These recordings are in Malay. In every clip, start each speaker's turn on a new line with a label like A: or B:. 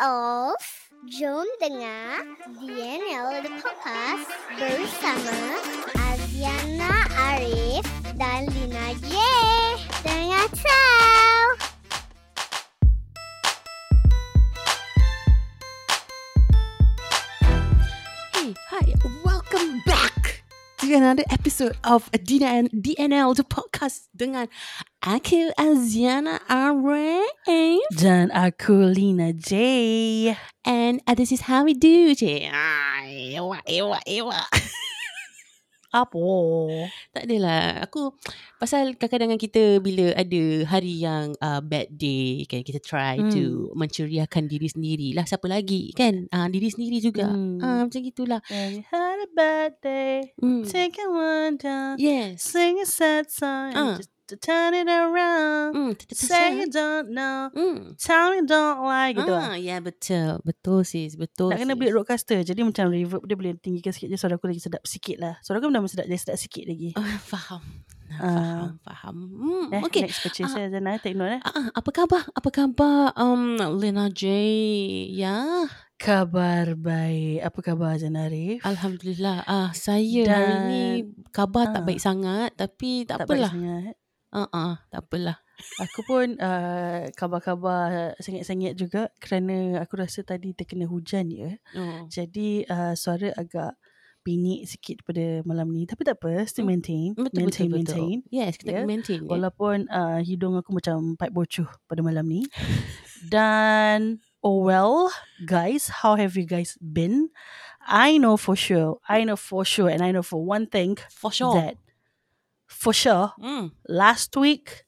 A: of Jom dengar DNL The Podcast bersama Aziana Arif dan Lina J. Dengar tahu.
B: Hey, hi, welcome back to another episode of DNL, DNL the podcast dengan aku Aziana Array
C: Dan aku Lina J.
B: and uh, this is how we do je. Ah, ewa, ewa, ewa.
C: Apa?
B: Tak adalah. Aku pasal kadang-kadang kita bila ada hari yang uh, bad day kan kita try
C: Hmm.
B: to menceriakan diri sendiri lah siapa lagi kan uh, diri sendiri juga.
C: Hmm.
B: Ah macam gitulah.
C: When you had a bad day,
B: Hmm.
C: take it one down,
B: Yes.
C: sing a sad song,
B: Ah.
C: just to turn it around.
B: Hmm.
C: Say you don't know,
B: Hmm.
C: tell me don't like gitu.
B: Ah,
C: Ah.
B: ya betul. Betul sis, betul.
C: Nak kena beli roadcaster Jadi macam reverb dia boleh tinggikan sikit je Suara aku lagi sedap sikit lah Suara aku dah sedap Jadi sedap sikit lagi
B: Oh, faham.
C: Ah.
B: Faham, faham. Hmm,
C: eh,
B: okay.
C: Next purchase saya Zana Take note eh
B: Ah, ah, apa khabar? Apa khabar um Lena J? Ya.
C: Kabar baik Apa khabar Zana Arif?
B: Alhamdulillah. Ah, saya hari
C: Dan-
B: ni khabar tak
C: Ah.
B: baik sangat tapi tak,
C: tak baik
B: apalah.
C: sangat
B: Ah, ah, tak apalah.
C: Aku pun uh, khabar-khabar sengit-sengit juga kerana aku rasa tadi terkena hujan ya.
B: Oh.
C: Jadi uh, suara agak pinik sikit pada malam ni. Tapi tak apa, still
B: Hmm.
C: maintain.
B: Betul,
C: maintain,
B: betul,
C: maintain.
B: betul. Yes, kita
C: Ya.
B: maintain. ya.
C: Walaupun uh, hidung aku macam pipe bocuh pada malam ni. Dan oh well, guys, how have you guys been? I know for sure, I know for sure and I know for one thing
B: For sure.
C: that for sure
B: Hmm.
C: last week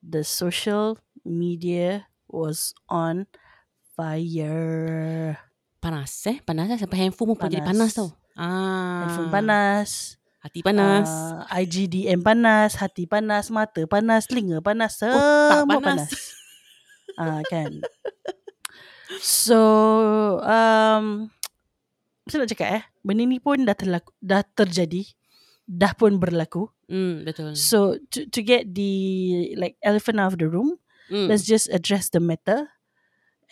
C: the social media was on fire
B: Panas eh? Panas eh? Sampai handphone pun jadi panas
C: Panas.
B: tau. Ah.
C: handphone panas
B: Hati panas.
C: uh, IGDM panas hati panas mata panas telinga panas semua
B: panas.
C: panas ah kan so um macam nak cakap eh benda ni pun dah terlaku, dah terjadi dah pun berlaku
B: Hmm, betul.
C: so to, to get the like elephant out of the room
B: Hmm.
C: let's just address the matter.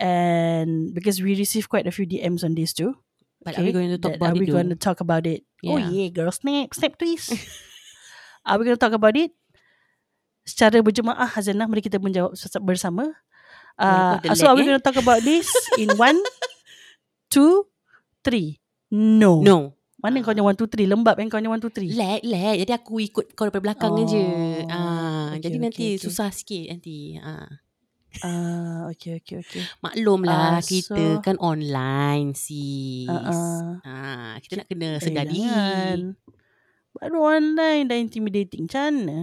C: And because we received quite a few DMs on this too.
B: But are we going to talk about
C: are
B: it
C: we
B: though?
C: going to talk about it? Oh
B: Yeah.
C: yeah, girl, snap, snap please. are we going to talk about it? Secara berjemaah Hazanah, mari kita menjawab bersama. Uh, so are we
B: eh?
C: going to talk about this in one, two, three? No.
B: No.
C: Mana kau punya one, two, three? Lembab kan kau punya one, two, three?
B: Lag, lag. Jadi aku ikut kau daripada belakang
C: Oh,
B: je. Ah,
C: okay,
B: jadi
C: okay,
B: nanti
C: okay.
B: susah sikit nanti. Ah.
C: Ah, okay, okay, okay.
B: Maklum lah
C: Ah,
B: kita
C: so-
B: kan online sis.
C: Uh-uh.
B: Ah, kita nak kena
C: Eh,
B: sedar diri.
C: jangan. Baru online dah intimidating. Macam mana?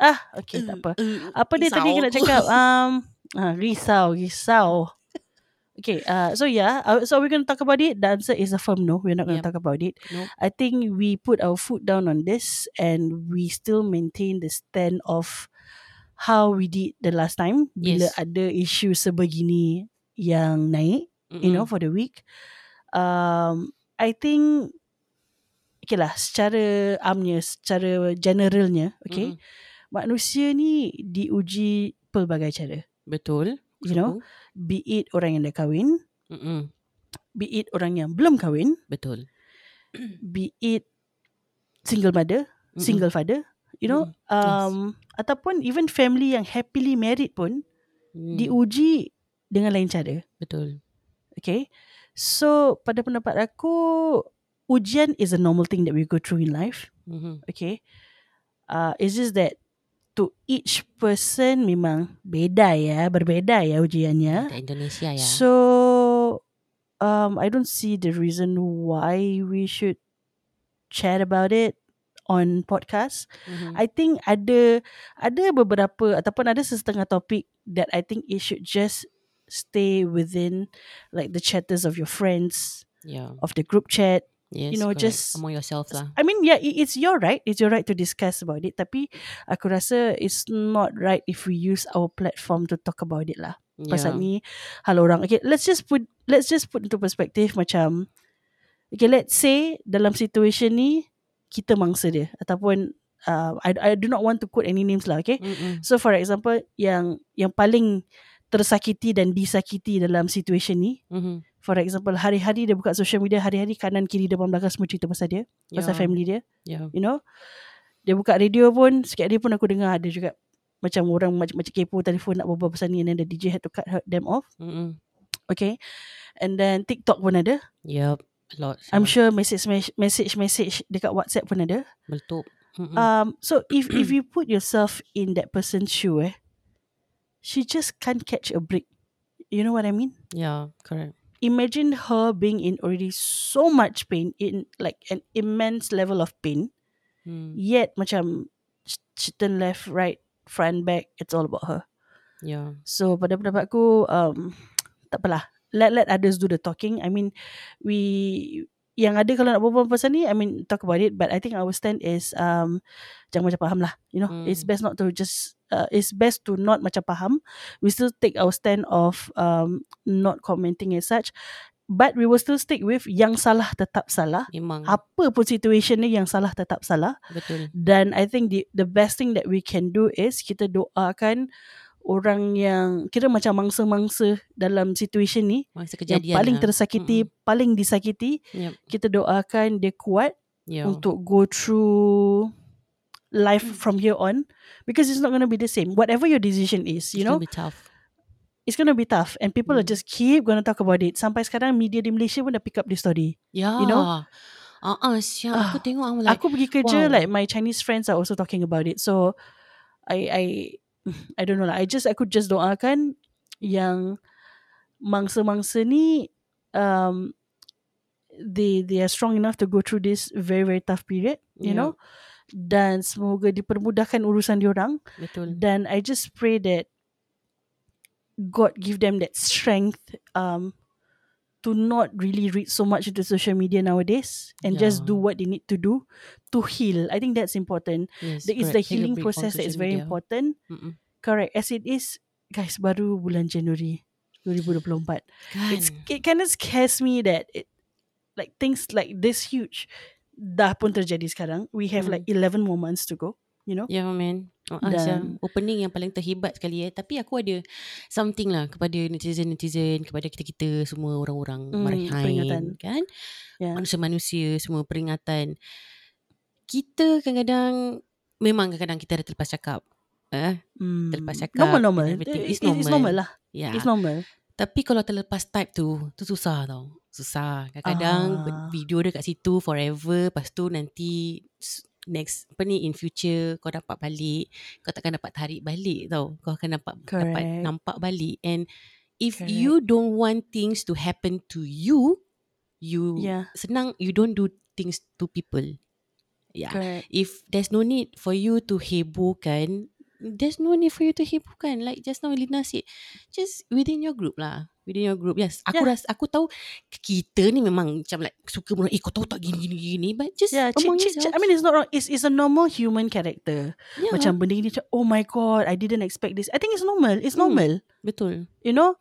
C: Ah, okay, tak apa.
B: Uh,
C: Apa dia tadi
B: risau
C: nak cakap? Um, ah, risau, risau. Okay, uh, so yeah, uh, so we're going to talk about it. The answer is a firm no. We're not going to
B: Yep.
C: talk about it.
B: Nope.
C: I think we put our foot down on this and we still maintain the stand of how we did the last time. Bila
B: Yes.
C: ada isu sebegini yang naik you know
B: Mm-mm.
C: for the week um i think okay lah secara amnya secara generalnya okay
B: Mm-mm.
C: manusia ni diuji pelbagai cara
B: Betul.
C: You know be it orang yang dah kahwin
B: Mm-mm.
C: be it orang yang belum kahwin
B: Betul.
C: be it single mother
B: Mm-mm.
C: single father you know
B: Mm, yes.
C: um ataupun even family yang happily married pun
B: Mm,
C: diuji dengan lain cara
B: Betul.
C: Okay. So pada pendapat aku ujian is a normal thing that we go through in life.
B: Mm-hmm.
C: Okay. Uh, it's just that to each person memang beda ya, berbeda ya ujiannya.
B: Kita Indonesia ya.
C: So um, I don't see the reason why we should chat about it on podcast.
B: Mhm.
C: I think ada ada beberapa ataupun ada sesetengah topik that I think it should just stay within like the chatters of your friends
B: yeah.
C: of the group chat.
B: Yes,
C: you know,
B: correct.
C: just-
B: among yourself lah.
C: I mean, yeah, it- it's your right. It's your right to discuss about it. Tapi aku rasa it's not right if we use our platform to talk about it lah. Pasal
B: Yeah.
C: ni hal orang. Okay, let's just put let's just put into perspective macam okay, let's say dalam situation ni kita mangsa dia ataupun uh, I I do not want to quote any names lah, okay?
B: Mm-mm.
C: So for example yang yang paling tersakiti dan disakiti dalam situasi ni.
B: Mhm.
C: For example, hari-hari dia buka social media, hari-hari kanan kiri depan belakang semua cerita pasal dia, pasal
B: Yeah.
C: family dia,
B: Yeah.
C: you know. Dia buka radio pun, sikit hari pun aku dengar ada juga macam orang macam macam kepo telefon nak berbual pasal ni and then the DJ had to cut her, them off.
B: Mm-mm.
C: Okay. And then TikTok pun ada.
B: Yep. A lot.
C: I'm sure message message message dekat WhatsApp pun ada.
B: Meletup.
C: Um so if if you put yourself in that person's shoe eh, she just can't catch a break. You know what I mean?
B: yeah. Correct.
C: Imagine her being in already so much pain, in like an immense level of pain.
B: Mm.
C: Yet macam sh- she turn left, right, front, back. It's all about her.
B: Yeah.
C: So pada pendapat aku, um, tak apalah. Let let others do the talking. I mean, we yang ada kalau nak berbual pasal ni, I mean talk about it. But I think our stand is um, jangan macam faham lah. You know, it's
B: Hmm.
C: best not to just. Uh, it's best to not macam faham. We still take our stand of um, not commenting as such. But we will still stick with yang salah tetap salah.
B: Memang.
C: Apa pun situation ni yang salah tetap salah.
B: Betul.
C: Dan I think the the best thing that we can do is kita doakan orang yang kira macam mangsa-mangsa dalam situation ni yang
B: kejadian
C: paling
B: lah.
C: tersakiti, paling disakiti,
B: Yep.
C: kita doakan dia kuat
B: Yeah.
C: untuk go through life from here on because it's not going to be the same. Whatever your decision is, you
B: It's
C: know,
B: gonna be tough.
C: it's going to be tough and people are
B: Hmm.
C: just keep going to talk about it. Sampai sekarang media di Malaysia pun dah pick up the story.
B: Yeah.
C: You know?
B: Ah, uh, siap.
C: Ah,
B: Aku tengok I'm like,
C: Aku pergi kerja
B: wow.
C: like my Chinese friends are also talking about it. So I I I don't know lah. I just aku just doakan yang mangsa-mangsa ni um they they are strong enough to go through this very very tough period, you
B: Yeah.
C: know. Dan semoga dipermudahkan urusan diorang
B: betul.
C: dan I just pray that God give them that strength um to not really read so much into social media nowadays and just
B: Yeah.
C: do what they need to do to heal. I think that's important.
B: Yes,
C: There is the healing process that is very
B: media.
C: important.
B: Mm-mm.
C: Correct. As it is, guys, baru bulan Januari 2024.
B: Kan.
C: It's it kind of scares me that it like things like this huge dah pun terjadi sekarang. We have
B: Hmm.
C: like 11 more months to go. You know?
B: Yeah, man uh,
C: Dan-
B: Dan, Opening yang paling terhebat sekali eh Tapi aku ada Something lah Kepada netizen-netizen Kepada kita-kita Semua orang-orang
C: Hmm,
B: Marhain
C: peringatan.
B: Kan
C: Yeah.
B: Manusia-manusia Semua peringatan Kita kadang-kadang Memang kadang-kadang kita ada terlepas cakap eh?
C: Hmm.
B: Terlepas cakap
C: Normal normal. It-
B: It's
C: it- It's
B: normal.
C: normal lah.
B: Ya
C: It's normal.
B: Tapi kalau terlepas type tu Tu susah tau Susah Kadang-kadang
C: Ah.
B: Video dia kat situ Forever Lepas tu nanti Next Apa ni In future Kau dapat balik Kau takkan dapat tarik balik tau Kau akan dapat Dapat
C: Correct.
B: nampak balik And If
C: Correct.
B: you don't want things to happen to you You
C: Yeah.
B: Senang You don't do things to people Yeah
C: Correct.
B: If there's no need For you to hebohkan There's no need for you to hebohkan Like just now Lina said Just within your group lah Within your group Yes Aku
C: Yeah.
B: rasa Aku tahu Kita ni memang Macam like Suka pun Eh kau tahu tak gini gini gini But just
C: Yeah,
B: among yourself
C: I mean it's not wrong. It's it's a normal human character.
B: yeah,
C: Macam benda ni macam oh my god, I didn't expect this. I think it's normal. It's
B: Hmm.
C: normal.
B: Betul
C: You know?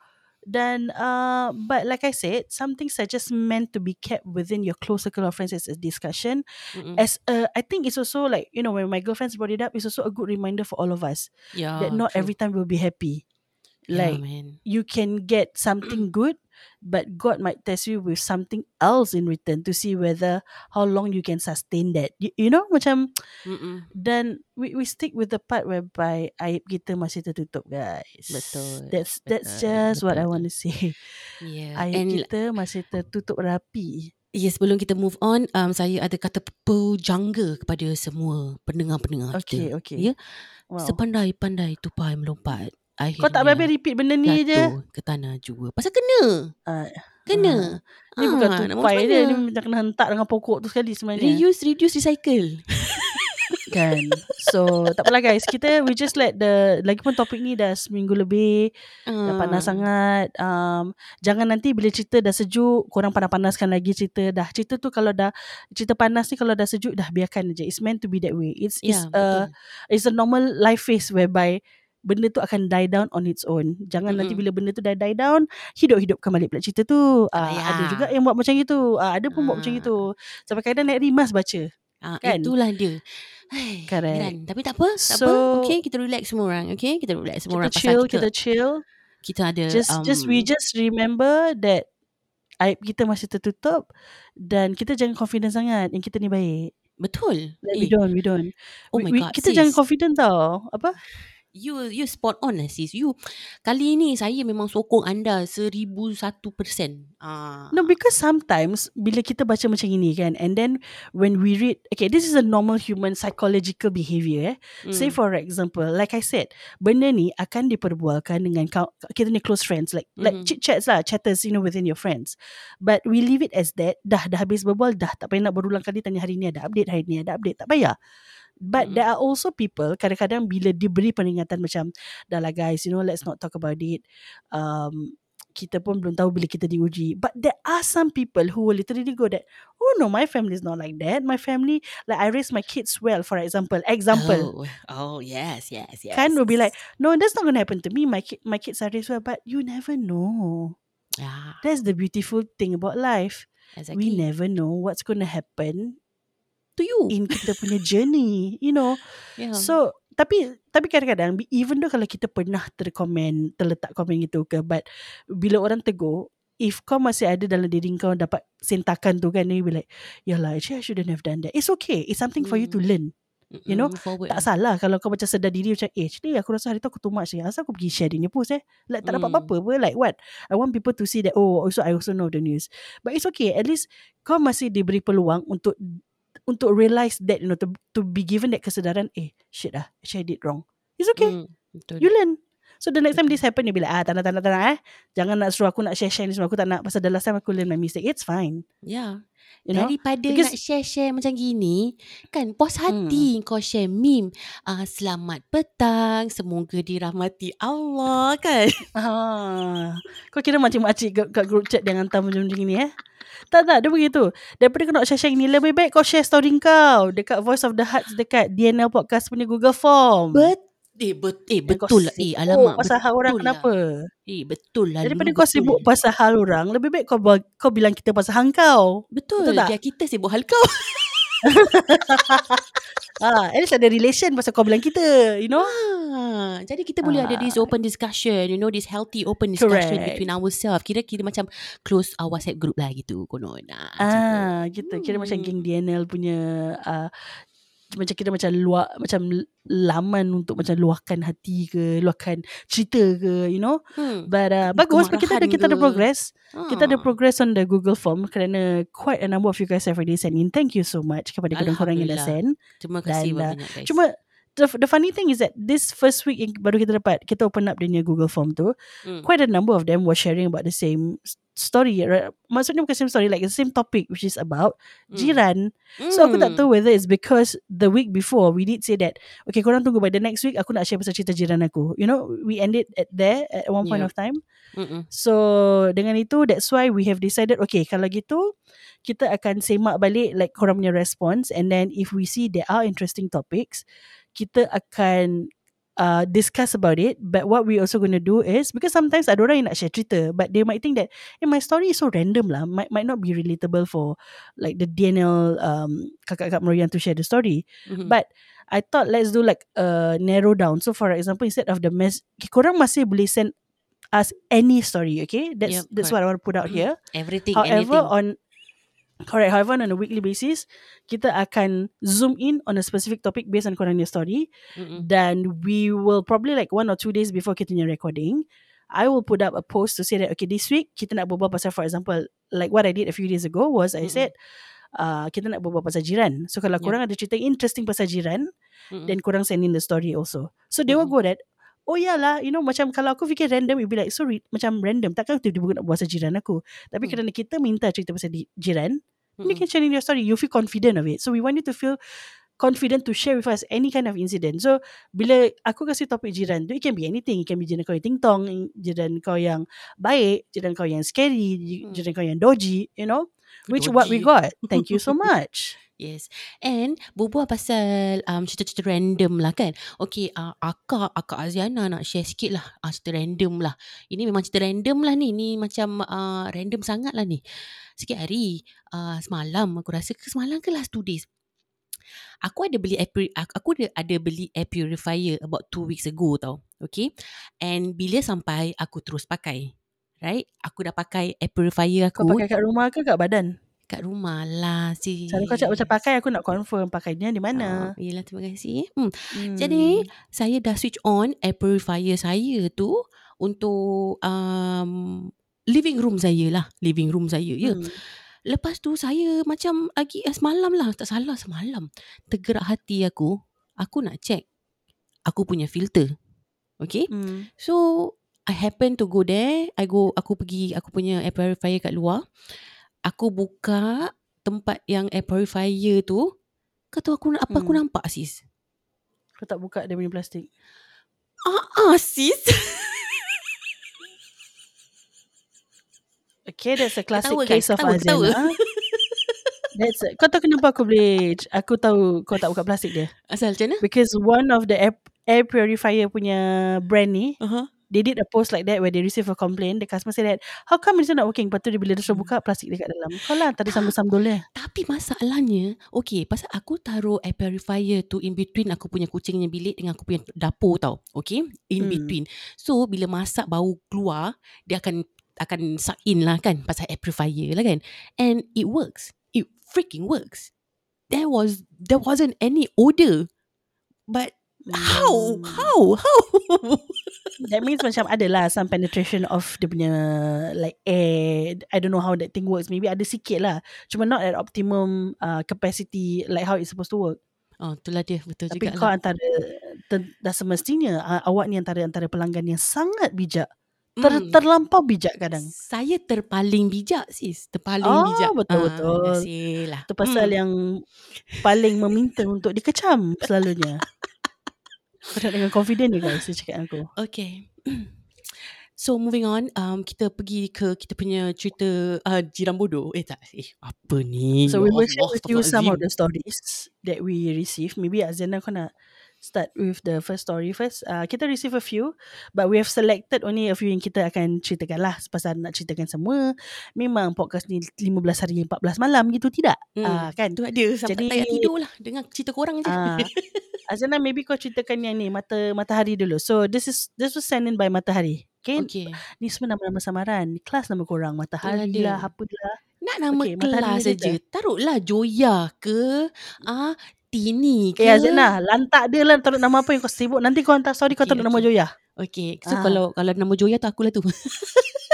C: Then uh but like I said, some things are just meant to be kept within your close circle of friends as a discussion.
B: Mm-mm.
C: As uh I think it's also like, you know, when my girlfriends brought it up, it's also a good reminder for all of us
B: Yeah
C: that not
B: true.
C: every time we'll be happy.
B: Yeah,
C: Like
B: man.
C: you can get something good, but God might test you with something else in return to see whether how long you can sustain that. You, you know, macam
B: Mm-mm.
C: dan we we stick with the part whereby aib kita masih tertutup, guys.
B: Betul,
C: That's that's
B: betul,
C: just what I
B: betul.
C: want to say.
B: Yeah
C: Aib
B: And
C: kita masih tertutup rapi.
B: Ya sebelum kita move on um, Saya ada kata pujangga kepada semua pendengar-pendengar
C: Okay,
B: kita
C: okay.
B: Ya
C: Wow.
B: Sepandai-pandai tupai melompat Akhirnya
C: Kau tak habis repeat benda ni je.
B: ke tanah jua. Pasal kena.
C: Ah,
B: Kena.
C: Ni
B: Ah,
C: bukan tupai dia? Ni macam kena hentak dengan pokok tu sekali sebenarnya.
B: Reuse, reduce, recycle.
C: Kan? So tak apalah guys. Kita we just let the Lagipun topik ni dah seminggu lebih. Dah
B: Ah.
C: panas sangat. Um, Jangan nanti bila cerita dah sejuk Korang panas-panaskan lagi cerita Dah. Cerita tu kalau dah Cerita panas ni kalau dah sejuk Dah biarkan je It's meant to be that way. It's,
B: Ya
C: it's, uh,
B: betul.
C: it's a normal life phase whereby Benda tu akan die down on its own Jangan nanti
B: Mm-mm.
C: bila benda tu dah die down Hidup-hidupkan balik pula cerita tu uh,
B: payah.
C: Ada juga yang buat macam itu uh, Ada pun buat macam itu Sampai kadang naik rimas baca
B: ah,
C: kan?
B: Itulah dia Hai,
C: Correct.
B: Geran. Tapi tak apa Tak
C: So-
B: apa Okay kita relax semua orang Okay kita relax semua
C: Kita
B: orang
C: chill
B: kita,
C: Kita chill
B: kita ada
C: Just
B: um,
C: just we just remember that aib kita masih tertutup dan kita jangan confident sangat yang kita ni baik.
B: betul.
C: Like
B: Eh,
C: we don't, we don't.
B: Oh
C: we,
B: my
C: we,
B: God,
C: kita
B: sis.
C: jangan confident tau. Apa?
B: You you spot on lah sis. You kali ni saya memang sokong anda seribu satu persen. Ah.
C: No, because sometimes bila kita baca macam ini kan, and then when we read, okay, this is a normal human psychological behavior. Eh.
B: Mm.
C: Say for example, like I said, benda ni akan diperbualkan dengan kau, kita ni close friends, like like
B: Mhm.
C: chit chats lah, chatters, you know, within your friends. But we leave it as that. Dah dah habis berbual, dah tak payah nak berulang kali tanya hari ni ada update, hari ni ada update, tak payah. But
B: Mhm.
C: there are also people kadang-kadang bila diberi peringatan macam dah lah guys, you know, let's not talk about it. Um, kita pun belum tahu bila kita diuji. But there are some people who will literally go that, oh no, my family is not like that. My family, like I raise my kids well, for example. Example.
B: Oh, oh yes, yes, yes.
C: Kan will be like, no, that's not going to happen to me. My ki- my kids are raised well, but you never know.
B: yeah,
C: That's the beautiful thing about life.
B: exactly.
C: We never know what's going to happen
B: to you.
C: in kita punya journey, you know.
B: yeah.
C: So tapi tapi kadang-kadang even though kalau kita pernah terkomen terletak komen gitu ke but bila orang tegur if kau masih ada dalam diri kau dapat sentakan tu kan you be like yalah actually I shouldn't have done that it's okay it's something for you to
B: Mm.
C: learn you know,
B: forward.
C: tak salah kalau kau macam sedar diri macam eh actually aku rasa hari tu aku too much ni asal aku pergi share dia post eh like tak dapat
B: Mm.
C: apa-apa apa like what I want people to see that oh also I also know the news but it's okay at least kau masih diberi peluang untuk untuk realize that you know to, to be given that kesedaran eh shit ah actually I did wrong. It's okay.
B: Mm, betul.
C: you learn so the next time
B: Betul.
C: this happen you be like ah tak nak tak nak tak nak eh jangan nak suruh aku nak share-share ni semua aku tak nak pasal the last time aku learn my mistake it's fine
B: yeah.
C: you know
B: Daripada
C: Because-
B: nak share-share macam gini Kan puas hati kau share meme uh, Selamat petang Semoga dirahmati Allah Kan
C: Ah, kau kira makcik-makcik kat, kat group chat yang hantar macam ni eh? Tak tak, dia begitu. Daripada kau nak share-share ni, lebih baik kau share story kau dekat Voice of the Hearts dekat DNL Podcast punya Google Form.
B: Bet Eh, bet eh betul lah Eh alamak
C: pasal hal orang
B: betul lah.
C: kenapa?
B: Eh betul lah
C: Daripada kau
B: betul.
C: sibuk pasal hal orang, lebih baik kau kau bilang kita pasal hang kau.
B: Betul,
C: Betul tak?
B: Biar kita sibuk hal kau
C: Ah, at least ada relation pasal kau bilang kita, you know?
B: Ah, jadi kita boleh ada this
C: Ah.
B: open discussion, you know, this healthy open discussion
C: Correct.
B: between ourselves. Kira kira macam close our WhatsApp group lah gitu konon. Ah,
C: Ah, gitu. Kira macam
B: Hmm.
C: geng DNL punya uh, macam kira macam luar macam laman untuk macam luahkan hati ke, luahkan cerita ke, you know.
B: Hmm.
C: But uh, bagus
B: Kemarahan
C: kita ada kita ada progress. Kita ada progress on the Google form kerana quite a number of you guys have already sent in. Thank you so much kepada korang-korang yang dah send.
B: Terima kasih
C: Dan, uh,
B: banyak guys.
C: Cuma the, the funny thing is that this first week yang baru kita dapat kita open up dia punya Google form tu,
B: Hmm.
C: quite a number of them were sharing about the same story. right? Maksudnya bukan same story like the same topic which is about
B: Hmm.
C: jiran. So aku tak
B: Hmm.
C: tahu whether it's because the week before we did say that okay korang tunggu by the next week aku nak share pasal cerita jiran aku. You know, we ended at there at one point
B: Yeah.
C: of time.
B: Mm-mm.
C: So dengan itu that's why we have decided okay kalau gitu kita akan semak balik like korang punya response and then if we see there are interesting topics kita akan uh, discuss about it but what we also going to do is because sometimes ada orang yang nak share cerita but they might think that eh my story is so random lah might might not be relatable for like the DNL um, kakak-kakak Marian to share the story
B: Mhm.
C: But I thought let's do like a narrow down. So for example, instead of the mess, korang masih boleh send us any story. Okay, that's
B: Yep,
C: that's what I want to put out here.
B: everything,
C: However,
B: anything.
C: on correct. However, on a weekly basis, kita akan zoom in on a specific topic based on korang punya story.
B: Mm-mm.
C: Then we will probably like one or two days before kita punya recording. I will put up a post to say that okay this week kita nak berbual pasal for example like what I did a few days ago was I
B: Mm-mm.
C: said uh, kita nak berbual pasal jiran. So kalau
B: Yep.
C: korang ada cerita interesting pasal jiran,
B: Mm-mm.
C: then korang send in the story also. So they will
B: Mm-mm.
C: go that Oh yalah You know macam Kalau aku fikir random You'll be like So macam random. Takkan tiba-tiba nak buat jiran aku. Tapi
B: Hmm.
C: kerana kita minta Cerita pasal di- jiran You
B: Mm-mm.
C: can share in your story. You feel confident of it. So we want you to feel Confident to share with us Any kind of incident. So Bila aku kasih topik jiran tu It can be anything. It can be jiran kau yang ting-tong Jiran kau yang Baik Jiran kau yang scary
B: Hmm.
C: Jiran kau yang dodgy You know Which what we got. Thank you so much
B: Yes. And berbual pasal um, cerita-cerita random lah kan. Okay, uh, akak, akak Aziana nak share sikit lah. Uh, cerita random lah. Ini memang cerita random lah ni. Ni macam uh, random sangat lah ni. Sikit hari, uh, semalam aku rasa ke semalam ke last two days. Aku ada beli air aku ada, ada beli air purifier about two weeks ago tau. Okay. And bila sampai aku terus pakai. Right? Aku dah pakai air purifier
C: Kau
B: aku
C: pakai kat rumah ke kat badan?
B: Kat rumah lah si.
C: Selalu kau cakap macam pakai aku nak confirm pakainya di mana.
B: Ah, yelah terima kasih. Hmm.
C: Hmm.
B: Jadi saya dah switch on air purifier saya tu untuk um, living room saya lah. Living room saya ya.
C: Hmm.
B: Lepas tu saya macam lagi eh, semalam lah. Tak salah semalam. Tergerak hati aku. Aku nak check. Aku punya filter. Okay.
C: Hmm.
B: So I happen to go there. I go aku pergi aku punya air purifier kat luar. Aku buka tempat yang air purifier tu. Kau tahu aku apa aku
C: Hmm.
B: nampak sis?
C: Kau tak buka dia punya plastik.
B: Ah, ah sis.
C: Okay, that's a classic
B: Ketawa,
C: case
B: guys.
C: of
B: Ketawa, ketawa.
C: That's a, kau tahu kenapa aku boleh aku tahu kau tak buka plastik dia
B: Asal macam mana?
C: because one of the air, air purifier punya brand ni
B: Uh-huh.
C: They did a post like that where they receive a complaint the customer said that how come it's not working lepas tu dia bila dia suruh buka plastik dia kat dalam kau lah tadi sambul-sambul dia
B: Tapi masalahnya, okay, pasal aku taruh air purifier tu in between aku punya kucingnya bilik dengan aku punya dapur tau. Okay? In
C: Hmm.
B: between. So, bila masak bau keluar, dia akan akan suck in lah kan pasal air purifier lah kan. And it works. It freaking works. There was there wasn't any odor. But how?
C: Hmm.
B: How? How?
C: That means macam ada lah some penetration of dia punya like air. I don't know how that thing works. Maybe ada sikit lah. Cuma not at optimum uh, capacity like how it's supposed to work.
B: oh, itulah dia. Betul
C: Tapi
B: juga
C: kau
B: lah.
C: antara ter, dah semestinya uh, awak ni antara antara pelanggan yang sangat bijak. Ter,
B: Hmm.
C: Terlampau bijak kadang.
B: Saya terpaling bijak sis. Terpaling
C: Oh,
B: bijak.
C: betul-betul.
B: Ah, terima kasih lah.
C: Itu pasal
B: Hmm.
C: yang paling meminta untuk dikecam selalunya. Kau nak dengan confident je guys, saya cakap dengan aku.
B: Okay. So moving on, um, kita pergi ke kita punya cerita uh, jiran bodoh. Eh tak, eh apa ni?
C: So we will share with you some of the stories that we received. Maybe Azana kau nak start with the first story first. Uh, kita receive a few, but we have selected only a few yang kita akan ceritakan lah. Pasal nak ceritakan semua. Memang podcast ni 15 hari 14 malam gitu tidak?
B: Hmm,
C: Ah, kan?
B: Tu ada sampai
C: Jadi-
B: tak payah tidur lah dengar cerita korang je.
C: Ah, Azana maybe kau ceritakan yang ni mata matahari dulu. So this is this was sent in by Matahari. Okay.
B: okay.
C: Ni semua nama-nama samaran. Ni Kelas nama korang. Matahari
B: dia.
C: lah, apa lah.
B: Nak nama
C: Okay,
B: kelas saja. Taruhlah Joya ke, ah Tini ke.
C: Eh Azana, lantak dia lah taruh nama apa yang kau sibuk. Nanti kau hantar story kau
B: Okay,
C: taruh nama
B: okay.
C: Joya.
B: Okay, so
C: Ah.
B: kalau kalau nama Joya tu akulah tu.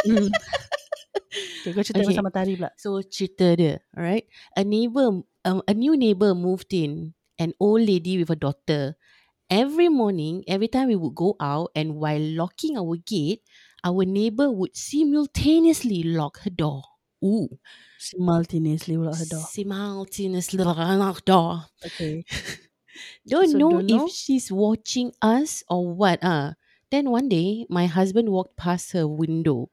C: Hmm. okay, kau cerita
B: Okay.
C: pasal matahari pula.
B: So cerita dia, alright. A neighbor, um, a new neighbor moved in. An old lady with a daughter. Every morning, every time we would go out, and while locking our gate, our neighbor would simultaneously lock her door. Ooh,
C: Simultaneously pula her
B: simultaneously lock her door.
C: Okay.
B: Don't
C: So
B: know
C: don't know?
B: if she's watching us or what. Ah, then one day, my husband walked past her window.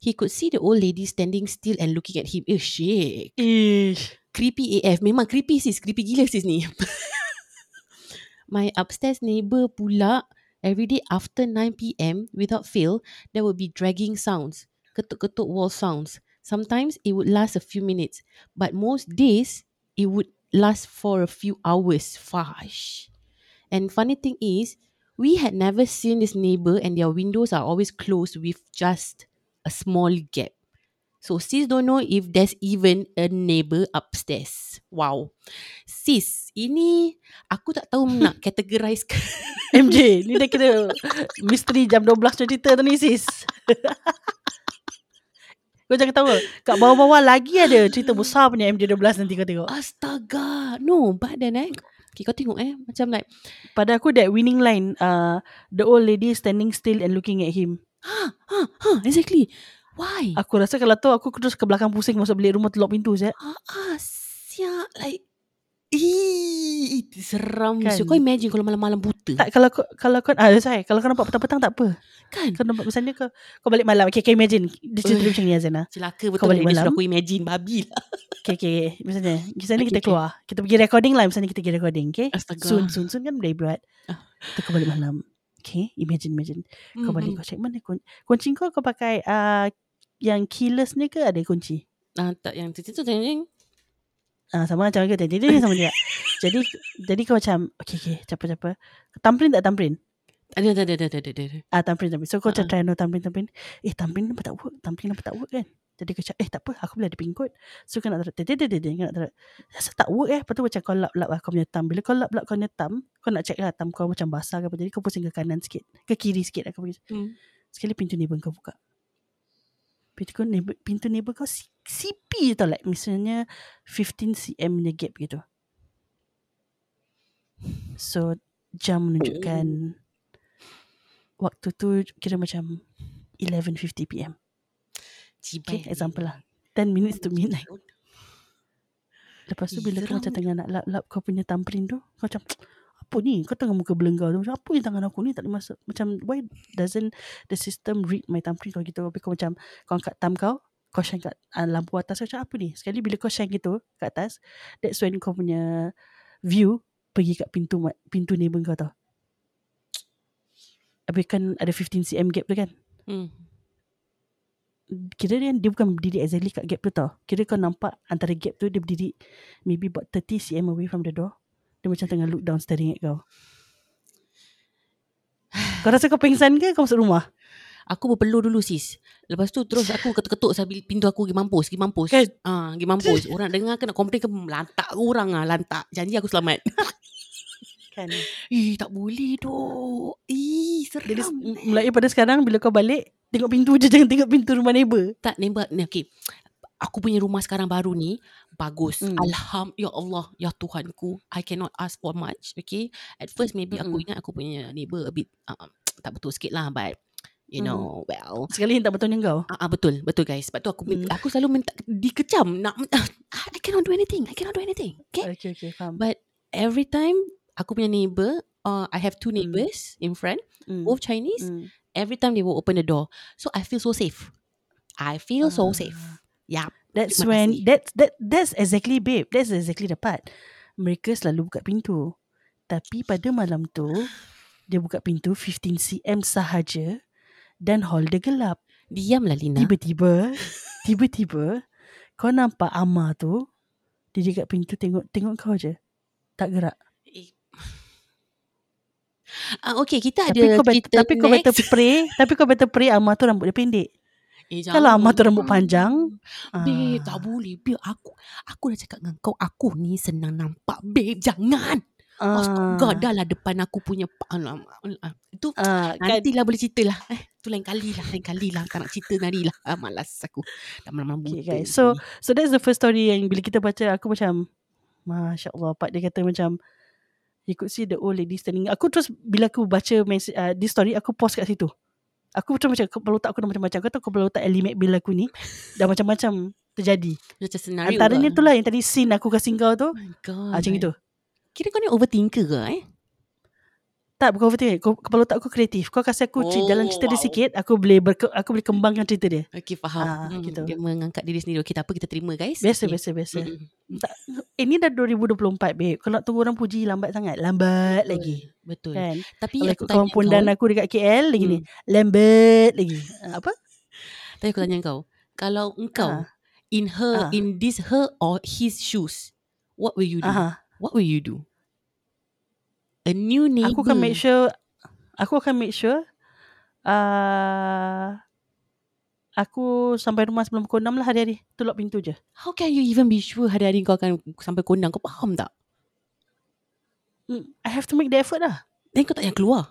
B: He could see the old lady standing still and looking at him. Eh, shit.
C: Ish.
B: creepy AF. Memang creepy sis. Creepy gila sis ni. My upstairs neighbour pula, every day after 9pm, without fail, there will be dragging sounds. Ketuk-ketuk wall sounds. Sometimes it would last a few minutes. But most days, it would last for a few hours. Fash. And funny thing is, we had never seen this neighbour and their windows are always closed with just a small gap. So sis don't know if there's even a neighbour upstairs. Wow. Sis, ini aku tak tahu nak categorize
C: MJ, ni dah kira misteri jam 12 macam cerita tu ni sis. kau jangan tahu. Kat bawah-bawah lagi ada cerita besar punya MJ12 nanti kau tengok.
B: Astaga. No, but then eh. Okay, kau tengok eh. Macam like,
C: Pada aku that winning line, uh, the old lady standing still and looking at him.
B: ha, ha, ha, exactly. Why?
C: Aku rasa kalau tu aku terus ke belakang pusing masuk bilik rumah tu lock pintu saya.
B: Ah, ah, siap. Like, Ih, seram
C: Kan?
B: kan? Kau imagine kalau malam-malam buta.
C: Tak kalau kau kalau kau ah saya kalau kau nampak petang-petang tak apa.
B: kan?
C: Kau nampak misalnya kau kau balik malam. Okay, okay imagine. Dia cerita macam ni Azana.
B: Celaka
C: Kau
B: betul
C: balik
B: ni. Dia
C: malam?
B: aku imagine babi lah.
C: Okay, okay. Misalnya, misalnya
B: Okay,
C: kita
B: okay.
C: keluar. Kita pergi recording lah. Misalnya kita pergi recording. Okay.
B: Astaga.
C: Soon, soon, soon kan boleh buat.
B: Ah.
C: Kita kau balik malam. Okay. Imagine, imagine. Kau balik kau check mana kun- kunci kau kau pakai uh, yang keyless ni ke ada kunci?
B: Ah, tak yang tu tu tu.
C: Ah sama macam kita. Jadi sama juga. Jadi jadi kau macam okay okay capa-capa. Tamprin tak tamprin?
B: Ada, ada, ada, ada, ada, ada.
C: Ah tamprin tamprin. So kau macam
B: Ha-ha.
C: try no tamprin tamprin. Eh tamprin nampak tak work. Tamprin nampak tak work kan. Jadi kau cakap eh tak apa aku boleh ada pin code. So kau nak taruh dia dia dia nak taruh. Rasa tak work eh. Lepas tu macam kau lap lap lah kau punya thumb. Bila kau lap lap kau punya thumb, kau nak check lah thumb kau macam basah ke apa. Jadi kau pusing ke kanan sikit. Ke kiri sikit lah kau pergi.
B: Hmm.
C: Sekali pintu neighbor kau buka. Pintu kau neighbor, pintu neighbor kau CP je tau like misalnya 15 cm punya gap gitu. So jam menunjukkan waktu tu kira macam 11.50 pm.
B: Cibai.
C: Okay, example lah. 10 minutes to midnight. Lepas tu bila kau macam tengah nak lap-lap kau punya thumbprint tu, kau macam apa ni? Kau tengah muka belenggar tu. Macam apa yang tangan aku ni tak boleh masuk. Macam why doesn't the system read my thumbprint kau gitu. Habis kau macam kau angkat thumb kau, kau shine kat uh, lampu atas kau macam apa ni? Sekali bila kau shine gitu kat atas, that's when kau punya view pergi kat pintu pintu neighbor kau tau. Habis kan ada 15 cm gap tu kan?
B: Hmm.
C: kira dia, dia bukan berdiri exactly kat gap tu tau. Kira kau nampak antara gap tu dia berdiri maybe about 30 cm away from the door. Dia macam tengah look down staring at kau. Kau rasa kau pengsan ke kau masuk rumah?
B: Aku berpeluh dulu sis. Lepas tu terus aku ketuk-ketuk sambil pintu aku pergi mampus, pergi mampus.
C: Kan?
B: Ah, pergi mampus. Orang dengar kena komplain ke lantak ke orang ah, lantak. Janji aku selamat.
C: Kan.
B: Ih, tak boleh doh. Ih,
C: Jadi
B: seram.
C: mulai pada sekarang bila kau balik tengok pintu je jangan tengok pintu rumah neighbor.
B: tak nembak ni okey. Aku punya rumah sekarang baru ni bagus.
C: Hmm.
B: Alham ya Allah, ya Tuhanku. I cannot ask for much, okay? At first maybe aku
C: Mm-mm.
B: ingat aku punya neighbor a bit uh, tak betul sikit lah but you
C: Hmm.
B: know, well,
C: Sekali yang tak betul kau.
B: Ah, uh, betul, betul guys. Sebab tu aku
C: hmm.
B: aku selalu minta dikecam nak I cannot do anything. I cannot do anything. Okay?
C: Okay okay faham.
B: But every time aku punya neighbor, uh, I have two neighbors in front,
C: Mm.
B: both Chinese.
C: Mm.
B: Every time they will open the door, so I feel so safe. I feel so
C: Ah.
B: safe. Yeah.
C: That's
B: Terima
C: when
B: kasih.
C: that that that's exactly babe. That's exactly the part. Mereka selalu buka pintu. Tapi pada malam tu dia buka pintu 15 cm sahaja dan hall dia gelap.
B: Diamlah Lina.
C: Tiba-tiba tiba-tiba kau nampak Amma tu dia dekat pintu tengok tengok kau je. Tak gerak.
B: Eh. Ah, okay, kita
C: Tapi
B: ada
C: kau bet,
B: cerita
C: tapi kau better
B: next.
C: pray, tapi kau better pray Amma tu rambut dia pendek.
B: Eh,
C: Kalau
B: jangan.
C: rambut panjang,
B: Babe,
C: ah.
B: tak boleh. Babe, aku aku dah cakap dengan kau, aku ni senang nampak. Babe, jangan.
C: Ah.
B: Astaga, dah lah depan aku punya... Alamak, alamak. Itu
C: Ah, kan,
B: nantilah boleh cerita lah. Eh, tu lain kali lah. Lain kali lah. Tak nak cerita nari lah. Ah, malas aku. Dah malam-malam
C: Okay, guys.
B: ni.
C: So, so that's the first story yang bila kita baca, aku macam, Masya Allah, Pak dia kata macam, you could see the old lady standing. Aku terus, bila aku baca message, uh, this story, aku pause kat situ. Aku macam macam, kepala otak aku dah macam-macam. Kau tahu kepala otak Ellie McBeal aku ni, dah macam-macam terjadi.
B: Macam senario
C: Antaranya
B: lah.
C: tu lah yang tadi scene aku kasih kau tu,
B: Oh my God.
C: ah, macam itu.
B: Kira kau ni overthinker ke eh?
C: Tak, bukan overthinking. Kau- Kepala otak aku kreatif. Kau kasih aku oh, jalan cerita dia
B: wow.
C: sikit, aku boleh berke, aku boleh kembangkan cerita dia.
B: Okay, faham.
C: Ah,
B: Hmm,
C: gitu.
B: Dia mengangkat diri sendiri. Okay, tak apa. Kita terima guys.
C: Biasa,
B: okay.
C: biasa, biasa.
B: Mm-mm.
C: Eh, ni dah 2024, babe. Kau nak tunggu orang puji lambat sangat. Lambat lagi.
B: Betul.
C: Kan?
B: Tapi
C: Kalau
B: aku tanya
C: kawan pondan
B: kau.
C: aku dekat KL lagi ni.
B: Hmm.
C: Lambat lagi. Apa?
B: Tapi aku tanya kau. Kalau engkau
C: Ah.
B: in her,
C: Ah.
B: in this her or his shoes, what will you do?
C: Aha.
B: What will you do? A new neighbor.
C: Aku akan make sure aku akan make sure uh, aku sampai rumah sebelum pukul 6 lah hari-hari. Tu lock pintu je.
B: How can you even be sure hari-hari kau akan sampai kondang? Kau faham tak?
C: Mm, I have to make the effort lah.
B: Then kau tak payah keluar.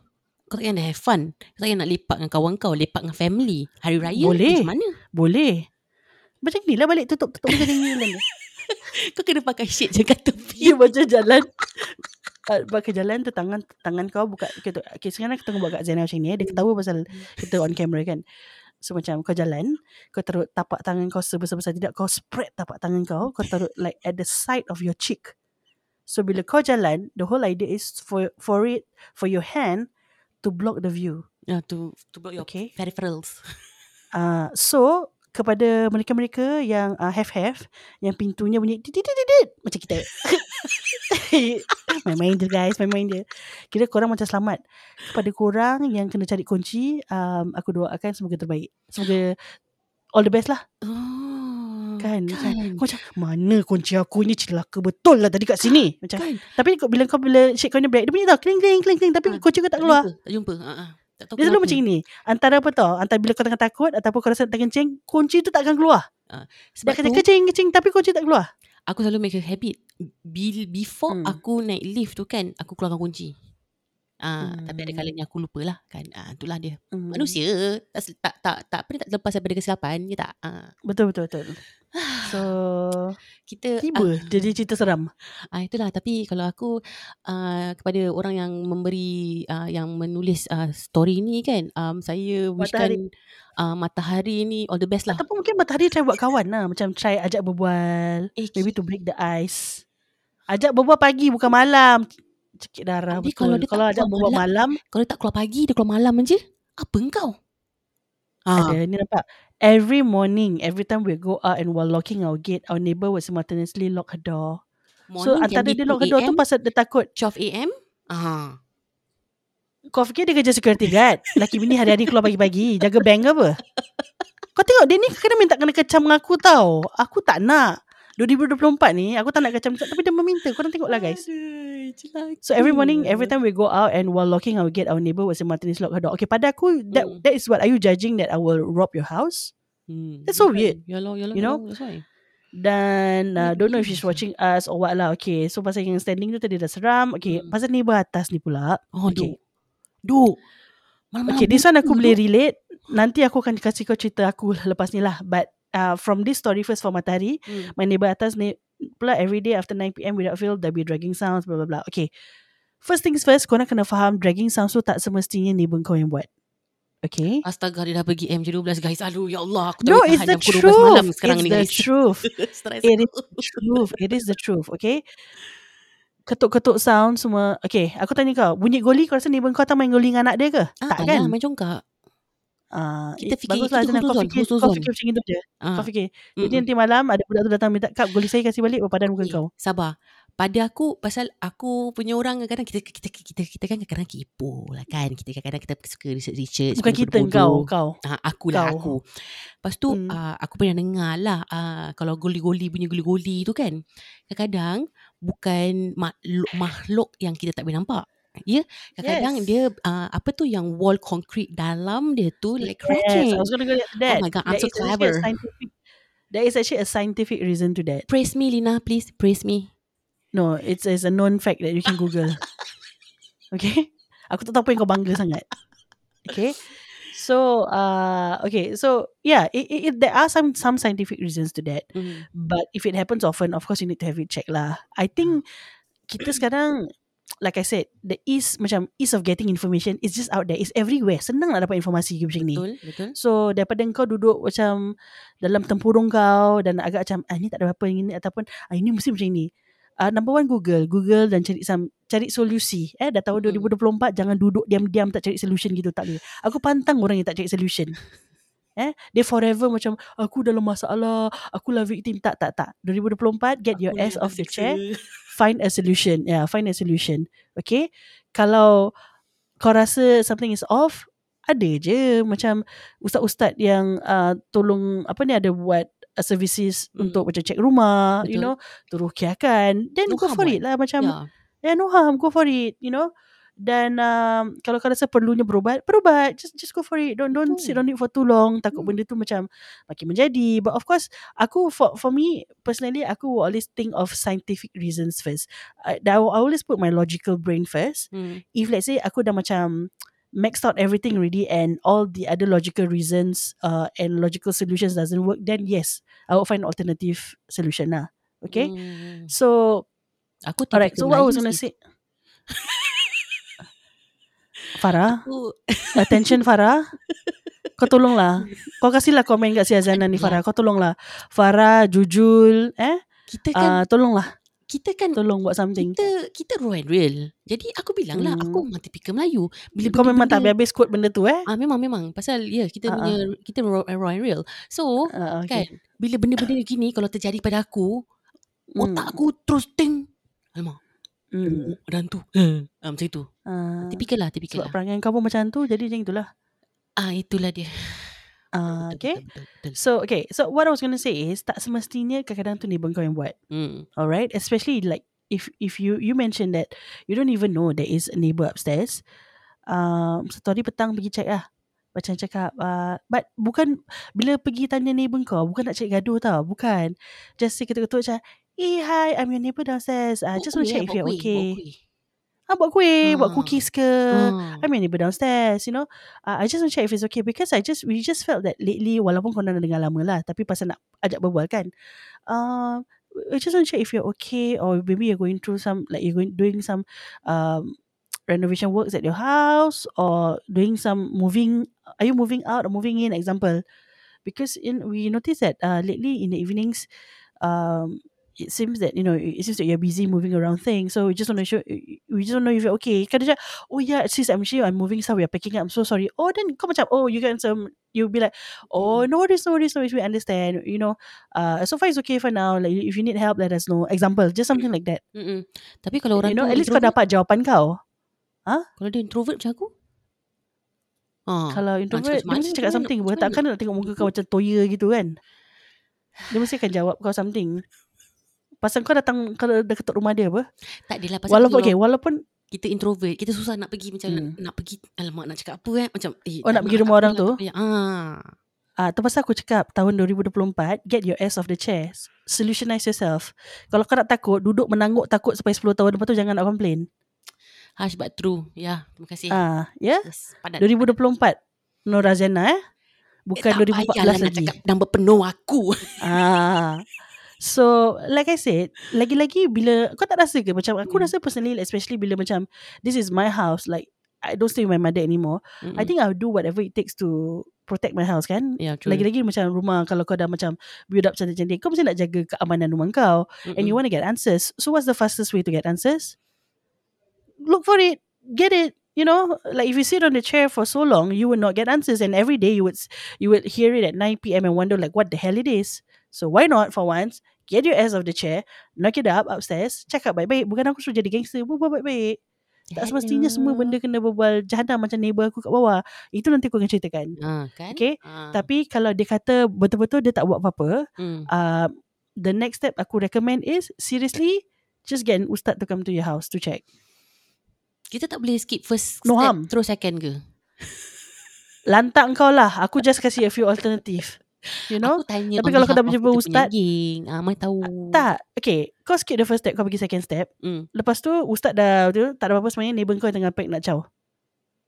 B: Kau tak payah nak have fun. Kau tak payah nak lepak dengan kawan kau. Lepak dengan family. Hari raya.
C: Boleh.
B: Macam mana?
C: Boleh. Macam ni lah balik tutup-tutup macam ni.
B: Kau kena pakai shade kat tepi.
C: Dia macam jalan. Uh, pakai jalan tu tangan tangan kau buka kita okay, sekarang kita tengah buat kat Zainal macam ni eh. dia ketawa pasal kita on camera kan so macam kau jalan kau taruh tapak tangan kau sebesar-besar tidak kau spread tapak tangan kau kau taruh like at the side of your cheek so bila kau jalan the whole idea is for for it for your hand to block the view
B: Ya, to, to block your
C: Okay.
B: peripherals.
C: uh, so kepada mereka-mereka yang uh, have-have yang pintunya bunyi dit, dit, dit, macam kita main-main je guys main-main je kira korang macam selamat kepada korang yang kena cari kunci um, aku doakan semoga terbaik semoga all the best lah
B: Oh.
C: Kan, macam,
B: kan.
C: kau macam mana kunci aku ni celaka betul lah tadi kat sini. Macam
B: Kan.
C: tapi bila kau bila shake kau ni break dia bunyi tau kling kling kling kling tapi
B: Ah,
C: kunci kau tak keluar.
B: Tak jumpa. Ha, ha. Tak tahu
C: Dia selalu macam ni. Antara apa tau? Antara bila kau tengah takut ataupun kau rasa tak kencing, kunci tu tak akan keluar. Dia
B: Sebab
C: kata
B: tu,
C: kecing kecing tapi kunci tak keluar.
B: aku selalu make a habit. Before
C: Hmm.
B: aku naik lift tu kan, aku keluarkan kunci. Ah,
C: Hmm.
B: tapi ada kalanya aku lupa lah kan. Ah, itulah dia.
C: Hmm.
B: Manusia tak tak tak tak pernah tak lepas daripada kesilapan, ya tak? Ah,
C: Betul betul betul. So
B: kita
C: tiba jadi cerita seram.
B: Ah itulah tapi kalau aku uh, kepada orang yang memberi uh, yang menulis uh, story ni kan um, saya wishkan uh, matahari ni all the best lah.
C: Ataupun mungkin matahari try buat kawan lah. Macam try ajak berbual.
B: Eh,
C: Maybe to break the ice. Ajak berbual pagi bukan malam. Cekik darah
B: Habis
C: betul.
B: kalau
C: Kalau,
B: dia
C: ajak
B: keluar
C: berbual malam,
B: kalau dia tak keluar pagi dia keluar malam je. Apa engkau? Ah,
C: ada ni nampak. Every morning, every time we go out and while locking our gate, our neighbor will simultaneously lock her door. so
B: morning
C: antara
B: can be
C: dia lock her
B: 2
C: door tu pasal dia takut
B: 12 AM. Ah.
C: Kau fikir dia kerja security guard Laki bini hari-hari keluar pagi-pagi Jaga bank apa Kau tengok dia ni kena minta kena kecam dengan aku tau Aku tak nak 2024 ni Aku tak nak kecam Tapi dia meminta Korang tengok lah guys
B: Aduh.
C: So every morning Every time we go out And while locking our gate Our neighbor will simultaneously lock her door Okay pada aku that,
B: Hmm.
C: that is what Are you judging that I will rob your house
B: Hmm,
C: That's so weird.
B: Yalah, yalah,
C: You know?
B: yalah, that's why.
C: Dan uh, Don't know if she's watching us Or what lah Okay So pasal yang standing tu tadi dah seram Okay
B: Hmm.
C: Pasal neighbor atas ni pula
B: Oh,
C: Okay.
B: duk. Duk. Malam-malam
C: Okay, this one aku boleh relate. Nanti aku akan kasih kau cerita aku lepas ni lah. But uh, from this story first for Matahari,
B: Hmm.
C: my neighbor atas ni pula every day after 9pm without fail, there'll be dragging sounds, blah blah blah. Okay. First things first, korang kena faham dragging sounds tu tak semestinya neighbor kau yang buat. Okay?
B: Astaga dia dah pergi MJ12 guys. Aduh ya Allah aku tak
C: No, it's the
B: 12 malam
C: truth.
B: sekarang
C: It's
B: ni
C: the
B: guys.
C: truth. It is the truth. It is the truth. Okay? Ketuk-ketuk sound semua. Okay, aku tanya kau. Bunyi goli kau rasa neighbor kau tak main goli dengan anak dia ke?
B: Ah,
C: tak
B: tak
C: kan?
B: lah, main congkak.
C: Ah,
B: Kita
C: it-
B: fikir
C: baguslah
B: itu
C: Azana. Kau
B: huzon,
C: fikir, kau fikir macam itu je.
B: Ah,
C: Kau fikir.
B: mm-mm.
C: Jadi nanti malam ada budak tu datang minta kap goli saya kasih balik berapa padan muka
B: Eh,
C: kau.
B: Sabar. Pada aku pasal aku punya orang kadang-kadang kita kita kita kita kan kadang-kadang lah kan. Kita kadang-kadang kita suka research research.
C: Bukan kita kau, kau.
B: Ah, aku lah aku. Lepas tu
C: Hmm.
B: ah, aku pernah dengar lah ah, kalau goli-goli punya goli-goli tu kan. Kadang-kadang bukan makhluk, makhluk yang kita tak boleh nampak. Ya, kadang-kadang
C: Yes.
B: dia ah, apa tu yang wall concrete dalam dia tu like
C: Yes,
B: cracking.
C: I was gonna go to that.
B: Oh my God, I'm
C: There
B: so clever.
C: There is actually a scientific reason to that.
B: Praise me Lina please, praise me.
C: No, it's, it's a known fact that you can Google. okay? Aku tak tahu apa yang kau bangga sangat. Okay? So, uh, okay. So, yeah, it, it, it, there are some some scientific reasons to that.
B: Mm.
C: But if it happens often, of course you need to have it checked lah. I think kita sekarang, like I said, the ease macam ease of getting information is just out there. It's everywhere. Senang nak dapat informasi macam ni.
B: Betul, betul.
C: So daripada kau duduk macam dalam tempurung kau dan agak macam ah ni tak ada apa ini ataupun ah ini mesti macam ini. Uh, number one Google, Google dan cari some cari solusi. Eh dah tahu
B: Mm.
C: 2024 jangan duduk diam-diam tak cari solution gitu tak boleh. Aku pantang orang yang tak cari solution. Eh, dia forever macam aku dalam masalah, aku lah victim. Tak, tak, tak. 2024 get your
B: Aku
C: ass
B: yang
C: off the chair find a solution. Yeah, find a solution. Okay? Kalau kau rasa something is off, ada je macam ustaz-ustaz yang uh, tolong apa ni ada buat uh, services
B: Hmm.
C: untuk macam cek rumah, you
B: Betul.
C: know, turukiakan. Then
B: No
C: go for
B: what?
C: it lah macam
B: Ya.
C: yeah, no harm, go for it, you know. Dan um, kalau kau rasa perlunya berubat, berubat. Just just go for it. Don't don't
B: Betul.
C: sit on it for too long. Takut
B: Hmm.
C: benda tu macam makin menjadi. But of course, aku for for me personally, aku always think of scientific reasons first. I, I always put my logical brain first.
B: Hmm.
C: If let's say aku dah macam maxed out everything already and all the other logical reasons uh, and logical solutions doesn't work, then yes, I will find alternative solution lah. Okay.
B: Hmm.
C: So
B: Aku
C: Alright,
B: typical
C: so what I was gonna
B: sih.
C: say Farah,
B: Aku
C: attention Farah. Kau tolonglah. Kau kasihlah komen kat si Azana ni Farah. Kau tolonglah. Farah, Jujul, eh?
B: kita kan
C: Uh, tolonglah.
B: kita kan
C: Tolong buat something.
B: kita kita raw and real. Jadi aku bilang lah
C: Hmm.
B: aku memang typical Melayu. Bila
C: Kau memang tak
B: benda-benda-
C: habis-habis quote benda tu eh?
B: Ah memang memang pasal ya kita
C: Ah,
B: punya kita raw, raw and real. So
C: Uh,
B: kan
C: okay.
B: bila benda-benda gini kalau terjadi pada aku
C: Hmm.
B: otak aku terus ting. Alamak.
C: Hmm.
B: Ada hantu. Hmm. Ah, macam itu.
C: Uh,
B: Tipikal lah, tipikal
C: sebab
B: lah.
C: perangai kau pun macam tu, jadi macam itulah.
B: Ah itulah dia.
C: Ah,
B: Betul,
C: okay.
B: betul, betul, betul.
C: So okay, so what I was going to say is tak semestinya kadang-kadang tu neighbor kau yang buat.
B: Hmm.
C: Alright, especially like if if you you mentioned that you don't even know there is a neighbor upstairs. Um, satu hari petang pergi check lah. Macam cakap, uh, but bukan bila pergi tanya neighbor kau, bukan nak cari gaduh tau, bukan. Just say ketuk-ketuk macam, eh hi, I'm your neighbor downstairs. I uh,
B: Buat
C: just want to check if
B: buat
C: you're
B: kuih,
C: okay.
B: buat kuih.
C: Ah, buat kuih, buat
B: Ah.
C: cookies ke.
B: Ah.
C: I'm your neighbor downstairs, you know. Uh, I just want to check if it's okay because I just we just felt that lately walaupun kau dah dengar lama lah, tapi pasal nak ajak berbual kan. Um, I just want to check if you're okay or maybe you're going through some like you're going doing some um renovation works at your house or doing some moving. Are you moving out or moving in? Example, because in we noticed that uh lately in the evenings, um. It seems that you know it seems that you're busy moving around things, so we just want to show we just want to know if you're okay. Kan dia cakap, oh yeah, sis, I'm sure I'm moving stuff. We are packing up. I'm so sorry. Oh, then come macam, oh, you can some. You'll be like, oh, no worries, no worries, no worries. We understand. You know, uh, so far it's okay for now. Like if you need help, let us know. Example, just something like that.
B: Mm-mm. Tapi kalau orang
C: you know, at least kau dapat jawapan kau.
B: Kalau dia introvert macam aku. Ah.
C: Kalau introvert, dia mesti cakap something. Takkan nak tengok muka kau macam toya gitu kan. Dia mesti akan jawab kau something. Pasal kau datang kalau dah ketuk rumah dia apa?
B: Tak adalah pasal
C: Walaupun
B: kalau
C: okay, walaupun
B: kita introvert, kita susah nak pergi macam nak,
C: Hmm.
B: nak pergi alamak nak cakap apa eh macam eh
C: Oh, nak pergi rumah orang
B: apalah,
C: tu?
B: payah. Ah.
C: Ah, tu pasal aku cakap tahun 2024 get your ass off the chair. Solutionize yourself. Kalau kau nak takut, duduk menangguk takut sampai 10 tahun lepas tu jangan nak complain.
B: Harsh but true. Ya, terima kasih.
C: Ah, ya.
B: Yes, padat.
C: 2024 Nur Razana eh. Bukan
B: eh, tak payahlah
C: 2014
B: nak
C: lagi.
B: cakap nama penuh aku.
C: Ah. So like I said Lagi-lagi bila Kau tak rasa ke Macam aku
B: Hmm.
C: rasa personally Especially bila macam This is my house Like I don't stay with my mother anymore. I think I'll do whatever it takes To protect my house kan?
B: Ya, true.
C: Lagi-lagi macam rumah Kalau kau dah macam Build up cantik-cantik Kau mesti nak jaga Keamanan rumah kau And you want to get answers. So what's the fastest way to get answers? Look for it. Get it. You know Like if you sit on the chair For so long You will not get answers And every day You would You would hear it at 9pm And wonder like What the hell it is So why not for once Get your ass off the chair Knock it up upstairs Cakap baik-baik Bukan aku suruh jadi gangster Berbual baik-baik Tak semestinya semua benda Kena berbual jahanam Macam neighbor aku kat bawah Itu nanti aku akan ceritakan
B: Ah, kan?
C: Okay,
B: Ah.
C: Tapi kalau dia kata Betul-betul dia tak buat apa-apa
B: hmm.
C: uh, The next step aku recommend is Seriously Just get an ustaz to come to your house To check
B: kita tak boleh skip first
C: No
B: step
C: harm.
B: terus second ke?
C: Lantak kau lah Aku just kasih a few alternative You know
B: Aku tanya
C: Tapi kalau kau dah berjumpa ustaz-.
B: Ah, Mai tahu.
C: Tak Okay Kau skip the first step Kau pergi second step
B: Hmm.
C: Lepas tu Ustaz dah tu, Tak ada apa-apa sebenarnya Neighbor kau tengah pack nak caw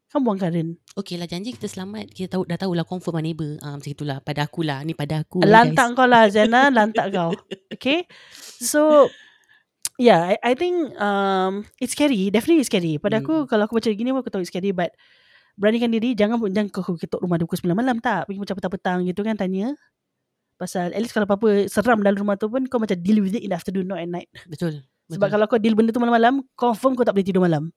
C: Kau buang karen
B: Okay lah janji kita selamat. Kita tahu dah tahu lah confirm lah neighbor. Ah, macam itulah. Pada aku lah. Ni pada aku.
C: Lantak kau lah Zana Lantak kau Okay So Yeah I, I think um, It's scary Definitely it's scary Pada
B: Hmm.
C: aku Kalau aku baca gini Aku tahu it's scary But Beranikan diri Jangan jangan kau ketuk rumah dia Pukul 9 malam tak Pergi macam petang-petang gitu kan Tanya Pasal at least kalau apa-apa Seram dalam rumah tu pun Kau macam deal with it In the afternoon Not at night
B: Betul.
C: Sebab
B: Betul.
C: kalau kau deal benda tu malam-malam Confirm kau tak boleh tidur malam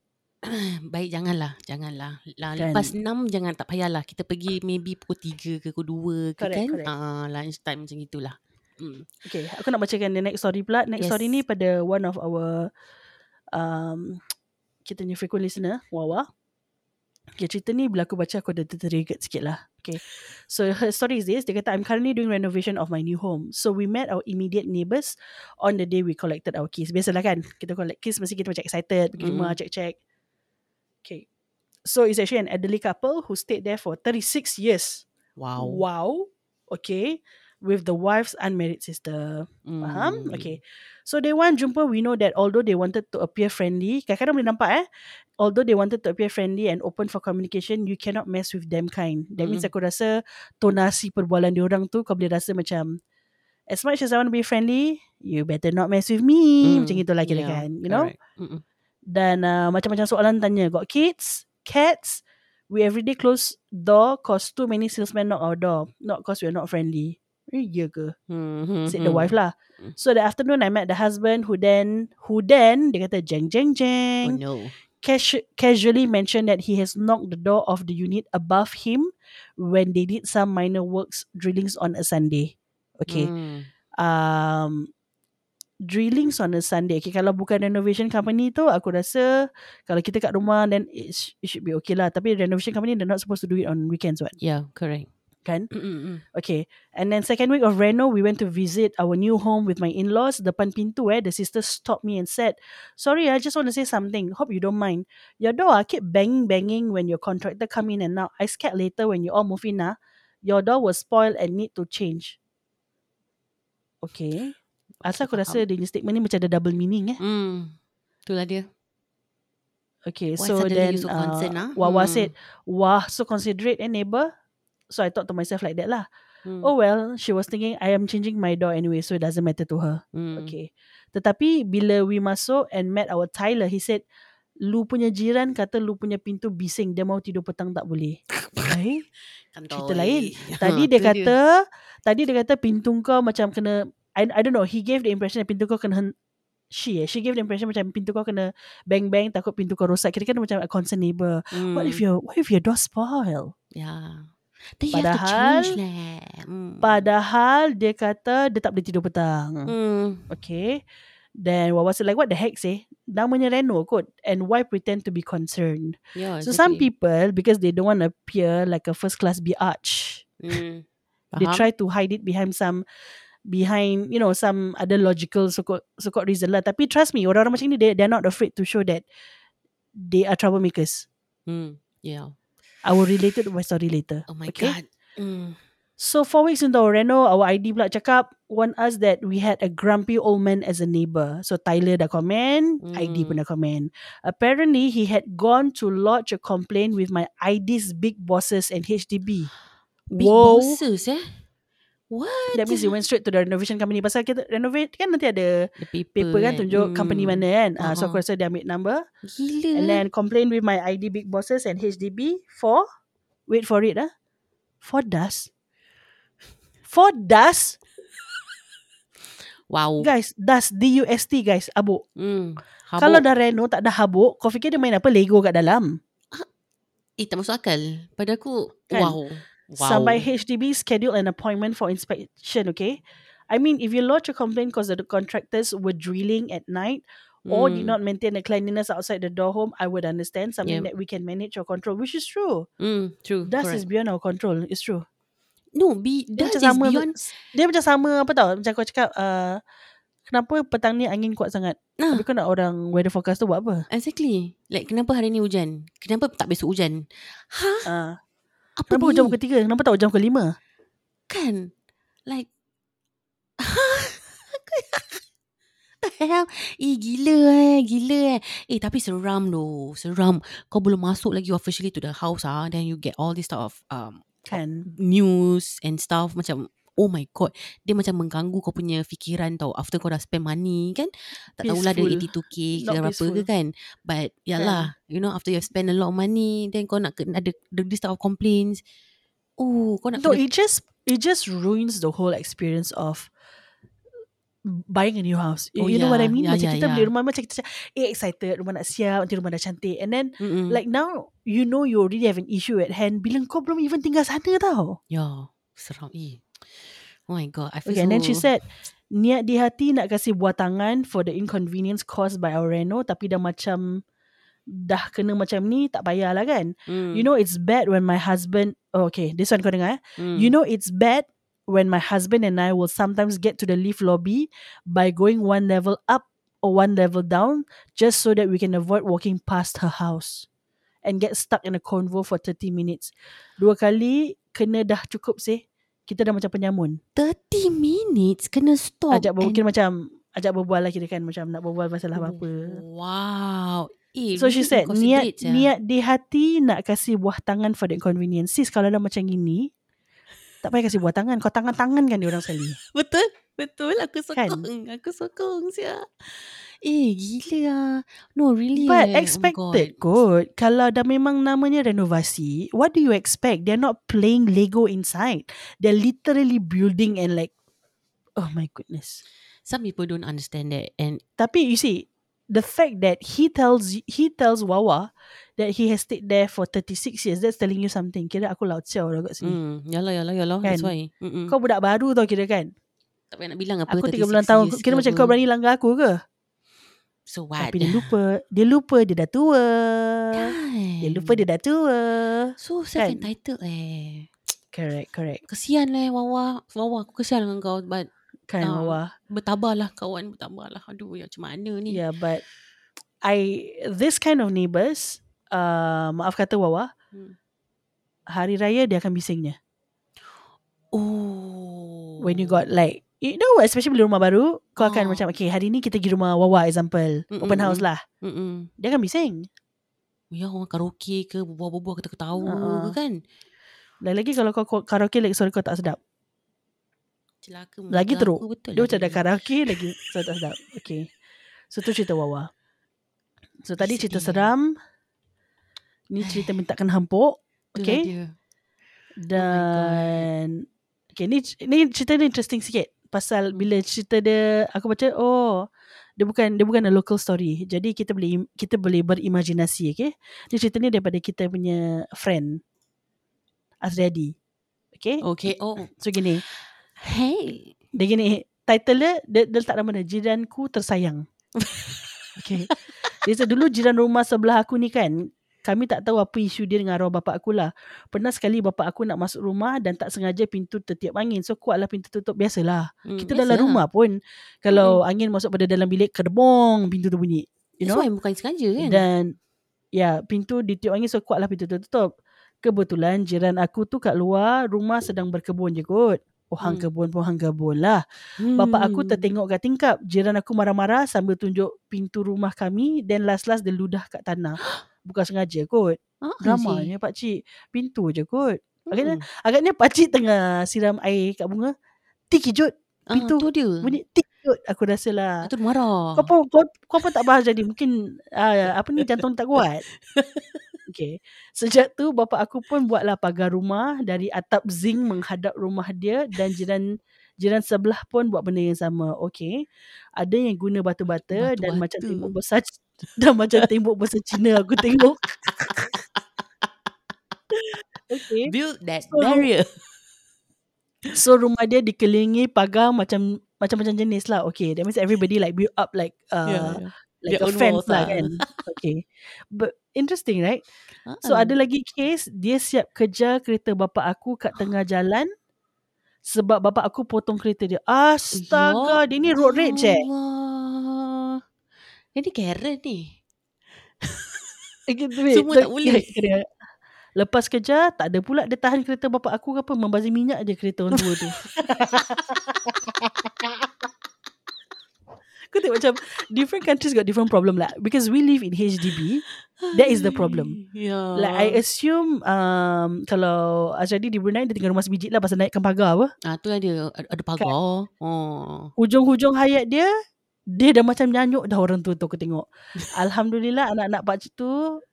B: Baik janganlah. Janganlah. Lah,
C: Kan.
B: Lepas 6 jangan tak payahlah. Kita pergi maybe pukul 3 ke pukul 2 ke
C: Correct,
B: kan.
C: correct.
B: Ah, lunch time macam itulah. Hmm.
C: Okay Aku nak bacakan the next story pula Next
B: Yes.
C: story ni pada One of our um, Kita punya frequent listener Wawa Okay cerita ni Bila aku baca Aku ada tertriggered sikit lah. Okay. So her story is this. Dia kata I'm currently doing renovation Of my new home. So we met our immediate neighbours On the day we collected our keys. Biasalah kan Kita collect keys Mesti kita macam excited Pergi rumah check-check. Okay. So it's actually an elderly couple Who stayed there for 36 years.
B: Wow.
C: Wow. Okay With the wife's unmarried sister
B: Hmm.
C: Faham? Okay. So day one jumpa we know that although they wanted to appear friendly, kadang-kadang boleh nampak eh, although they wanted to appear friendly and open for communication, you cannot mess with them kind. That means
B: Mm.
C: aku rasa tonasi perbualan diorang tu kau boleh rasa macam as much as I want to be friendly, you better not mess with me.
B: Hmm,
C: Macam itulah kira
B: yeah,
C: kan, you know?
B: Mm-mm.
C: Dan uh, macam-macam soalan tanya, got kids, cats, we everyday close door cause too many salesmen knock our door, not cause we are not friendly. Eh, ya ke?
B: Hmm, hmm,
C: said the
B: hmm.
C: wife lah.
B: Mm.
C: So the afternoon I met the husband who then who then dia kata jeng jeng
B: Oh
C: jeng
B: no.
C: casu- casually mentioned that he has knocked the door of the unit above him when they did some minor works drillings on a Sunday. Okay.
B: Hmm.
C: Um drillings on a Sunday. Okay, kalau bukan renovation company tu aku rasa kalau kita kat rumah then it, sh- it should be okay lah. Tapi renovation company they're not supposed to do it on weekends what.
B: Yeah, correct.
C: Kan?
B: Mm-mm.
C: Okay. And then second week of Reno, we went to visit our new home with my in-laws. Depan pintu eh, the sister stopped me and said, Sorry, I just want to say something. Hope you don't mind. Your door ah, keep banging, banging when your contractor come in and out. I scared later when you all move in ah, your door will spoil and need to change. Okay. Asal aku rasa dia statement ni macam ada double meaning eh.
B: Hmm. Itulah dia.
C: Okay,
B: Why
C: so then
B: you so concerned, ah?
C: Wawa
B: Hmm.
C: said, Wah, so considerate eh neighbor. So I thought to myself like that lah.
B: Hmm.
C: Oh well, she was thinking I am changing my door anyway, so it doesn't matter to her.
B: Hmm.
C: Okay. Tetapi bila we masuk and met our Tyler, he said, Lu punya jiran kata lu punya pintu bising, dia mau tidur petang tak boleh. Okay. Cerita lain. Tadi dia kata, tadi dia kata pintu kau macam kena, I, I don't know, he gave the impression that pintu kau kena, she eh, she gave the impression macam pintu kau kena bang-bang, takut pintu kau rosak. Kira kan macam a concerned neighbor.
B: Hmm.
C: What if your, what if your door spoil?
B: Yeah. Then you have to
C: Padahal-
B: change lah. Hmm.
C: Padahal dia kata dia tak boleh tidur petang.
B: Hmm.
C: Okay. Then Wawa said like what the heck say? Namanya Reno kot. And why pretend to be concerned?
B: Yeah,
C: So some
B: exactly.
C: people, because they don't want to appear like a first class biatch,
B: Hmm.
C: they
B: Faham?
C: try to hide it behind some behind you know some other logical so called so called reason lah tapi trust me orang-orang macam ni they they're not afraid to show that they are troublemakers
B: Hmm. Yeah.
C: I will relate it to my story later
B: Oh my
C: okay?
B: god. Hmm.
C: So four weeks into our reno, our ID pula cakap want us that we had a grumpy old man as a neighbor. So Tyler dah komen, ID
B: Hmm.
C: pun dah komen. Apparently he had gone to lodge a complaint with my ID's big bosses and HDB.
B: Big
C: Whoa.
B: bosses eh. What?
C: That means he went straight to the renovation company. Pasal kita renovate kan nanti ada
B: The paper,
C: paper kan tunjuk company
B: Hmm.
C: mana kan. Uh, so
B: Uh-huh.
C: aku rasa dia ambil number.
B: Gila.
C: And then complain with my ID big bosses and HDB for, wait for it ah, for dust. For dust?
B: wow.
C: Guys, dust, D-U-S-T guys, abuk.
B: Hmm. Habuk.
C: Kalau dah reno tak ada habuk, kau fikir dia main apa? Lego kat dalam.
B: Eh tak masuk akal. Pada aku
C: Kan?
B: wow. Wow.
C: Sampai HDB schedule an appointment for inspection, okay? I mean, if you lodge a complaint because the contractors were drilling at night or did
B: Hmm.
C: not maintain the cleanliness outside the door home, I would understand something
B: Yeah.
C: that we can manage or control, which is true.
B: Hmm, true.
C: Dust
B: correct.
C: is beyond our control. It's true.
B: No, be,
C: Dia macam
B: is
C: sama
B: beyond.
C: dia macam sama apa tau? Macam kau cakap uh, kenapa petang ni angin kuat sangat?
B: Nah,
C: Tapi kau nak orang weather forecast tu buat apa?
B: exactly. Like kenapa hari ni hujan? Kenapa tak besok hujan? Ha?
C: Uh,
B: Apa
C: kenapa
B: ni?
C: hujan pukul tiga? Kenapa tak hujan pukul lima?
B: Kan? Like hell? Eh gila eh Gila eh Eh tapi seram tu Seram Kau belum masuk lagi officially to the house ah, Then you get all this type of um,
C: Kan?
B: News and stuff Macam Oh my god Dia macam mengganggu kau punya fikiran tau After kau dah spend money kan Tak tahulah
C: Peaceful.
B: 82k ke
C: Not
B: berapa
C: peaceful.
B: ke kan But yalah You know after you have spent a lot of money Then kau nak ada ada This type of complaints Oh kau nak
C: No,
B: kena
C: it just it just ruins the whole experience of buying a new house. You,
B: Oh,
C: you know what I
B: yeah.
C: mean?
B: Yeah,
C: macam
B: yeah,
C: kita
B: yeah.
C: beli rumah macam kita eh excited rumah nak siap, nanti rumah dah cantik. And then
B: Mm-mm.
C: like now you know you already have an issue at hand bila kau belum even tinggal sana tau.
B: Ya, seram. Eh. Oh my god, I feel
C: Okay,
B: so...
C: and then she said niat di hati nak kasih buat tangan for the inconvenience caused by our reno tapi dah macam dah kena macam ni tak payahlah kan.
B: mm,
C: You know it's bad when my husband oh, okay, this one kau dengar eh.
B: mm,
C: You know it's bad when my husband and I will sometimes get to the lift lobby by going one level up or one level down just so that we can avoid walking past her house and get stuck in a convo for 30 minutes. Dua kali kena dah cukup sih. Kita dah macam penyamun.
B: 30 minutes kena stop.
C: ajak berbual
B: and-
C: macam ajak berbual lah kira kan macam nak berbual pasal apa-apa.
B: Wow. Eh,
C: So she said niat
B: inconsiderate sia.
C: niat di hati nak kasih buah tangan for the inconvenience. Sis kalau dah macam gini tak payah kasih buah tangan. Kau tangan-tangan kan dia orang sekali.
B: Betul? Betul. Aku
C: Kan?
B: sokong. Aku sokong sia. Eh, gila lah. No, really
C: But
B: eh. Oh
C: expected
B: God.
C: kot. Kalau dah memang namanya renovasi, what do you expect? They're not playing Lego inside. They're literally building and like, oh my goodness.
B: Some people don't understand that. And
C: Tapi you see, the fact that he tells he tells Wawa that he has stayed there for 36 years, that's telling you something. Kira aku laut siau dah kat sini.
B: mm, yalah, yalah, yalah. That's
C: Kan?
B: why. Mm-mm.
C: Kau budak baru tau kira kan.
B: tak payah nak bilang apa.
C: Aku
B: 36
C: 30 tahun. Kira macam kau berani langgar aku ke?
B: So what?
C: Tapi dia lupa. Dia lupa dia dah tua.
B: Kan?
C: Dia lupa dia dah tua.
B: So self-entitled eh.
C: correct, correct.
B: Kesian lah Wawa. Wawa aku kesian dengan kau. But
C: Kan
B: Ah,
C: Wawa.
B: bertabahlah kawan. Bertabahlah. Aduh ya macam mana ni.
C: Yeah, but I this kind of neighbours, uh, maaf kata Wawa,
B: Hmm.
C: hari raya dia akan bisingnya.
B: Oh.
C: When you got like You know especially beli rumah baru Kau akan
B: Oh.
C: macam Okay hari ni kita pergi rumah Wawa example.
B: Mm-mm,
C: Open house lah.
B: Mm-mm.
C: Dia akan bising.
B: Ya orang karaoke ke Berbual-bual kita ketawa
C: Uh-uh.
B: ke kan?
C: Lagi-lagi kalau kau karaoke Lagi suara kau tak sedap.
B: Celaka
C: Lagi teruk.
B: betul
C: Dia macam
B: lagi.
C: dah karaoke Lagi suara tak sedap. Okay. So tu cerita Wawa. So tadi cerita
B: Sedih.
C: seram. Ni cerita mintakan hampuk. Okay.
B: dia.
C: Dan Okay ni, ni cerita dia interesting sikit Pasal bila cerita dia Aku baca Oh dia bukan dia bukan a local story. Jadi kita boleh kita boleh berimajinasi, okay? Dia cerita ni daripada kita punya friend Azriadi. Okay?
B: Okay Oh
C: So gini,
B: Hey
C: dia gini, title dia dia, dia letak nama dia Jiranku Tersayang. okay. Dia dulu jiran rumah sebelah aku ni kan, kami tak tahu apa isu dia dengan arwah bapak aku lah. Pernah sekali bapak aku nak masuk rumah dan tak sengaja pintu tertiup angin. So kuatlah pintu tutup. Biasalah.
B: Hmm,
C: Kita
B: biasa
C: dalam
B: lah.
C: rumah pun kalau angin masuk pada dalam bilik kedebong pintu tu bunyi. You
B: That's
C: know?
B: why bukan sengaja kan
C: Dan ya, pintu ditiup angin so kuatlah pintu tu tutup. Kebetulan jiran aku tu kat luar rumah sedang berkebun je kot. Pohang
B: Hmm.
C: kebun, pohang kebun lah.
B: hmm.
C: Bapak aku tertengok kat tingkap. Jiran aku marah-marah sambil tunjuk pintu rumah kami. Dan last-last dia ludah kat tanah. Bukan sengaja kot.
B: ah,
C: Dramanya pakcik. Pintu je kot. Agaknya,
B: Hmm.
C: agaknya pakcik tengah siram air kat bunga. Terkejut.
B: Ah,
C: pintu
B: tu dia
C: Bunyi terkejut aku rasa lah.
B: Itu marah
C: Kau pun, kau, kau pun tak bahas jadi. Mungkin uh, apa ni jantung tak kuat. Okay. Sejak tu bapak aku pun buatlah pagar rumah dari atap zinc menghadap rumah dia dan jiran jiran sebelah pun buat benda yang sama. Okay. Ada yang guna batu-bata dan
B: Batu-bata.
C: macam tembok besar dan macam tembok besar Cina aku tengok. okay.
B: Build that
C: So,
B: barrier
C: So rumah dia dikelilingi pagar macam macam-macam jenis lah. Okay. That means everybody like build up like uh,
B: yeah, yeah.
C: like
B: Their
C: a fence lah
B: lah.
C: kan. Okay. But interesting right? So
B: Ah.
C: ada lagi case dia siap kejar kereta bapa aku kat tengah jalan sebab bapa aku potong kereta dia. Astaga, dia ni road rage eh.
B: Allah. Ini Karen ni.
C: Wait,
B: Semua tak boleh.
C: Lepas kejar, tak ada pula dia tahan kereta bapa aku ke apa. Membazir minyak je kereta orang tua tu. Kau tengok macam different countries got different problem lah. Because we live in HDB, that is the problem.
B: Yeah.
C: Like I assume um, kalau Azadi di Brunei dia tinggal rumah sebiji lah pasal naikkan pagar apa.
B: Ah tu ada ada, ada pagar. Oh.
C: hujung-hujung hayat dia dia dah macam nyanyuk dah orang tu tu aku tengok. Alhamdulillah anak-anak pakcik tu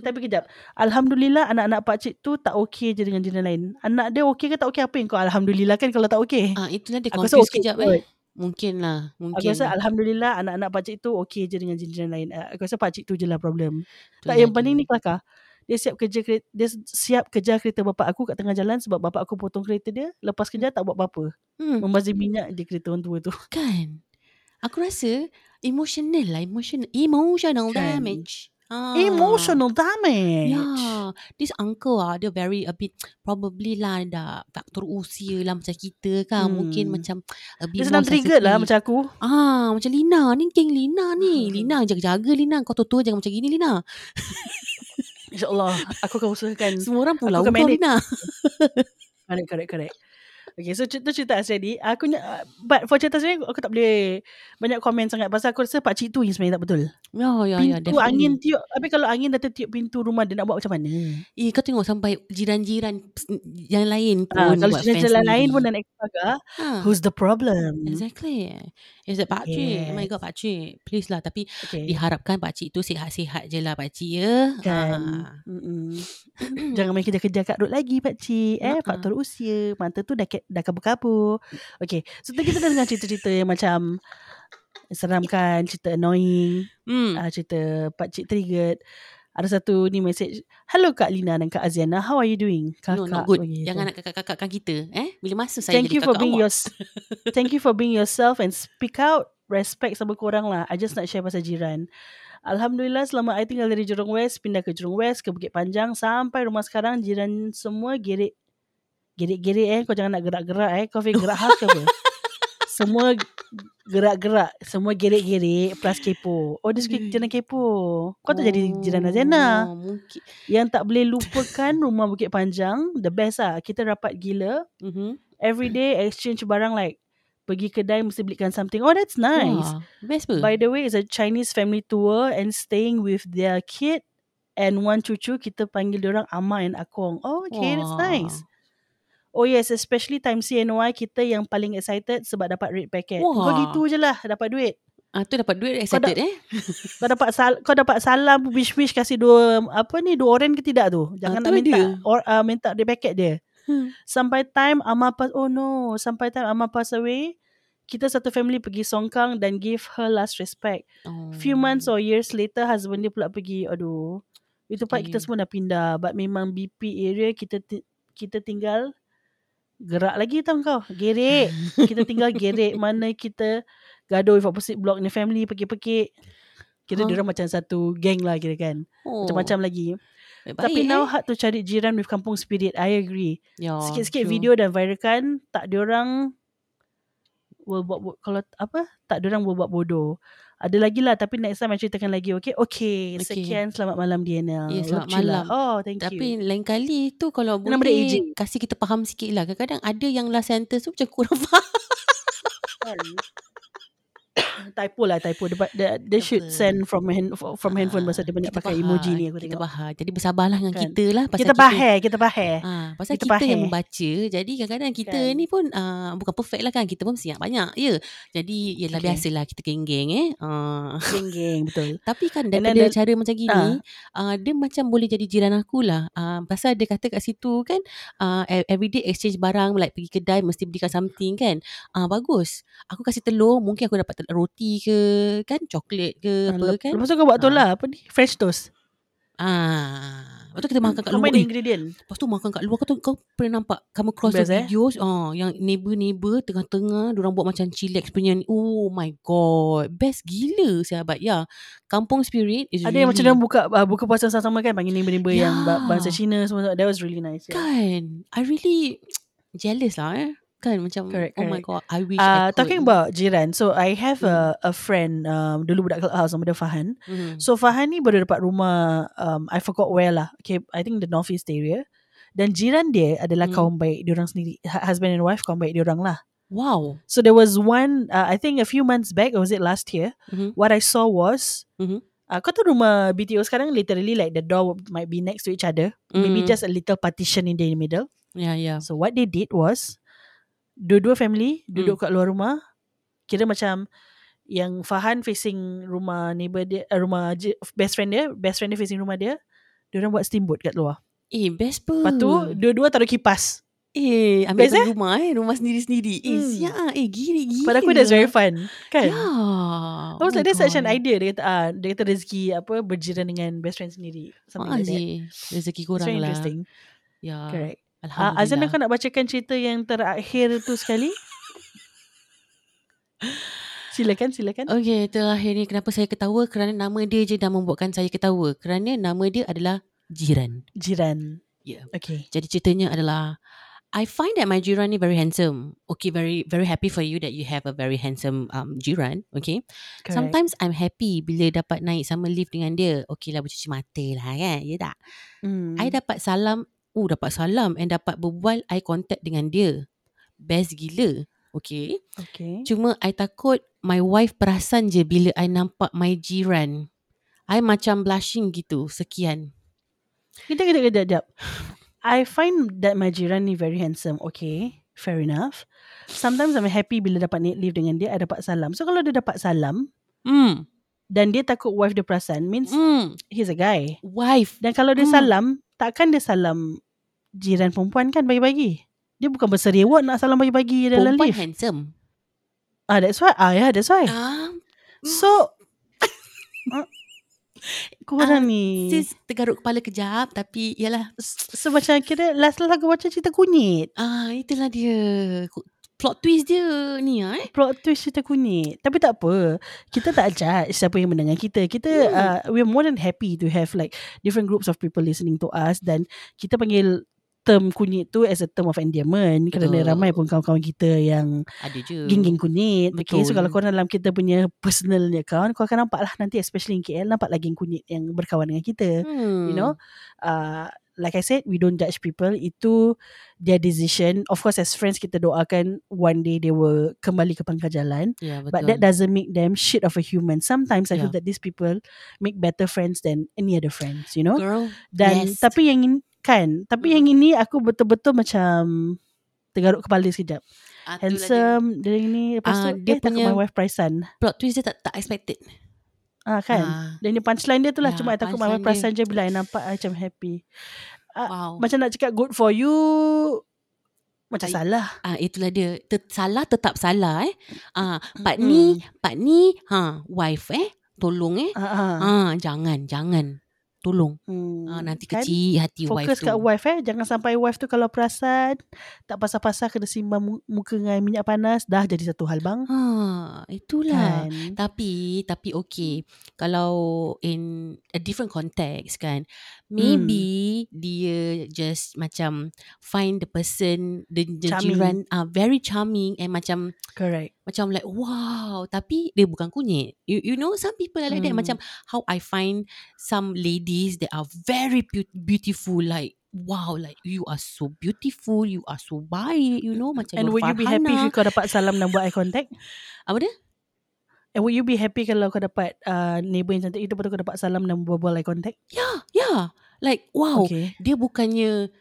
C: tapi kejap. Alhamdulillah anak-anak pakcik tu tak okey je dengan jiran lain. Anak dia okey ke tak okey apa yang kau alhamdulillah kan kalau tak okey.
B: Ah itulah dia
C: Aku rasa
B: confuse
C: okey
B: kejap
C: kot.
B: Eh. Mungkin lah,
C: Aku
B: mungkin.
C: rasa alhamdulillah anak-anak pakcik tu okey je dengan jiran lain. Ah, Aku rasa pakcik tu je lah problem.
B: Itulah
C: Tak yang
B: dia.
C: paling ni kelakar. Dia siap kerja dia siap kejar kereta bapak aku kat tengah jalan sebab bapak aku potong kereta dia. Lepas kejar tak buat apa-apa.
B: Hmm,
C: Membazir minyak je kereta orang tua tu.
B: kan. Aku rasa emotional lah, emotional emotional
C: Kan.
B: damage. Ah.
C: Emotional damage.
B: Yeah, this uncle ah dia very a bit probably lah dah faktor usia lah macam kita kan.
C: Hmm.
B: Mungkin macam a bit
C: Dia senang
B: more
C: trigger lah macam aku.
B: Ah, macam Lina ni geng Lina ni.
C: Hmm.
B: Lina jaga-jaga Lina. Kau tua-tua jangan macam gini Lina.
C: InsyaAllah aku akan usahakan.
B: Semua orang pulau kau
C: manage.
B: Lina.
C: Correct, correct, correct. Okay, so cerita cerita Asri Aku uh, But for cerita Asri Aku tak boleh Banyak komen sangat Pasal aku rasa pakcik tu yang sebenarnya tak betul
B: Ya, ya, ya.
C: Pintu
B: definitely.
C: angin tiup Tapi kalau angin dah tertiup pintu rumah Dia nak buat macam mana
B: Eh, kau tengok sampai jiran-jiran yang lain pun
C: Ah, Kalau jalan lain pun dah naik pagar
B: Ha.
C: Who's the problem
B: Exactly. Is that pakcik? Oh my
C: Yes.
B: god, pakcik. Please lah. Tapi
C: Okay
B: diharapkan pakcik tu sihat-sihat je lah pakcik ya.
C: Kan. Mm-mm. Jangan main kerja-kerja kat road lagi pakcik eh
B: Ha-ha.
C: Faktor usia Mata tu dah, dah kabur-kabur Okay So tadi kita dah dengar cerita-cerita yang macam Seram kan Cerita annoying
B: Hmm.
C: uh, cerita Pakcik Triggered. Ada satu ni message. Hello Kak Lina dan Kak Aziana. How are you doing? Kakak.
B: no, not good.
C: bagi
B: Jangan nak kakak-kakakkan kita. Eh? Bila masa saya
C: Thank
B: jadi
C: you for
B: kakak
C: being
B: awak?
C: your Thank you for being yourself and speak out. Respect sama korang lah. I just nak share pasal jiran. Alhamdulillah selama I tinggal dari Jurong West pindah ke Jurong West ke Bukit Panjang sampai rumah sekarang jiran semua gerik gerik-gerik eh kau jangan nak gerak-gerak eh kau feel gerak khas ke apa semua gerak-gerak semua gerik-gerik plus kepo oh dia suka jiran kepo kau tak jadi jiran Azena
B: Oh, Mungkin.
C: yang tak boleh lupakan rumah Bukit Panjang the best lah kita rapat gila
B: Mm-hmm.
C: every day exchange barang like pergi kedai mesti belikan something oh that's nice
B: Wah, best pun.
C: By the way, it's a Chinese family tour and staying with their kid and one cucu. Kita panggil orang Ama and Akong. Oh, okay, that's
B: Wah.
C: nice. Oh yes, especially time CNY kita yang paling excited sebab dapat red packet. Kau
B: Wah.
C: gitu je lah dapat duit.
B: Ah, tu dapat duit
C: Kau
B: excited eh.
C: Kau dapat sal kau dapat salam wish wish kasih dua apa ni dua orang ke tidak tu? Jangan
B: Ah,
C: nak minta
B: dia.
C: or uh, minta red packet dia.
B: Hmm.
C: Sampai time Ama pass oh no, sampai time Ama pass away, kita satu family pergi Songkang dan give her last respect.
B: Oh.
C: few months or years later husband dia pula pergi aduh itu part kita
B: Okay.
C: semua dah pindah but memang BP area kita ti- kita tinggal gerak lagi tau kau gerik kita tinggal gerik mana kita gaduh with opposite block ni family pekik-pekik kita
B: Huh?
C: huh? macam satu gang lah kira kan
B: Oh.
C: macam-macam lagi
B: Baik-baik,
C: tapi now
B: eh.
C: hard to cari jiran with kampung spirit I agree
B: Ya,
C: sikit-sikit
B: true.
C: video dan viralkan tak diorang will buat kalau apa tak diorang will buat bodoh ada lagi lah tapi next time I ceritakan lagi okay okay,
B: Okay.
C: sekian selamat malam Diana
B: Ya, selamat
C: Love lah.
B: malam.
C: oh thank
B: Tapi
C: you
B: lain kali tu kalau
C: Nama dia
B: boleh kasih kita faham sikit lah. Kadang-kadang ada yang last sentence tu macam kurang faham.
C: typo lah typo. Dia, dia, dia should send from hand, from handphone pasal dia banyak
B: Kita
C: pakai
B: faham,
C: emoji ni aku
B: Kita
C: tengok.
B: faham. Jadi bersabarlah dengan
C: Kan.
B: kita lah. Pasal
C: kita bahaya kita bahaya
B: Ah, pasal
C: Kita
B: kita, yang membaca. Jadi kadang-kadang kita
C: Kan.
B: ni pun uh, Bukan perfect lah kan. Kita pun siap banyak Ya. Jadi Yelah
C: Okay.
B: biasalah Kita geng-geng eh. Uh,
C: geng-geng betul.
B: Tapi kan
C: then
B: daripada
C: the-
B: cara macam gini uh, Dia macam boleh jadi jiran aku lah. Uh, Pasal dia kata kat situ kan uh, Everyday exchange barang Like pergi kedai Mesti belikan something kan. Uh, Bagus. Aku kasih telur Mungkin aku dapat telur roti ke Kan coklat ke
C: Ah,
B: Apa kan
C: lepas tu kau buat tu
B: Ah.
C: lah apa ni French toast
B: Ah, Lepas tu kita makan kat luar
C: the
B: Eh,
C: ingredient
B: Lepas tu makan kat luar kau, tu, kau pernah nampak kamu cross
C: Best,
B: the
C: eh?
B: videos ah yang neighbor-neighbor tengah-tengah orang buat macam chillax punya ni. Oh my god. Best gila sahabat. Ya. Kampung spirit is
C: ada
B: really
C: yang macam dia buka uh, buka puasa sama-sama kan panggil neighbor-neighbor
B: Ya.
C: yang ba- bangsa Cina semua that was really nice yeah.
B: kan. I really jealous lah eh. Kan macam
C: Correct,
B: oh my god I wish I
C: Uh,
B: could.
C: talking about jiran So I have
B: Hmm.
C: a, a friend um, Dulu budak clubhouse Nama dia Fahan
B: Mhm.
C: So Fahan ni baru dapat rumah um, I forgot where lah Okay I think the northeast area Dan jiran dia adalah
B: Hmm.
C: kaum baik Diorang sendiri Hu- Husband and wife kaum baik diorang lah
B: Wow.
C: So there was one uh, I think a few months back Or was it last year
B: Mhm.
C: What I saw was
B: Mhm.
C: uh, Kau tahu rumah BTO sekarang Literally like the door Might be next to each other Maybe
B: Mhm.
C: just a little partition in the middle
B: Ya ya.
C: So what they did was dua-dua family duduk
B: Hmm.
C: kat luar rumah. Kira macam yang Fahan facing rumah neighbor dia, uh, rumah je, best friend dia, best friend dia facing rumah dia. Dia orang buat steamboat kat luar.
B: Eh best pun.
C: Lepas tu dua-dua taruh kipas.
B: eh ambil
C: Best,
B: satu rumah eh rumah sendiri-sendiri. Eh
C: Hmm.
B: siap eh gila gila.
C: Pada aku that's very fun. Kan?
B: Ya.
C: I was like, that's such an idea. Dia kata, ah, dia kata rezeki apa berjiran dengan best friend sendiri. Something
B: Ah,
C: like that.
B: Rezeki korang
C: very
B: lah.
C: interesting.
B: Ya.
C: Correct. Uh,
B: Alhamdulillah.
C: Azana kau nak bacakan cerita yang terakhir tu sekali? silakan, silakan.
B: Okey, terakhir ni kenapa saya ketawa kerana nama dia je dah membuatkan saya ketawa. Kerana nama dia adalah Jiran.
C: Jiran.
B: Ya.
C: Okay.
B: Jadi ceritanya adalah I find that my jiran ni very handsome. Okay, very very happy for you that you have a very handsome um jiran. Okay.
C: Correct.
B: Sometimes I'm happy bila dapat naik sama lift dengan dia. Okay lah bercuci mata lah kan. Ya tak?
C: Hmm.
B: I dapat salam. Oh dapat salam and dapat berbual eye contact dengan dia. Best gila. Okay.
C: Okay.
B: Cuma I takut my wife perasan je bila I nampak my jiran. I macam blushing gitu. Sekian.
C: Kejap, kejap, kejap, kejap. I find that my jiran ni very handsome. Okay. Fair enough. Sometimes I'm happy bila dapat lift dengan dia, I dapat salam. So kalau dia dapat salam,
B: Hmm.
C: Dan dia takut wife dia perasan, means
B: Hmm.
C: he's a guy.
B: Wife.
C: Dan kalau dia
B: Hmm.
C: salam, takkan dia salam jiran perempuan kan bagi-bagi. Dia bukan berseriwak nak salam bagi-bagi dalam
B: Perempuan
C: lift.
B: handsome.
C: Ah, that's why. Ah, yeah, that's why.
B: Ah,
C: So, ah, korang
B: Ah,
C: ni.
B: sis tergaruk kepala kejap tapi yalah
C: So, macam kira last-last aku baca cerita kunyit.
B: ah itulah dia plot twist dia ni ah, eh.
C: plot twist cerita kunyit. Tapi tak apa. Kita tak judge siapa yang mendengar kita. Kita
B: Hmm.
C: uh, we're more than happy to have like different groups of people listening to us dan kita panggil term kunyit tu as a term of endearment kerana
B: Betul.
C: ramai pun kawan-kawan kita yang
B: Ada je.
C: geng-geng kunyit. Okay, so
B: Betul.
C: kalau korang dalam kita punya personal account, kau akan nampak lah nanti especially in KL, nampak lah geng kunyit yang berkawan dengan kita.
B: Hmm.
C: You know, uh, like I said, we don't judge people. Itu their decision. Of course, as friends, kita doakan one day they will kembali ke pangkal jalan.
B: Ya, betul.
C: But that doesn't make them shit of a human. Sometimes I feel
B: Yeah.
C: that these people make better friends than any other friends, you know.
B: Girl,
C: Dan
B: yes.
C: tapi yang ini kan, tapi
B: Mm.
C: yang ini aku betul-betul macam tergaruk kepala sekejap.
B: Ah, dia.
C: Handsome dia ini lepas
B: Ah,
C: tu
B: dia
C: dia takut
B: punya-
C: my wife perasan.
B: Plot twist dia tak, tak expected.
C: Ah kan.
B: Ah,
C: Dan dia punchline dia tu lah
B: Ya,
C: Cuma I takut
B: punchline
C: perasan je Bila I nampak I macam happy
B: wow.
C: Macam nak cakap good for you Macam
B: I-
C: salah
B: Ah itulah dia. Tet, salah tetap salah eh. Ah part
C: Mm-mm.
B: ni, part ni, ha wife eh. Tolong eh.
C: ah, ah.
B: Ah jangan, jangan. Tolong.
C: Hmm,
B: Ah nanti
C: kan?
B: kecil hati wife
C: Fokus
B: tu.
C: kat wife eh Jangan sampai wife tu Kalau perasan Tak pasal-pasal Kena simbang mu- muka dengan minyak panas Dah jadi satu hal bang
B: Ha, itulah.
C: Kan
B: Tapi tapi okay kalau in a different context kan maybe
C: Hmm.
B: dia just macam find the person the, the
C: Charming.
B: jiran uh, very charming and macam
C: Correct
B: macam like wow tapi dia bukan kunyit you you know some people are like that
C: Hmm.
B: macam how I find some ladies that are very beau- beautiful like wow like you are so beautiful you are so baik you know macam
C: And would you be happy. If kau dapat salam Dan buat eye contact
B: apa dia
C: And would you be happy Kalau kau dapat uh, Neighbor yang cantik itu? Lepas tu kau dapat salam Dan buat-buat eye contact?
B: Yeah yeah like wow.
C: Okay.
B: Dia bukannya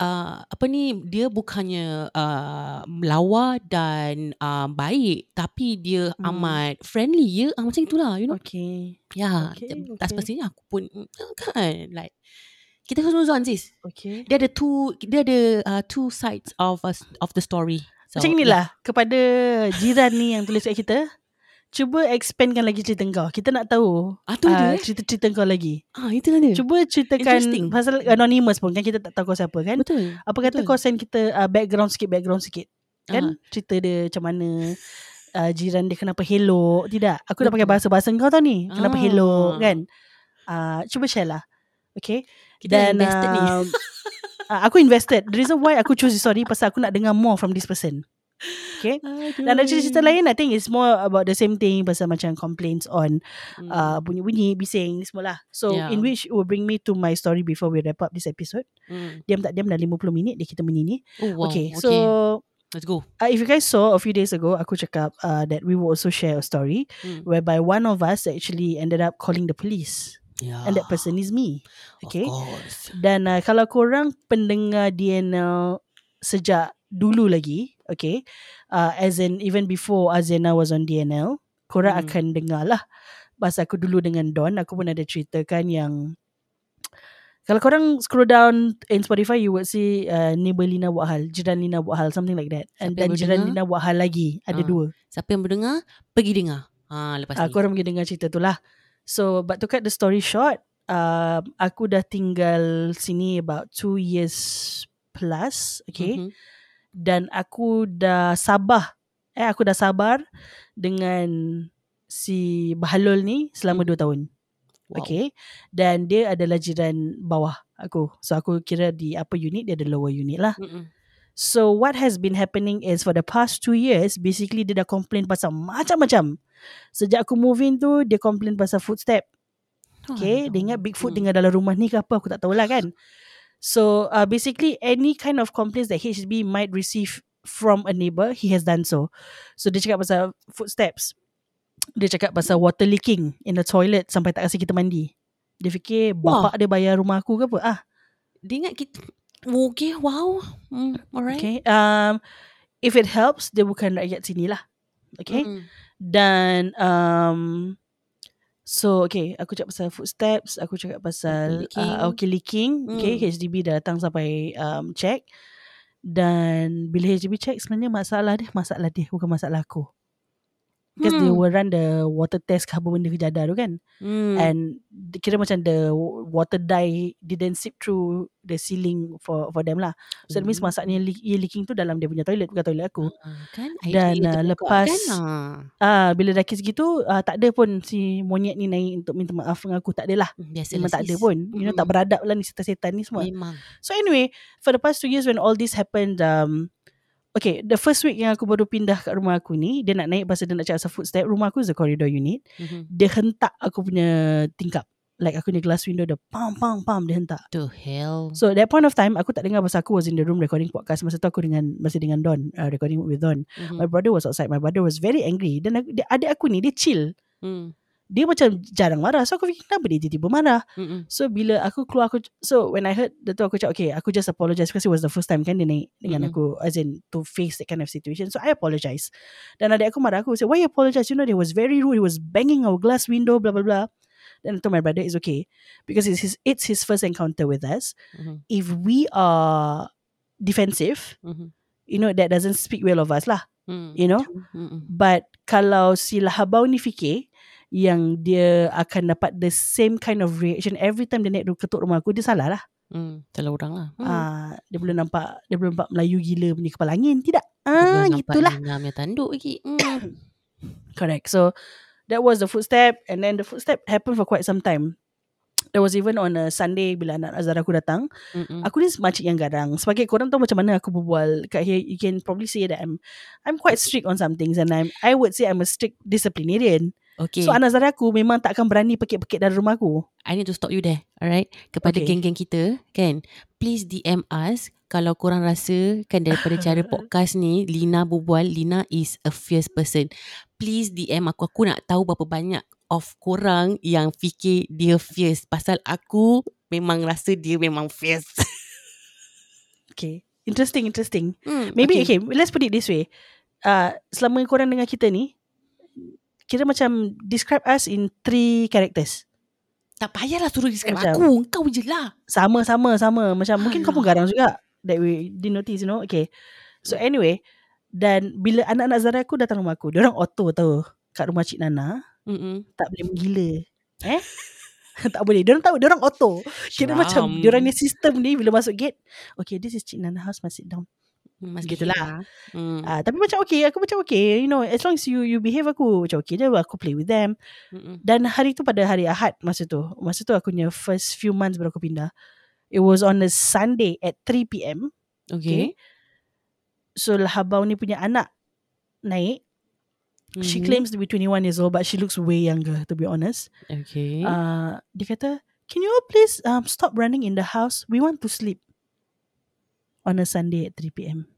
B: uh, apa ni? Dia bukannya uh, lawa dan uh, baik. Tapi dia
C: Hmm.
B: amat friendly. Ya uh, macam itulah you know?
C: Okay.
B: Ya
C: Okay,
B: okay,
C: okay.
B: tak semestinya aku pun mm, kan? Like kita husnuzon sis.
C: Okay.
B: Dia ada two dia ada uh, two sides of us of the story. So,
C: Macam inilah Kepada jiran ni Yang tulis kat kita Cuba expandkan lagi cerita kau. Kita nak tahu
B: ah tu
C: uh,
B: dia?
C: Cerita-cerita kau lagi.
B: Ah itulah dia.
C: Cuba ceritakan. Pasal anonymous pun Kan? Kita tak tahu kau siapa kan?
B: Betul
C: Apa kata
B: betul.
C: kau send kita uh, Background sikit Background sikit
B: Ah,
C: Kan Cerita dia macam mana uh, Jiran dia kenapa hello Tidak? Aku dah pakai bahasa-bahasa kau tau ni Kenapa
B: Ah.
C: hello Kan? Uh, Cuba share lah Okay?
B: Kita invested ni.
C: um, uh, Aku invested. The reason why aku choose this story Pasal aku nak dengar more from this person Okay. Dan ada cerita-cerita lain I think it's more about the same thing Pasal macam complaints on
B: Hmm.
C: uh, Bunyi-bunyi Bising ni semua lah. So
B: Yeah.
C: in which will bring me to my story Before we wrap up this episode.
B: Hmm.
C: Diam tak diam dah 50 minit Dia kita bunyi ni
B: oh wow.
C: Okay,
B: okay,
C: so
B: let's go.
C: uh, If you guys saw A few days ago Aku cakap uh, That we will also share a story
B: Hmm.
C: Whereby one of us Actually ended up calling the police.
B: Yeah.
C: And that person is me. Okay? Dan uh, kalau korang pendengar DNL sejak dulu lagi, okay, uh, as in even before Azena was on DNL, korang
B: Hmm.
C: akan dengar lah. Pasal aku dulu dengan Don, aku pun ada ceritakan yang kalau korang scroll down in Spotify, you would see uh, neighbor Lina buat hal, jiran Lina buat hal, something like that. And
B: Siapa
C: dan
B: yang
C: jiran
B: berdengar?
C: Lina buat hal lagi, ada
B: Ah,
C: dua.
B: Siapa yang mendengar Pergi dengar ha, Lepas
C: Uh,
B: ni
C: korang pergi dengar cerita tu lah. So, but to cut the story short, uh, aku dah tinggal sini about two years plus, okay.
B: Mhm.
C: Dan aku dah sabar eh aku dah sabar dengan si Bahalul ni selama
B: Hmm.
C: 2 tahun.
B: wow.
C: Okay. Dan dia adalah jiran bawah aku. So aku kira di upper unit dia ada lower unit lah.
B: Mm-mm.
C: So what has been happening is for the past 2 years basically dia dah complain pasal macam-macam. Sejak aku move in tu dia complain pasal footstep. Okay, dia ingat Bigfoot
B: Hmm.
C: tinggal dalam rumah ni ke apa aku tak tahulah kan. So uh, basically any kind of complaints that HDB might receive from a neighbor, he has done so. So dia cakap pasal footsteps. Dia cakap pasal water leaking in the toilet sampai tak kasi kita mandi. Dia fikir
B: Wah.
C: bapak dia bayar rumah aku ke apa? Ah,
B: Dia ingat kita Okay wow mm, Alright
C: okay. Um, if it helps, dia bukan rakyat sini lah. Okay.
B: Mm-mm.
C: Dan um, So okay Aku cakap pasal footsteps Aku cakap pasal
B: leaking.
C: uh, Okay leaking Okay
B: Hmm.
C: HDB dah datang sampai um, Check Dan Bila HDB check Sebenarnya masalah dia Masalah dia Bukan masalah aku Because they
B: Hmm.
C: will run the water test ke apa benda kejadah tu kan.
B: Hmm.
C: And kira macam the water dye didn't seep through the ceiling for for them lah. So that means
B: Hmm.
C: masaknya ia leaking tu dalam dia punya toilet bukan toilet aku.
B: Ah, kan
C: Dan,
B: idea
C: uh,
B: terbuka
C: lepas-
B: kan ah.
C: Ah bila dah kes gitu uh, tak ada pun si monyet ni naik untuk minta maaf dengan aku tak ada lah.
B: biasa
C: Memang tak ada pun. You know tak beradab lah ni setan-setan ni semua.
B: memang
C: So anyway, for the past two years when all this happened, um, okay, the first week yang aku baru pindah kat rumah aku ni, dia nak naik pasal dia nak cakap pasal footstep. Rumah aku is a corridor unit.
B: Mhm.
C: Dia hentak aku punya tingkap. Like aku punya glass window dia pam pam pam dia hentak.
B: to hell
C: So at that point of time aku tak dengar pasal aku was in the room recording podcast masa tu aku dengan masih dengan Don uh, recording with Don.
B: Mhm.
C: My brother was outside. My brother was very angry. Dan aku, dia, adik aku ni dia chill.
B: Hmm.
C: Dia macam jarang marah. So aku fikir kenapa dia tiba-tiba marah.
B: Mm-mm.
C: So bila aku keluar aku so when I heard the tu aku cakap okay aku just apologize because it was the first time kan dia naik dengan
B: Mm-mm.
C: aku as in to face that kind of situation. So I apologize. Dan adik aku marah aku say why you apologize? You know he was very rude. He was banging our glass window blah blah blah. Then I told my brother it's okay because it's his it's his first encounter with us.
B: Mhm.
C: If we are defensive,
B: Mhm.
C: you know that doesn't speak well of us lah.
B: Hmm.
C: You know.
B: Mm-mm.
C: But kalau si lahabau ni fikir yang dia akan dapat the same kind of reaction every time dia naik ketuk rumah aku, dia salah lah.
B: Hmm. Salah orang lah hmm.
C: Ah, dia boleh nampak dia boleh nampak Melayu gila punya kepala angin. Tidak. Ah,
B: nampak
C: gitulah.
B: Punya tanduk lagi hmm.
C: Correct. So that was the footstep and then the footstep happened for quite some time. There was even on a Sunday bila anak Azhar aku datang.
B: Mm-mm.
C: Aku ni makcik yang garang. Sebagai korang tahu macam mana aku berbual kat here, you can probably say that I'm I'm quite strict on some things and I'm I would say I'm a strict disciplinarian.
B: Okay
C: So anak Zara aku memang tak akan berani pekik-pekik dari rumah aku.
B: I need to stop you there Alright Kepada
C: Okay.
B: geng-geng kita Kan Please DM us Kalau korang rasa Kan daripada cara podcast ni Lina berbual Lina is a fierce person Please DM aku Aku nak tahu berapa banyak Of korang Yang fikir dia fierce Pasal aku Memang rasa dia memang fierce
C: Okay. Interesting, interesting.
B: hmm,
C: Maybe okay. let's put it this way. Uh, selama korang dengar kita ni, kira macam describe us in three characters.
B: Tak payahlah suruh describe
C: Macam-
B: aku Kau je lah
C: Sama, sama, sama. Macam mungkin kau pun
B: Alah.
C: garang juga. That we didn't notice, you know. Okay. So anyway, dan bila anak-anak Zara aku datang rumah aku, orang auto tahu kat rumah Cik Nana,
B: Mm-mm.
C: tak boleh menggila. Eh? tak boleh. Diorang tahu, diorang auto. Kira
B: Seram.
C: macam diorang ni sistem ni bila masuk gate, okay, this is Cik Nana house, must sit down.
B: Mas
C: Gitulah.
B: hmm.
C: Ah, tapi macam okay, aku macam okay, you know, as long as you you behave aku macam okay je, aku play with them.
B: Mm-mm.
C: Dan hari tu pada hari Ahad masa tu, masa tu aku punya first few months baru aku pindah. It was on a Sunday at 3 p.m.
B: Okay,
C: So Lahabau ni punya anak naik. She
B: Mhm.
C: claims to be 21 years old but she looks way younger to be honest.
B: Okay
C: Uh, dia kata, can you all please um, stop running in the house? We want to sleep. On a Sunday at 3 p.m.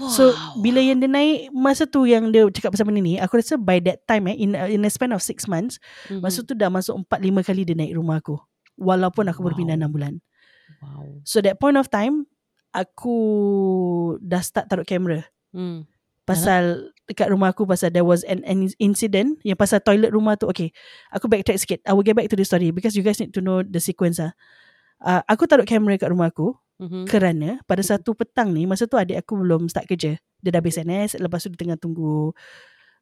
C: So bila yang dia naik Masa tu yang dia cakap pasal benda ni Aku rasa by that time eh In, a- in a span of 6 months
B: Mhm.
C: Masa tu dah masuk 4-5 kali dia naik rumah aku Walaupun aku
B: Wow.
C: 6 bulan
B: Wow
C: So that point of time Aku Dah start taruh kamera
B: hmm.
C: Pasal Dekat rumah aku Pasal there was an, an incident Yang pasal toilet rumah tu Okay Aku backtrack sikit I will get back to the story Because you guys need to know The sequence lah uh, Aku taruh kamera kat rumah aku
B: Mhm.
C: kerana pada satu petang ni masa tu adik aku belum start kerja. Dia dah habis NS lepas tu dia tengah tunggu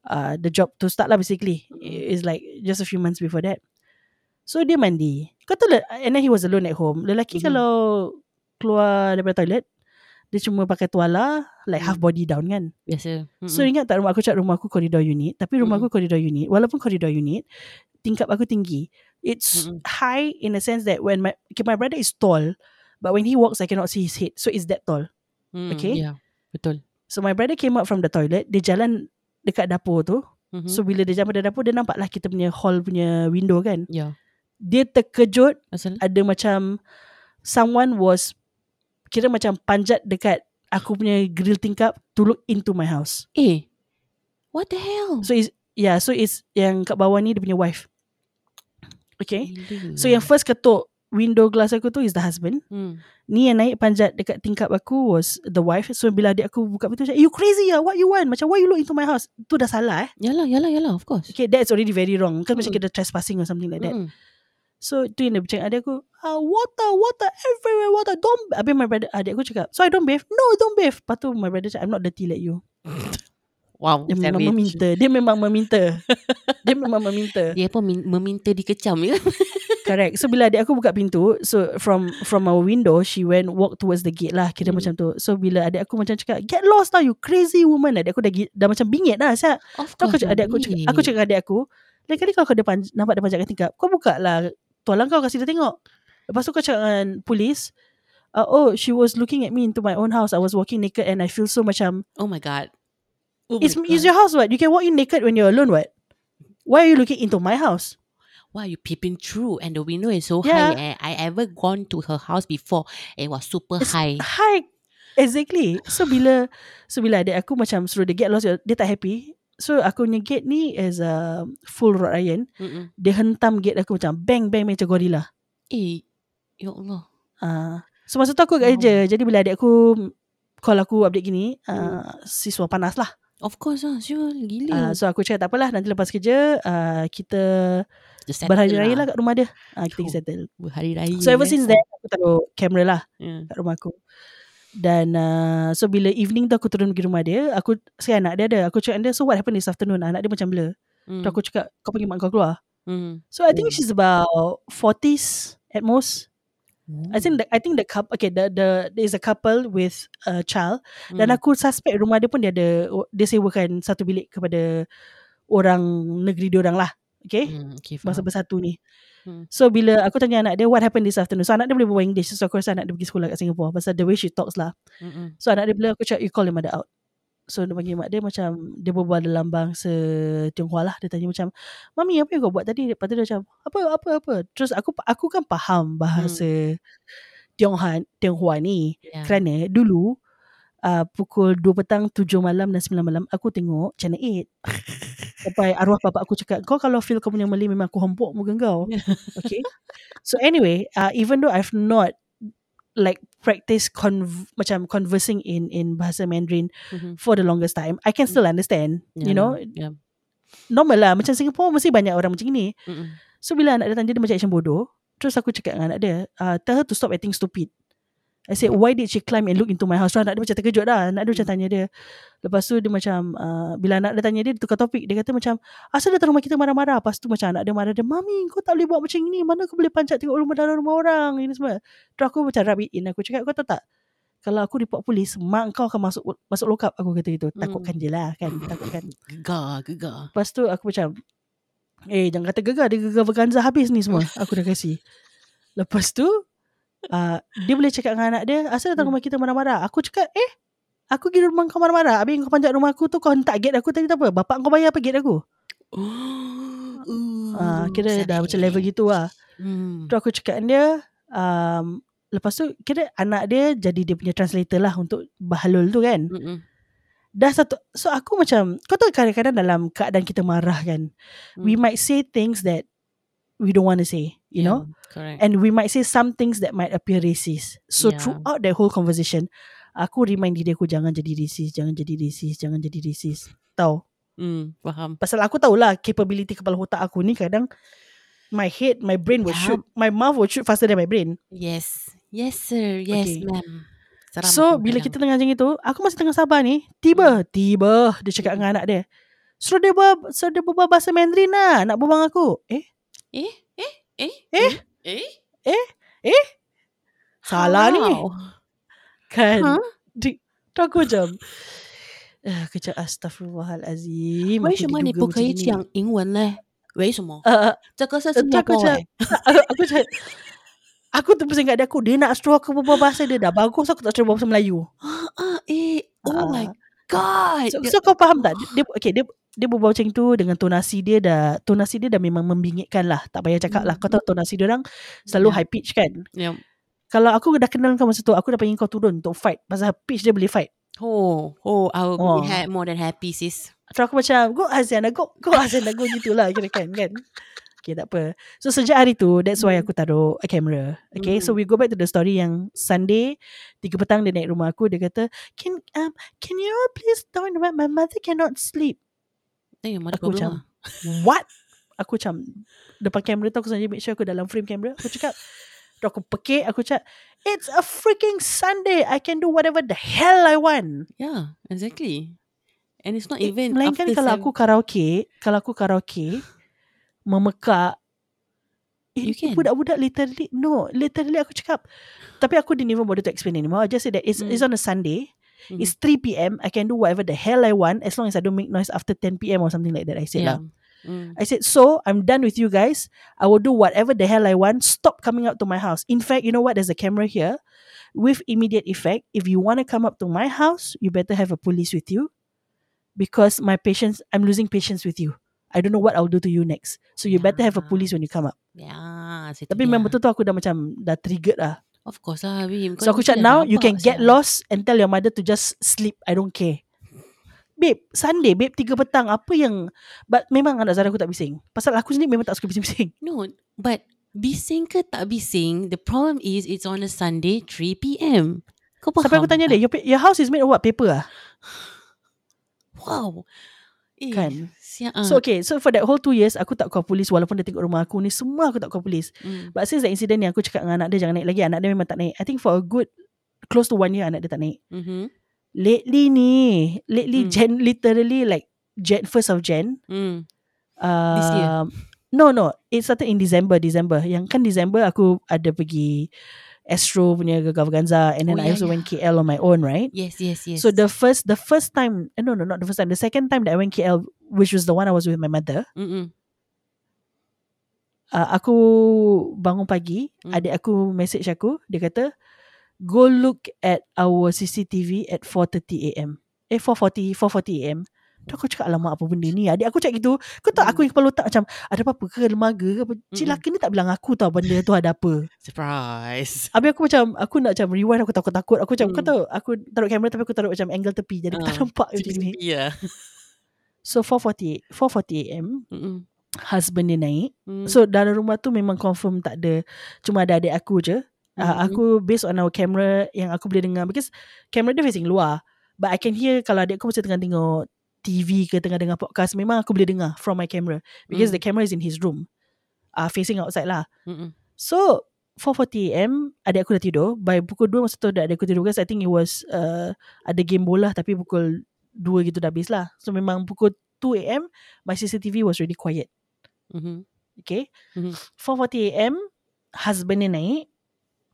C: uh, the job to start lah basically. It's like just a few months before that. So dia mandi. Kau tahu le- and then he was alone at home. Lelaki
B: Mhm.
C: kalau keluar daripada toilet dia cuma pakai tuala like half
B: Mhm.
C: body down kan?
B: Biasa.
C: So ingat tak rumah aku cakap rumah aku koridor unit? Tapi rumah
B: Mm-mm.
C: aku koridor unit. Walaupun koridor unit tingkap aku tinggi it's
B: Mm-mm.
C: high in a sense that when my okay, my brother is tall but when he walks I cannot see his head so it's that tall
B: Hmm,
C: Okay.
B: Ya, betul.
C: So my brother came out from the toilet Dia jalan dekat dapur tu
B: Mhm.
C: So bila dia jalan pada dapur Dia nampak lah kita punya hall punya window kan
B: ya,
C: Dia terkejut
B: asal
C: Ada macam Someone was Kira macam panjat dekat Aku punya grill tingkap To look into my house
B: eh what the hell?
C: So it's Yeah so it's Yang kat bawah ni Dia punya wife Okay
B: Gila.
C: So yang first ketuk Window glass aku tu Is the husband
B: hmm.
C: Ni yang naik panjat Dekat tingkap aku Was the wife So bila adik aku buka pintu cakap, You crazy ah What you want Macam why you look into my house Tu dah salah eh
B: Yalah, yalah, yalah, of course.
C: Okay, that's already very wrong. Kan macam
B: Mm-mm.
C: kita trespassing or something like that.
B: Mm-mm.
C: So, tu yang dia bercakap adik aku, ah, water, water, everywhere, water, don't... Habis my brother, adik aku cakap, so I don't bathe? No, don't bathe. Lepas tu my brother cakap, I'm not dirty like you.
B: Wow.
C: Dia memang meminta. Dia memang meminta. dia memang meminta.
B: Dia pun min- meminta dikecam ya.
C: Correct. So bila adik aku buka pintu, so from from our window, she went walk towards the gate lah. Kira
B: Hmm.
C: macam tu. So bila adik aku macam cakap, get lost now you crazy woman. Adik aku dah, dah macam bingit dah. Saya,
B: Of
C: so aku,
B: course.
C: cakap- adik aku, cakap, aku cakap adik aku, lain kali kalau kau dia panj- nampak dia panjat kat tingkap, kau buka lah tualang kau kasih dia tengok. Lepas tu kau cakap dengan polis, uh, oh she was looking at me into my own house. I was walking naked and I feel so macam,
B: Oh my god. Oh
C: it's, it's your house what? You can walk in naked when you're alone what? Why are you looking into my house?
B: Why you peeping through and the window is so
C: Yeah.
B: high. Eh? I ever gone to her house before. It was super
C: It's
B: high.
C: Hi Exactly So bila So bila adik aku macam Suruh dia get lost Dia tak happy So aku punya gate ni Is a Full rod iron
B: Mm-mm.
C: Dia hentam gate aku macam Bang bang macam gorilla
B: Eh, ya Allah.
C: uh, So masa tu aku kat
B: Wow.
C: kerja Jadi bila adik aku Call aku update gini uh, Siswa panas lah
B: Of course lah, sure.
C: uh,
B: Gila.
C: So aku cakap tak apalah Nanti lepas kerja uh, Kita Berhari raya lah kat rumah dia uh, Kita
B: Oh.
C: settle
B: Berhari raya.
C: So ever
B: eh.
C: since then Aku taruh kamera lah
B: Yeah.
C: kat rumah aku. Dan uh, so bila evening tu aku turun pergi rumah dia, aku saya anak dia ada. Aku cakap dia, so what happened this afternoon? Anak dia macam blur.
B: Mm.
C: Mm. Aku cakap, kau panggil mak kau keluar.
B: Mm.
C: So I think
B: Oh.
C: she's about 40s at most. I think the, I think the couple okay the the there is a couple with a child
B: Mm.
C: dan aku suspect rumah dia pun dia ada dia sewakan satu bilik kepada orang negeri dia orang lah. Okay?
B: Mm, okay,
C: Masa
B: faham.
C: bersatu ni.
B: Hmm.
C: So bila aku tanya anak dia what happened this afternoon. So anak dia boleh berbual English. So aku rasa anak dia pergi sekolah kat Singapore pasal the way she talks lah.
B: Mm-mm.
C: So anak dia bila aku cakap you call your mother out. So dia panggil mak dia macam dia berbual dalam bangsa Tionghoa lah. Dia tanya macam, "Mami, apa yang kau buat tadi?" Lepas tu dia macam, "Apa apa apa." Terus aku aku kan faham bahasa Tionghoa Tionghoa ni
B: Yeah.
C: kerana dulu uh, pukul 2 petang, 7 malam dan 9 malam aku tengok Channel 8. Sampai arwah bapak aku cakap, "Kau kalau feel kau punya Malay memang aku hempuk muka kau." Okay. So anyway, uh, even though I've not like practice conv- macam conversing in in bahasa Mandarin
B: Mhm.
C: for the longest time, I can still understand. You
B: Yeah,
C: know,
B: Yeah.
C: normal lah. Macam Singapore mesti banyak orang macam ni.
B: Mm-mm.
C: So bila anak dia tanya dia macam action bodoh, terus aku cakap dengan anak dia, uh, tell her to stop acting stupid. I said, why did she climb and look into my house? Terus anak dia macam terkejut dah. Anak dia macam tanya dia. Lepas tu dia macam, uh, bila anak dia tanya dia, dia tukar topik. Dia kata macam, asal datang rumah kita marah-marah? Lepas tu macam anak dia marah dia, Mami, kau tak boleh buat macam ni. Mana kau boleh pancat tengok rumah dalam rumah orang? Ini semua. Terus aku macam rub it in. Aku cakap, kau tahu tak? Kalau aku report polis, mak kau akan masuk masuk lokap. Aku kata gitu. Takutkan je lah kan. Takutkan.
B: Gegar, gegar.
C: Lepas tu aku macam Eh jangan kata gegar Dia gegar Vaganza habis ni semua Aku dah kasih Lepas tu uh, Dia boleh cakap dengan anak dia Asal datang
B: Hmm.
C: rumah kita marah-marah Aku cakap eh Aku pergi rumah kau marah-marah Habis kau panjat rumah aku tu Kau hentak gate aku tadi tak apa Bapak kau bayar apa gate aku
B: Oh,
C: uh, Kira dah macam level gitu lah
B: Hmm.
C: Tu aku cakap dia um, Lepas tu Kira anak dia Jadi dia punya translator lah Untuk bahalul tu kan
B: Mm-mm.
C: Dah satu So aku macam Kau tahu kadang-kadang dalam Keadaan kita marah kan We
B: Mm.
C: might say things that We don't want to say You know
B: Yeah, correct.
C: And we might say some things that might appear racist. So
B: Yeah.
C: throughout that whole conversation, aku remind diri aku jangan jadi racist, jangan jadi racist, jangan jadi racist. Tahu?
B: Hmm, faham.
C: Pasal aku tahulah capability kepala otak aku ni kadang my head, my brain will
B: Yeah.
C: shoot, my mouth will shoot faster than my brain.
B: Yes. Yes, sir. Yes,
C: Okay.
B: ma'am. Seram
C: so bila
B: kadang.
C: kita tengah macam itu, aku masih tengah sabar ni. Tiba, tiba dia cakap dengan anak dia. Suruh dia berbual, suruh dia berbual bahasa Mandarin lah. Nak berbual aku. Eh?
B: Eh? Eh? Eh?
C: Eh?
B: Eh?
C: Salah ni.
B: How?
C: Kan?
B: Huh?
C: Di, tu aku macam uh, Aku cakap Astaghfirullahalazim
B: 为什么你不可以
C: macam ni.
B: 讲英文呢？为什么？
C: Uh,
B: 这个是
C: tu
B: 新加
C: aku
B: 坡
C: macam
B: 哎。
C: Aku cakap Aku tu pusing kat dia aku Dia nak suruh aku berbual bahasa dia dah Bagus aku tak suruh berbual bahasa Melayu
B: Ah, eh. Oh
C: Ah.
B: my god.
C: So, so kau faham tak dia, dia Okay dia dia berbual macam tu dengan tonasi dia dah tonasi dia dah memang membingitkan lah tak payah cakap lah kau tahu tonasi dia orang selalu
B: Yeah.
C: high pitch kan
B: Yeah.
C: kalau aku dah kenal kau masa tu aku dah panggil kau turun untuk fight pasal pitch dia boleh fight
B: Oh, oh, I will
C: Oh.
B: be ha- more than happy, sis.
C: Terus aku macam Go Aziana Go Go Aziana Go gitulah Kira kan kan Okay tak apa So sejak hari tu That's why
B: Hmm.
C: aku taruh a camera Okay so
B: Hmm.
C: we go back to the story yang Sunday Tiga petang dia naik rumah aku Dia kata Can um can you all please don't My mother cannot sleep
B: Eh, mana
C: Aku macam
B: macam
C: What Aku macam Depan kamera tu aku sengaja make sure aku dalam frame kamera Aku cakap aku pekik Aku cakap It's a freaking Sunday I can do whatever the hell I want
B: Yeah, exactly. And it's not
C: Eh,
B: even
C: Melainkan
B: after
C: kalau
B: seven-
C: aku karaoke, kalau aku karaoke, memekak,
B: You
C: eh,
B: can.
C: budak-budak literally, no, literally aku cakap. Tapi aku didn't even bother to explain anymore. I just said that it's,
B: Mm.
C: it's on a Sunday.
B: Mhm.
C: It's 3 p.m. I can do whatever the hell I want as long as I don't make noise after 10 p.m. or something like that. I said
B: yeah. Mm.
C: I said, so I'm done with you guys. I will do whatever the hell I want. Stop coming up to my house. In fact, you know what? There's a camera here with immediate effect. If you want to come up to my house, you better have a police with you because my patience, I'm losing patience with you. I don't know what I'll do to you next. So you better have a police when you come up.
B: Yeah,
C: Tapi memang betul tu aku dah macam dah triggered lah.
B: Of course lah, Bim.
C: So aku cakap now you can get lost and tell your mother to just sleep. I don't care. Babe, Sunday, babe, tiga petang. Apa yang... But memang anak Zara aku tak bising. Pasal aku sendiri memang tak suka bising-bising.
B: No, but bising ke tak bising, the problem is it's on a Sunday 3 p.m. Kau faham?
C: Sampai aku tanya dia, your, your house is made of what? Paper ah?
B: Wow. Eh,
C: Kan?
B: Siap.
C: So okay, so for that whole two years, aku tak call polis walaupun dia tengok rumah aku ni, semua aku tak call polis.
B: mm.
C: But since that incident ni, aku cakap dengan anak dia jangan naik lagi. Anak dia memang tak naik. I think for a good, close to one year, anak dia tak naik.
B: mm-hmm.
C: Lately ni, lately
B: Hmm.
C: Jan, literally like Jan, 1st of Jan,
B: mm.
C: uh,
B: This year?
C: No, no. It started in December, December. Yang kan December aku ada pergi Astro punya Gavaganza and then
B: Oh,
C: I
B: yeah,
C: also
B: yeah.
C: went KL on my own, right?
B: Yes, yes, yes.
C: So the first the first time eh, no no not the first time the second time that I went KL which was the one I was with my mother
B: Mm-mm.
C: uh, aku bangun pagi
B: Hmm.
C: adik aku message aku dia kata go look at our CCTV at 4:30 am eh 4:40 4:40 am Tu aku cakap alamak apa benda ni Adik aku cakap gitu Kau tahu
B: Hmm.
C: aku yang kepala otak macam Ada apa-apa ke lembaga ke apa Cilaka ni tak bilang aku tau Benda tu ada apa
B: Surprise.
C: Habis aku macam Aku nak macam rewind Aku takut-takut Aku macam
B: Hmm.
C: Kau tahu Aku taruh kamera Tapi aku taruh macam angle tepi Jadi aku tak
B: Ah,
C: nampak macam ni
B: Yeah.
C: So 4.48 4.40 am
B: Mm-mm.
C: Husband dia naik
B: Mm.
C: So dalam rumah tu Memang confirm tak ada Cuma ada adik aku je uh. Aku based on our camera Yang aku boleh dengar Because Camera dia facing luar But I can hear Kalau adik aku mesti tengah tengok TV ke tengah dengar podcast Memang aku boleh dengar From my camera Because
B: Mm.
C: the camera is in his room uh, Facing outside lah
B: Mm-mm.
C: So 4.40am Adik aku dah tidur By pukul 2 masa tu dah adik aku tidur Because I think it was uh, Ada game bola Tapi pukul 2 gitu dah habis lah So memang pukul 2am My CCTV was really quiet
B: Mhm.
C: Okay
B: Mhm.
C: 4.40am Husband dia naik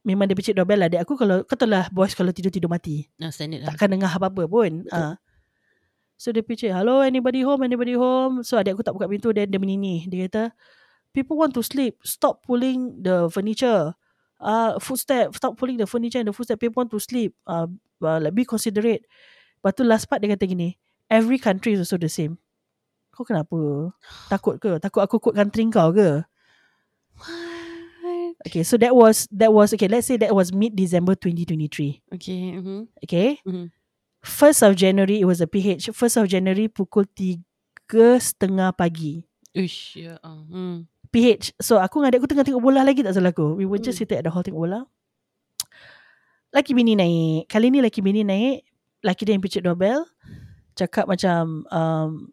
C: Memang dia pecik doorbell Adik aku kalau Kau tahu lah boys kalau tidur-tidur mati
B: Nah, standard lah.
C: Takkan dengar apa-apa pun uh. So dia pergi Hello anybody home Anybody home So adik aku tak buka pintu Then dia menini Dia kata People want to sleep Stop pulling the furniture Ah, uh, Footstep Stop pulling the furniture And the footstep People want to sleep Ah, uh, uh, Like be considerate Lepas tu last part dia kata gini Every country is also the same Kau kenapa? Takut ke? Takut aku quote country kau ke? Okay, so that was that was okay. Let's say that was mid December 2023.
B: Okay. Mm-hmm.
C: Okay.
B: Mm-hmm.
C: First of January It was a PH First of January Pukul 3.30 pagi.
B: Uish Ya yeah. hmm.
C: PH So aku dengan adik aku Tengah tengok bola lagi Tak salah aku. We were just
B: hmm.
C: sitting at the hall Tengok bola. Laki bini naik. Kali ni laki bini naik Laki dia yang picit doorbell Cakap macam um,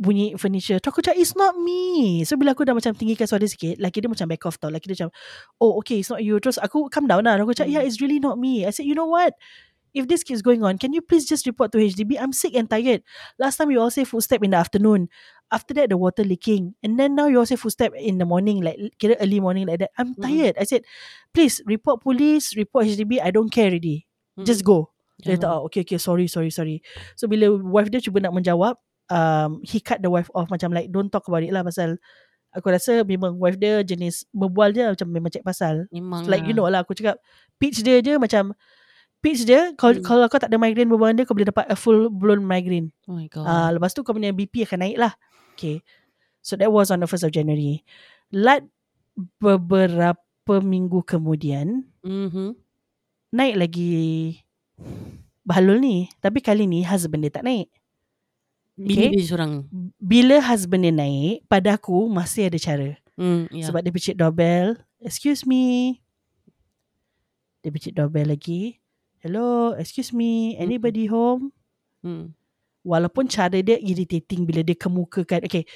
C: Bunyi furniture Tu aku cakap It's not me. So bila aku dah macam Tinggikan suara sikit Laki dia macam back off tau. Laki dia macam Oh okay it's not you. Terus aku calm down lah. Aku cakap
B: hmm.
C: Yeah it's really not me. I said you know what? If this keeps going on Can you please just report to HDB I'm sick and tired. Last time you all say footstep in the afternoon. After that the water leaking. And then now you all say footstep in the morning Like kira early morning like that. I'm
B: Mm.
C: tired. I said Please report police Report HDB I don't care already. Just go. Dia kata oh, Okay okay. Sorry sorry sorry. So bila wife dia cuba nak menjawab um, He cut the wife off Macam like Don't talk about it lah Pasal. Aku rasa memang wife dia jenis Berbual je macam memang cek pasal.
B: Memang
C: Like you
B: lah.
C: know lah Aku cakap Pitch dia je macam Pitch dia Kalau,
B: Hmm.
C: kalau kau tak ada migraine berbual dia Kau boleh dapat a full blown migraine
B: Oh my god.
C: Ah, Lepas tu kau punya BP akan naik lah Okay So that was on the 1st of January Lat beberapa minggu kemudian
B: mm-hmm.
C: Naik lagi Bahalul ni Tapi kali ni husband dia tak naik Okay.
B: dia seorang.
C: Bila husband dia naik Pada aku masih ada cara
B: Mm, yeah.
C: Sebab dia pecik doorbell Excuse me Dia pecik doorbell lagi Hello Excuse me Anybody home
B: Mm.
C: Walaupun cara dia irritating Bila dia kemukakan Okay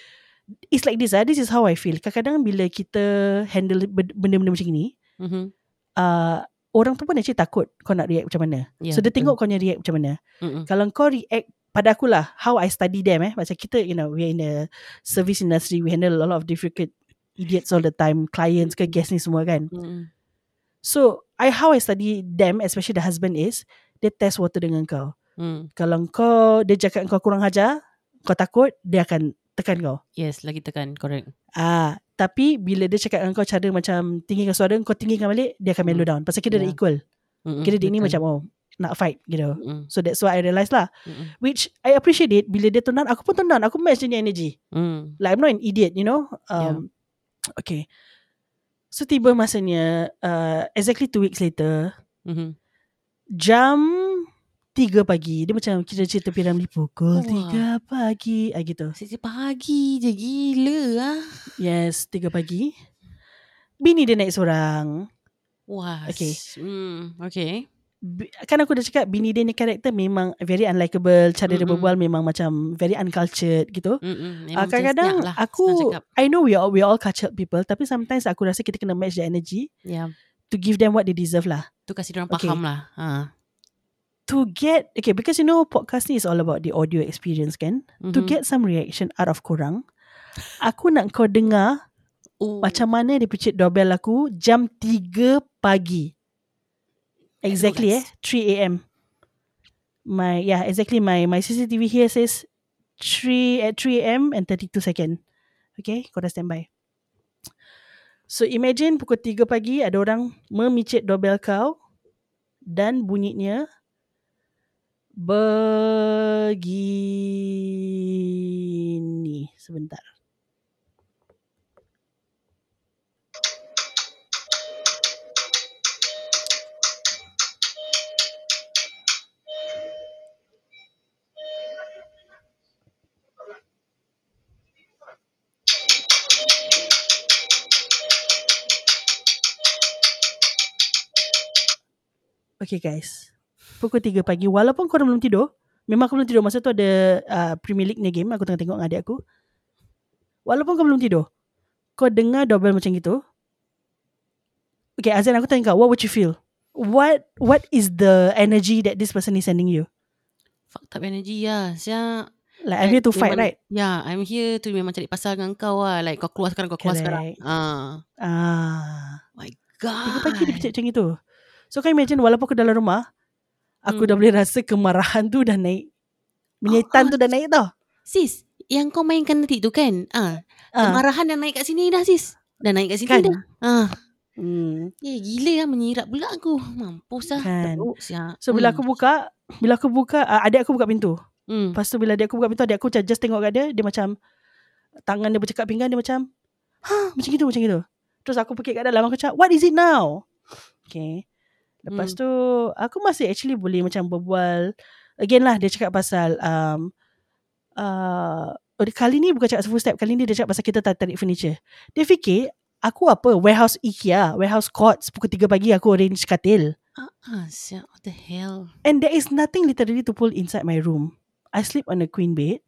C: It's like this ah. This is how I feel Kadang-kadang bila kita Handle ben- benda-benda macam ni
B: Mm-hmm.
C: uh, Orang tu pun actually takut Kau nak react macam mana
B: Yeah,
C: So dia
B: betul.
C: tengok kau punya react macam mana
B: Mm-mm.
C: Kalau kau react pada aku lah how I study them eh macam kita you know we're in the service industry we handle a lot of difficult idiots all the time clients ke guests ni semua kan
B: Mm.
C: so I how I study them especially the husband is dia test water dengan kau.
B: Mm.
C: kalau kau dia cakap kau kurang hajar kau takut dia akan tekan kau.
B: Yes, lagi tekan. Correct.
C: ah tapi bila dia cakap dengan kau cara macam tinggikan suara kau tinggikan balik dia akan mellow down. Pasal kita dah
B: Yeah.
C: equal.
B: Mm-mm,
C: kira dia ni macam oh nak fight gitu.
B: Mm-mm,
C: so that's why I realise lah.
B: Mm-mm,
C: which I appreciate it. Bila dia turn down aku pun turn down aku match dia energy.
B: Mm.
C: like I'm not an idiot you know? Um okay so tiba masanya uh, exactly two weeks later
B: Mhm.
C: jam 3 pagi dia macam kita cerita Piramli pukul
B: Wah.
C: 3 pagi ah gitu
B: Sejak pagi je gila ah.
C: yes 3 pagi bini dia naik seorang
B: Wah.
C: Okay.
B: Hmm, okay.
C: Kan aku dah cakap bini dia ni karakter memang very unlikable cara dia
B: Mm-mm.
C: berbual memang macam very uncultured gitu
B: Mm-mm,
C: Uh, kadang-kadang
B: lah,
C: aku. I know we all we all cultured people tapi sometimes aku rasa kita kena match the energy
B: Ya,
C: to give them what they deserve lah.
B: tu kasih orang
C: Okay.
B: faham lah. Ha.
C: To get okay because you know podcast ni is all about the audio experience kan.
B: Mhm.
C: To get some reaction out of korang, aku nak kau dengar
B: oh,
C: macam mana dia picit doorbell aku jam 3 pagi. Exactly eh,
B: guys.
C: 3 a.m. My yeah, exactly my my CCTV here says 3 at 3 a.m. and 32 second. Okay, kau dah standby. So imagine pukul 3 pagi ada orang memicit doorbell kau dan bunyinya begini. Sebentar. Okay guys. Pukul 3 pagi walaupun korang belum tidur, memang aku belum tidur masa tu ada uh, Premier League ni game aku tengah tengok dengan adik aku. Walaupun kau belum tidur, kau dengar doorbell macam gitu. Okay, Azan aku tanya kau, what would you feel? What what is the energy that this person is sending you?
B: Fucked up energy lah. Saya
C: Like I'm here to fight,
B: memang,
C: right?
B: Yeah, I'm here to memang cari pasal dengan kau lah. Like kau keluar sekarang, kau keluar sekarang.
C: Correct.
B: Ah,
C: Ah,
B: my
C: tiga
B: god.
C: pagi dia macam itu. So kau imagine walaupun aku dalam rumah, aku
B: Hmm.
C: dah boleh rasa kemarahan tu dah naik. Menyaitan
B: Oh,
C: tu dah naik tau.
B: Sis, yang kau mainkan nanti tu kan? Ah,
C: Ah,
B: kemarahan yang naik kat sini dah sis. Dah naik kat sini
C: kan?
B: dah. Ah,
C: Hmm.
B: eh gila lah menyirap pula aku. Mampus lah.
C: Kan.
B: Teruk siap.
C: So bila aku buka, bila aku buka, uh, adik aku buka pintu.
B: hmm.
C: Lepas tu bila adik aku buka pintu, adik aku macam just tengok kat dia, dia macam tangan dia bercakap pinggan dia macam ha macam gitu macam gitu. Terus aku pergi kat dalam aku cakap, "What is it now?" Okay. Lepas
B: Hmm.
C: tu aku masih actually boleh macam berbual again lah dia cakap pasal um uh, oh, kali ni bukan cakap full step kali ni dia cakap pasal kita tak tarik furniture dia fikir aku apa warehouse IKEA warehouse Courts pukul 3 pagi aku arrange katil
B: Ah, siap. What the hell?
C: And there is nothing literally to pull inside my room. I sleep on a queen bed.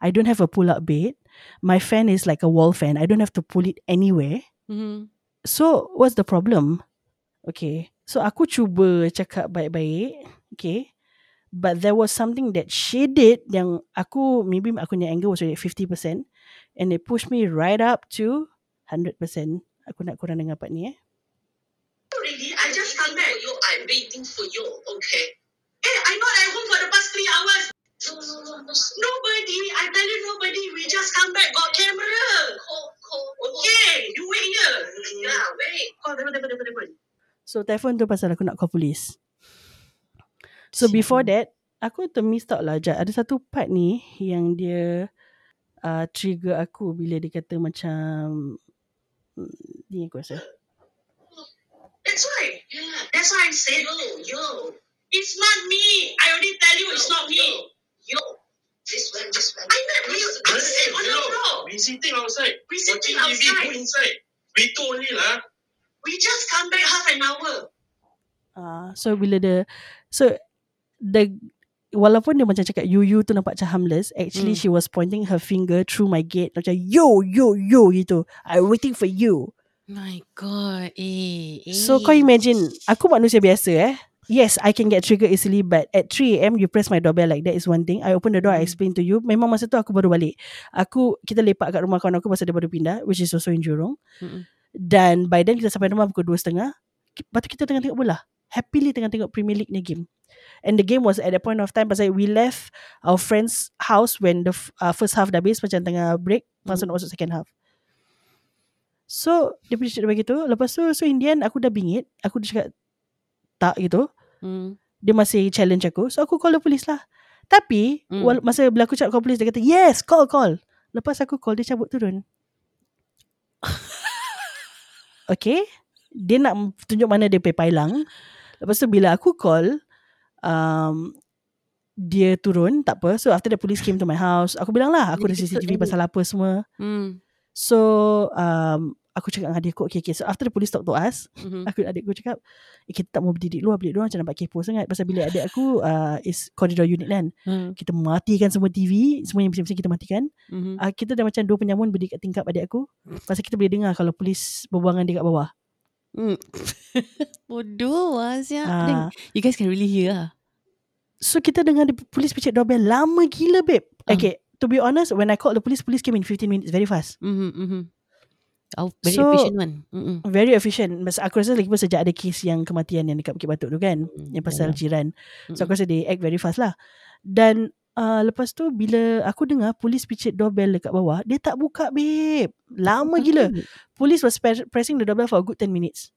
C: I don't have a pull-up bed. My fan is like a wall fan. I don't have to pull it anywhere.
B: Hmm.
C: So, what's the problem? Okay. So, aku cuba cakap baik-baik. Okay. But there was something that she did yang aku, maybe aku punya anger was already 50%. And it pushed me right up to 100%. Aku nak korang dengar part ni eh.
D: Already, I just come back. You, I'm waiting for you. Okay. Hey, I'm not at home for the past three hours. No, no, no, no. Nobody. I tell you, nobody. We just come back. Got camera. Call, call. Okay, you wait here. Yeah, wait. Call, telefon, telefon, telefon, telefon.
C: So telefon tu pasal aku nak call polis. So
B: Sial.
C: before that, aku termiss out lah Jad. Ada satu part ni yang dia uh, trigger aku bila dia kata macam hmm, ni aku rasa.
D: That's why. Yeah. That's why I said, yo, yo. It's not me. I already tell you it's not me. Yo. This one, this one. I met you. I sit on the floor.
E: We sitting outside.
D: We
E: Watching
D: sitting
E: TV. Go
D: outside.
E: inside. We two only lah.
D: We just come back half an hour.
C: Uh, so bila dia so the walaupun dia macam cakap you you tu nampak macam harmless, actually
B: Hmm.
C: she was pointing her finger through my gate macam yo yo yo gitu. I waiting for you.
B: My god. Eh. eh.
C: So kau imagine aku manusia biasa eh. yes, I can get triggered easily, but at 3 a.m. you press my doorbell like that is one thing. I open the door, I
B: Mm.
C: explain to you. Memang masa tu aku baru balik. Aku kita lepak kat rumah kawan aku pasal dia baru pindah, which is also in Jurong.
B: Mm-mm.
C: Dan by then kita sampai rumah pukul 2.30. Lepas tu kita tengah tengok bola. Happily tengah tengok Premier League ni game. And the game was at that point of time pasal we left our friend's house when the uh, first half dah habis macam tengah break. Tu nak masuk second half. So dia punya cerita begitu. Lepas tu so in the end aku dah bingit. Aku dah cakap tak gitu.
B: Hmm.
C: Dia masih challenge aku. So aku call the police lah. Tapi
B: Hmm.
C: wal- masa bila aku cakap call police dia kata yes call call. Lepas aku call dia cabut turun. okay. Dia nak tunjuk mana dia pay pailang. Lepas tu bila aku call um, dia turun tak apa. So after the police came to my house, aku bilang lah aku ada CCTV pasal apa semua.
B: Hmm.
C: So um, aku cakap dengan adik aku okay, okay. So after the police talk to us,
B: Mhm.
C: aku adik aku cakap eh, kita tak mau berdiri luar bilik luar macam nampak kepo sangat pasal bilik adik aku uh, is corridor unit kan
B: Hmm.
C: kita matikan semua TV semua yang bising-bising kita matikan
B: Mhm.
C: uh, kita dah macam dua penyamun berdiri kat tingkap adik aku pasal kita boleh dengar kalau polis berbual dengan dia kat bawah
B: Hmm. Bodoh lah Sia.
C: Ah.
B: Then You guys can really hear lah.
C: so kita dengar the polis picit doorbell lama gila babe
B: Ah.
C: okay to be honest when I called the police police came in 15 minutes very fast
B: Mhm. Mhm. Oh, very
C: So-
B: efficient one. Mhm.
C: very efficient. Masa aku rasa lagi pun sejak ada kes yang kematian yang dekat Bukit Batuk tu kan
B: Hmm,
C: yang pasal
B: yalah.
C: jiran. So aku rasa they act very fast lah. Dan uh, lepas tu bila aku dengar polis picit doorbell dekat bawah Dia tak buka babe. Lama gila. Police was pre- pressing the doorbell for a good 10 minutes.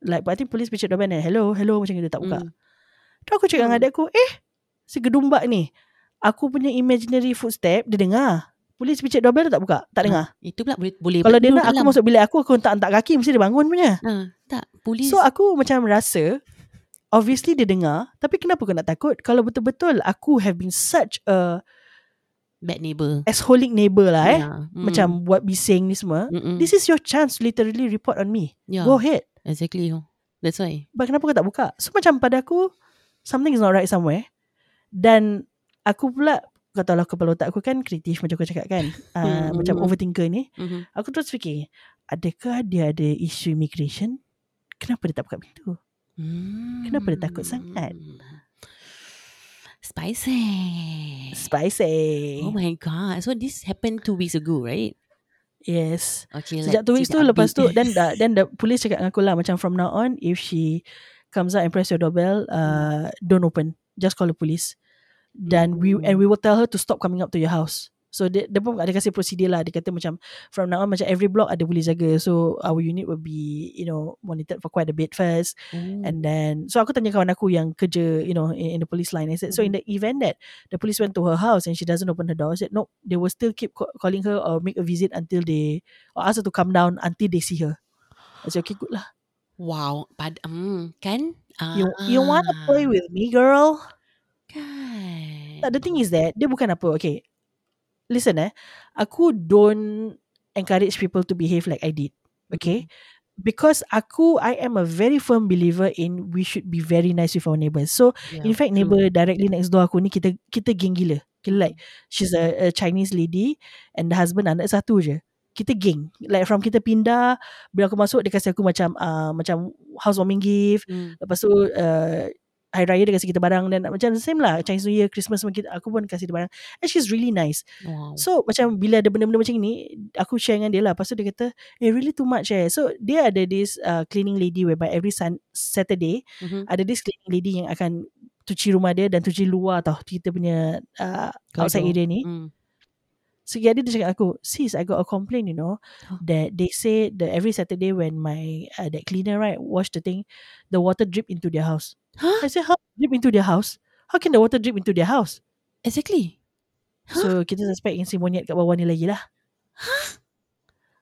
C: Like but I think police picit doorbell and hello hello macam gitu tak buka.
B: Hmm.
C: Tu aku cakap dengan
B: Hmm.
C: adik aku Eh si gedumbak ni. Aku punya imaginary footstep Dia dengar Polis picit doorbell tak buka Tak dengar
B: Itu pula boleh boleh
C: Kalau dia nak aku
B: dalam.
C: masuk bilik aku Aku hentak-hentak kaki Mesti dia bangun punya
B: Ha, tak, polis.
C: So aku macam rasa Obviously dia dengar Tapi kenapa kau nak takut Kalau betul-betul Aku have been such a
B: bad neighbor.
C: Assholic neighbour lah eh
B: Yeah. Mm.
C: Macam buat bising ni semua
B: Mm-mm.
C: This is your chance to Literally report on me
B: yeah,
C: Go ahead
B: exactly. That's why.
C: But kenapa kau tak buka So macam pada aku Something is not right somewhere Dan Aku pula Kau tahu lah kepala otak aku kan Kreatif macam kau cakap kan uh,
B: Hmm,
C: Macam
B: hmm.
C: overthinker ni
B: Mm-hmm.
C: Aku terus fikir Adakah dia ada isu immigration Kenapa dia tak buka pintu Kenapa dia takut sangat?
B: Spicy.
C: Spicy
B: Oh my god. So this happened two weeks ago, right?
C: Yes
B: Okay.
C: Sejak two weeks tu Lepas tu Then the, then the police cakap dengan aku lah Macam from now on If she Comes out and press your doorbell uh, Don't open Just call the police Dan we And we will tell her To stop coming up to your house. So dia, dia pun ada kasih prosedur lah. Dia kata macam From now on Macam every block Ada polis jaga. So our unit will be You know Monitored for quite a bit first.
B: Oh.
C: And then So aku tanya kawan aku Yang kerja You know In, in the police line. I said So in the event that The police went to her house And she doesn't open her door I said no They will still keep ca- calling her Or make a visit Until they Or ask her to come down Until they see her. I said okay good lah.
B: Wow. Pad um, kan? Ah.
C: You you wanna play with me girl
B: Kan.
C: Tak, The thing is that Dia bukan apa Okay. Listen eh. Aku don't Encourage people to behave like I did Okay? Because aku I am a very firm believer in We should be very nice with our neighbours. So
B: Yeah,
C: In fact
B: true.
C: neighbour directly next door aku ni Kita kita geng gila. Kira like She's a, a Chinese lady And the husband anak satu je. Kita geng. Like from kita pindah Bila aku masuk Dia kasi aku macam uh, Macam housewarming gift.
B: Hmm.
C: Lepas tu uh, Hari Raya dia kasi kita barang Dan macam same lah Chinese New Year Christmas semua kita, Aku pun kasi dia barang And she's really nice
B: Wow.
C: So macam Bila ada benda-benda macam ni Aku share dengan dia lah Lepas tu dia kata Eh really too much eh So dia ada this uh, Cleaning lady Whereby every sun, Saturday
B: Mhm.
C: ada this cleaning lady yang akan cuci rumah dia dan cuci luar tau kita punya uh, outside area ni.
B: Hmm.
C: Sekali dia cakap aku, sis I got a complaint you know
B: Huh?
C: that they say the every Saturday when my uh, that cleaner right wash the thing, the water drip into their house.
B: Huh?
C: I said how drip into their house? How can the water drip into their house?
B: Exactly.
C: So kita suspect yang si monyet kat bawah ni lagi lah.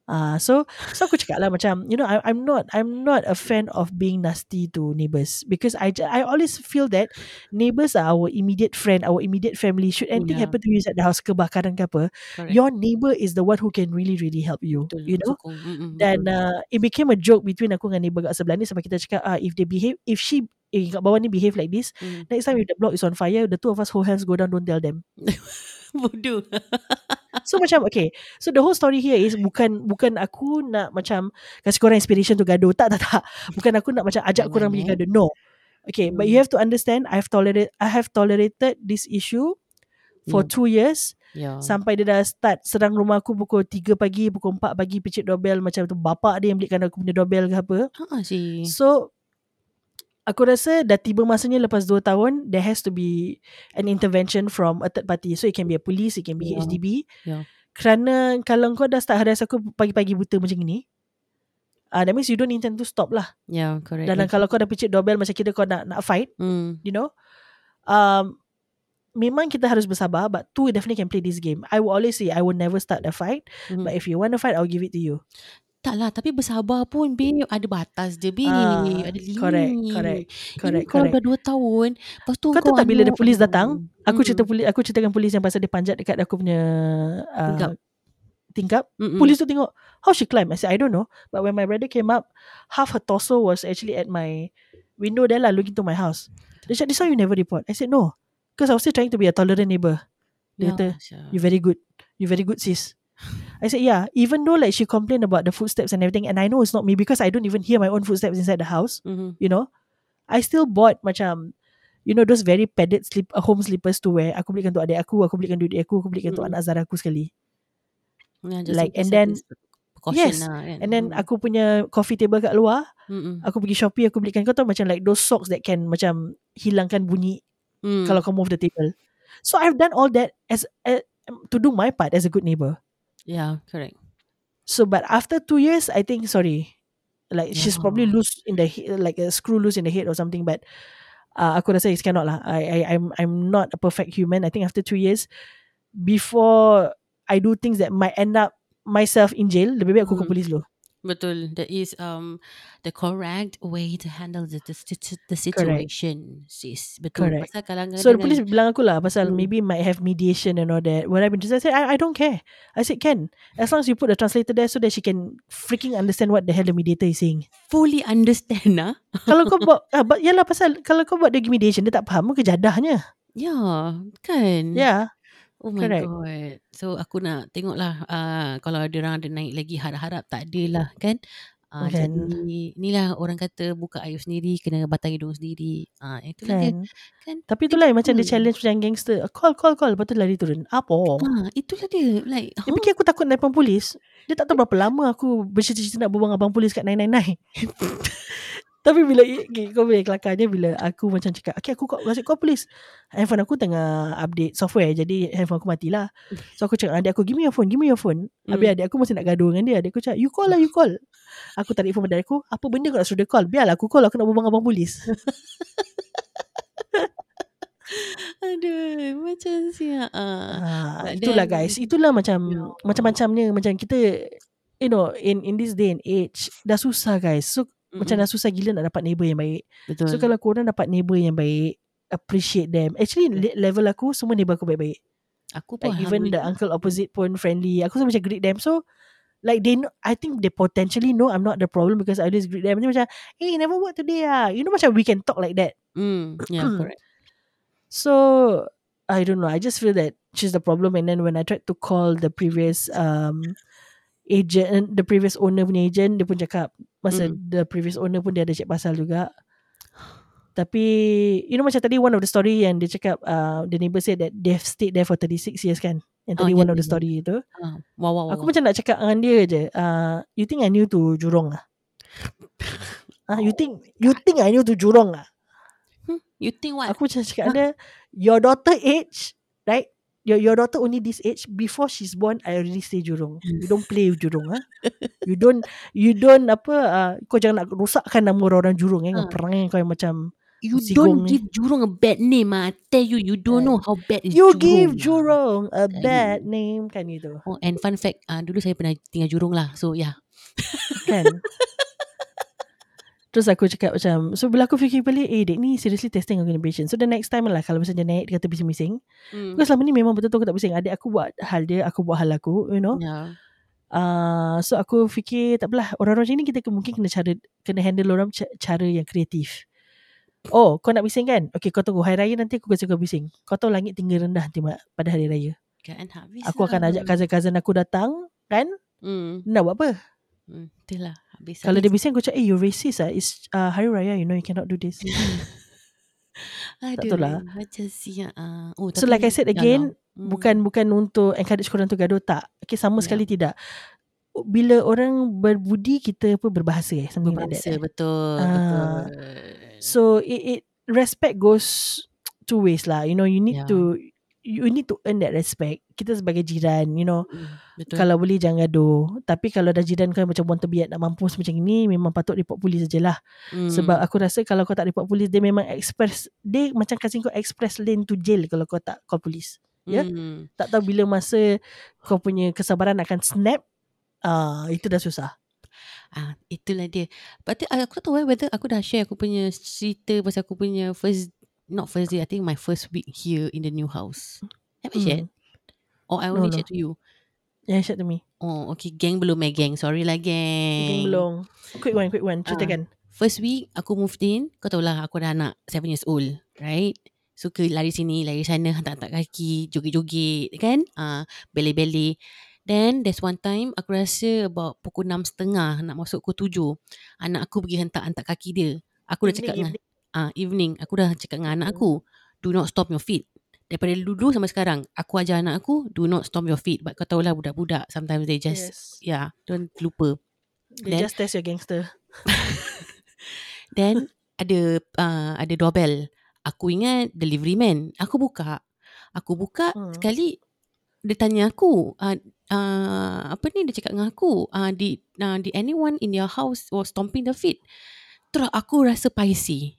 C: Ah, so so aku cakap lah macam you know I, I'm not I'm not a fan of being nasty to neighbours because I I always feel that neighbours are our immediate friend our immediate family should anything
B: Yeah.
C: happen to you at the house kebakaran ke apa
B: Correct.
C: your neighbour is the one who can really really help you
B: Betul,
C: you know
B: sokong. Mm-mm,
C: dan uh, it became a joke between aku dengan neighbour kat sebelah ni sampai kita cakap ah if they behave if she eh, kat bawah ni behave like this
B: Mm.
C: next time if the block is on fire the two of us hold hands go down don't tell them
B: Bodoh.
C: So macam okay. So the whole story here is bukan bukan aku nak macam kasi korang inspiration to gaduh. Tak tak tak. Bukan aku nak macam ajak korang pergi gaduh. No. Okay, but
B: Hmm.
C: you have to understand I have tolerated I have tolerated this issue for
B: Yeah.
C: two years
B: Ya.
C: sampai dia dah start serang rumah aku pukul 3 pagi, pukul 4 pagi picit doorbell macam tu bapak dia yang belikan aku punya doorbell ke apa.
B: Ha si.
C: So aku rasa dah tiba masanya lepas 2 tahun there has to be an intervention from a third party. So it can be a police, it can be
B: Yeah.
C: HDB.
B: Yeah.
C: Kerana kalau kau dah start harass aku pagi-pagi buta macam ni, uh, that means you don't intend to stop lah.
B: Ya, correct.
C: Dan kalau kau dah picit doorbell macam kira kau nak nak fight,
B: Hmm.
C: you know. Um, memang kita harus bersabar but two definitely can play this game. I will always say I will never start a fight,
B: Mhm.
C: but if you want to fight I'll give it to you.
B: Tak lah Tapi bersabar pun Babe Ada batas je Babe
C: Ah,
B: Ada limit
C: correct, correct, correct,
B: Ini kau
C: correct.
B: dah 2 tahun Lepas tu
C: Kau tahu tak bila
B: anak-
C: police datang, Aku
B: Mm-mm.
C: cerita polis aku ceritakan polis yang pasal dia panjat dekat aku punya uh,
B: Tingkap.
C: tingkap.
B: Mm-mm.
C: Polis tu tengok how she climb. I said I don't know. But when my brother came up, half her torso was actually at my window there lah looking to my house. Dia cakap, this one you never report. I said no. Because I was still trying to be a tolerant neighbor. Dia
B: Ya,
C: kata,
B: Syah.
C: you very good. You very good sis. I said yeah. Even though like she complained about the footsteps and everything, and I know it's not me because I don't even hear my own footsteps inside the house.
B: Mhm.
C: You know, I still bought macam you know those very padded slip uh, home slippers to wear. Aku belikan untuk adik aku, aku belikan untuk adik aku, aku belikan untuk
B: Mm-mm.
C: anak Zara aku sekali.
B: Just
C: Like, and then- yes,
B: lah, kan.
C: And then
B: Mm.
C: aku punya coffee table kat luar,
B: Mm-mm.
C: aku pergi Shopee, aku belikan kau tahu macam like those socks that can macam hilangkan bunyi
B: Mm.
C: kalau kau move the table. So I've done all that as uh, to do my part as a good neighbor.
B: Yeah, correct.
C: So but after two years, I think sorry, like she's probably
B: Yeah.
C: loose in the he- like a screw loose in the head or something. But uh, aku rasa it's cannot lah. I, I I'm I'm not a perfect human. I think after two years, before I do things that might end up myself in jail, lebih baik aku ke
B: Hmm.
C: polis dulu.
B: Betul. That is um the correct way to handle the the, the situation, sis. Betul.
C: Correct.
B: Pasal kadang-kadang
C: So the police bilang aku lah pasal
B: Hmm.
C: maybe might have mediation and all that. When I've been I said I, I don't care. I said can as long as you put a translator there so that she can freaking understand what the hell the mediator is saying.
B: fully understand ah.
C: kalau kau buat ah, but yalah pasal kalau kau buat dia mediation dia tak faham ke jadahnya.
B: Ya, kan?
C: Yeah.
B: Oh my
C: correct.
B: god. So aku nak tengok lah uh, kalau ada orang ada naik lagi harap-harap tak ada lah kan. Uh,
C: Kan.
B: Jadi inilah orang kata buka air sendiri kena batang hidung sendiri. Ah uh, itulah dia.
C: Kan.
B: Kan?
C: Tapi itulah yang macam dia challenge macam gangster. Call call call lepas tu lari turun. Apa?
B: Ah itulah dia. Like
C: Dia
B: huh?
C: fikir aku takut nelpon polis. Dia tak tahu berapa lama aku bercerita-cerita nak berbual dengan abang polis kat 999. Tapi bila okay, kau boleh kelakarnya bila aku macam cakap, okay aku kau kasi kau polis. Handphone aku tengah update software jadi handphone aku matilah. So aku cakap adik aku, give me your phone, give me your phone. Habis
B: Hmm.
C: adik aku masih nak gaduh dengan dia. Adik aku cakap, you call lah, you call. Aku tarik phone pada adik aku, apa benda kau nak suruh dia call? Biarlah aku call, aku nak berbual dengan abang polis.
B: Aduh, macam siap. Ah.
C: Ah,
B: But
C: itulah
B: then-
C: guys. Itulah macam
B: Ya.
C: macam-macamnya macam kita you know in in this day and age dah susah guys. So
B: Mm-mm.
C: macam dah susah gila nak dapat neighbor yang baik.
B: Betul.
C: So kalau korang dapat neighbor yang baik, appreciate them. Actually le- level aku semua neighbor aku baik-baik.
B: aku pun
C: Like even the uncle opposite pun friendly. Aku semua macam greet them. So like they know, I think they potentially know I'm not the problem because I always greet them. Dia macam, hey never work today ah. You know macam we can talk like that.
B: Mm, yeah, correct.
C: So I don't know. I just feel that she's the problem. And then when I tried to call the previous um agent, the previous owner punya agent, dia pun cakap masa
B: Mm.
C: the previous owner pun dia ada cek pasal juga. Tapi you know macam tadi one of the story yang dia cakap uh, the neighbor said that they've stayed there for 36 years kan. Yang
B: Oh,
C: tadi
B: yeah,
C: one of the
B: yeah,
C: story itu.
B: Ah, wow, wow, wow.
C: Aku macam nak cakap dengan dia je. Uh, you think I knew to Jurong ah? Ah, you think you think I knew to Jurong ah?
B: Hmm, you think what?
C: Aku macam cakap dia Your daughter age Right Your your daughter only this age Before she's born I already stay Jurong You don't play with Jurong ha? You don't You don't apa uh, Kau jangan nak rosakkan Nama orang-orang Jurong eh.
B: Ha.
C: Kau perangai kau yang macam
B: you
C: Sigong
B: don't
C: ni.
B: give Jurong a bad name. ah. I tell you, you don't
C: Eh,
B: know how bad is
C: You
B: Jurong.
C: give
B: ah.
C: Jurong A bad
B: you.
C: name Kan itu
B: Oh, and fun fact, uh, dulu saya pernah tinggal Jurong lah. So, yeah.
C: Kan Terus aku cakap macam So bila aku fikir balik Eh dek ni seriously testing aku punya patient So the next time lah Kalau misalnya naik Dia kata bising-bising
B: Mm.
C: Because selama ni memang betul-betul aku tak bising Adik aku buat hal dia Aku buat hal aku You know
B: Yeah.
C: Uh, so aku fikir tak apalah orang-orang macam ni kita mungkin kena cara kena handle orang ca- cara yang kreatif. Oh, kau nak bising kan? Okay, kau tunggu hari raya nanti aku kasi kau bising. Kau tahu langit tinggi rendah nanti ma- pada hari raya.
B: Kan habis
C: Aku akan
B: lah.
C: ajak cousin-cousin aku datang Kan
B: Hmm.
C: Nak buat apa
B: hmm. Itulah habis.
C: Kalau dia bising aku cakap Eh you racist ah It's uh, Hari Raya You know you cannot do this
B: Aduh,
C: tahu lah.
B: Macam siap. ah. Oh,
C: So like I said again
B: lah. Hmm.
C: Bukan bukan untuk Encourage korang tu gaduh Tak okay, Sama
B: Ya.
C: sekali tidak Bila orang berbudi Kita pun berbahasa eh, Something like
B: berbahasa
C: that eh.
B: betul,
C: Ah.
B: betul.
C: So it, it Respect goes Two ways lah You know you need
B: Ya.
C: to You need to earn that respect Kita sebagai jiran You know
B: Hmm, betul.
C: Kalau boleh jangan gaduh Tapi kalau dah jiran kau macam buang terbiat Nak mampus macam ni Memang patut report polis sajalah
B: Hmm.
C: Sebab aku rasa Kalau kau tak report polis Dia memang express Dia macam kasih kau express lane to jail Kalau kau tak call polis ya?
B: Hmm.
C: Tak tahu bila masa Kau punya kesabaran akan snap Ah, Itu dah susah
B: Ah, itulah dia. Uh, aku tak tahu eh whether aku dah share aku punya cerita pasal aku punya first not first day, I think my first week here in the new house. Have I shared? Or I
C: No,
B: only
C: no.
B: shared to you?
C: Yeah share to me
B: Oh, okay. Gang belum eh, gang. Sorry lah, gang.
C: Mungkin belum Quick one quick one Ceritakan
B: First week, aku moved in. Kau tahu lah, aku ada anak 7 years old. Right? Suka lari sini, lari sana, hantar-hantar kaki, joget-joget, kan? Ah, beli-beli. Then, there's one time, aku rasa about pukul 6.30, nak masuk pukul 7. Anak aku pergi hantar-hantar kaki dia. Aku dah cakap dengan ah evening aku dah cakap dengan anak aku do not stomp your feet. Daripada dulu sampai sekarang aku ajar anak aku do not stomp your feet. But kau tahulah budak-budak sometimes they just
C: Yes.
B: yeah don't lupa.
C: They
B: Then-
C: just test your gangster.
B: Then ada uh, ada doorbell. Aku ingat delivery man. Aku buka. Aku buka
C: hmm.
B: sekali dia tanya aku uh, uh, apa ni dia cakap dengan aku? Uh, di uh, di anyone in your house was stomping the feet? Terus aku rasa paisi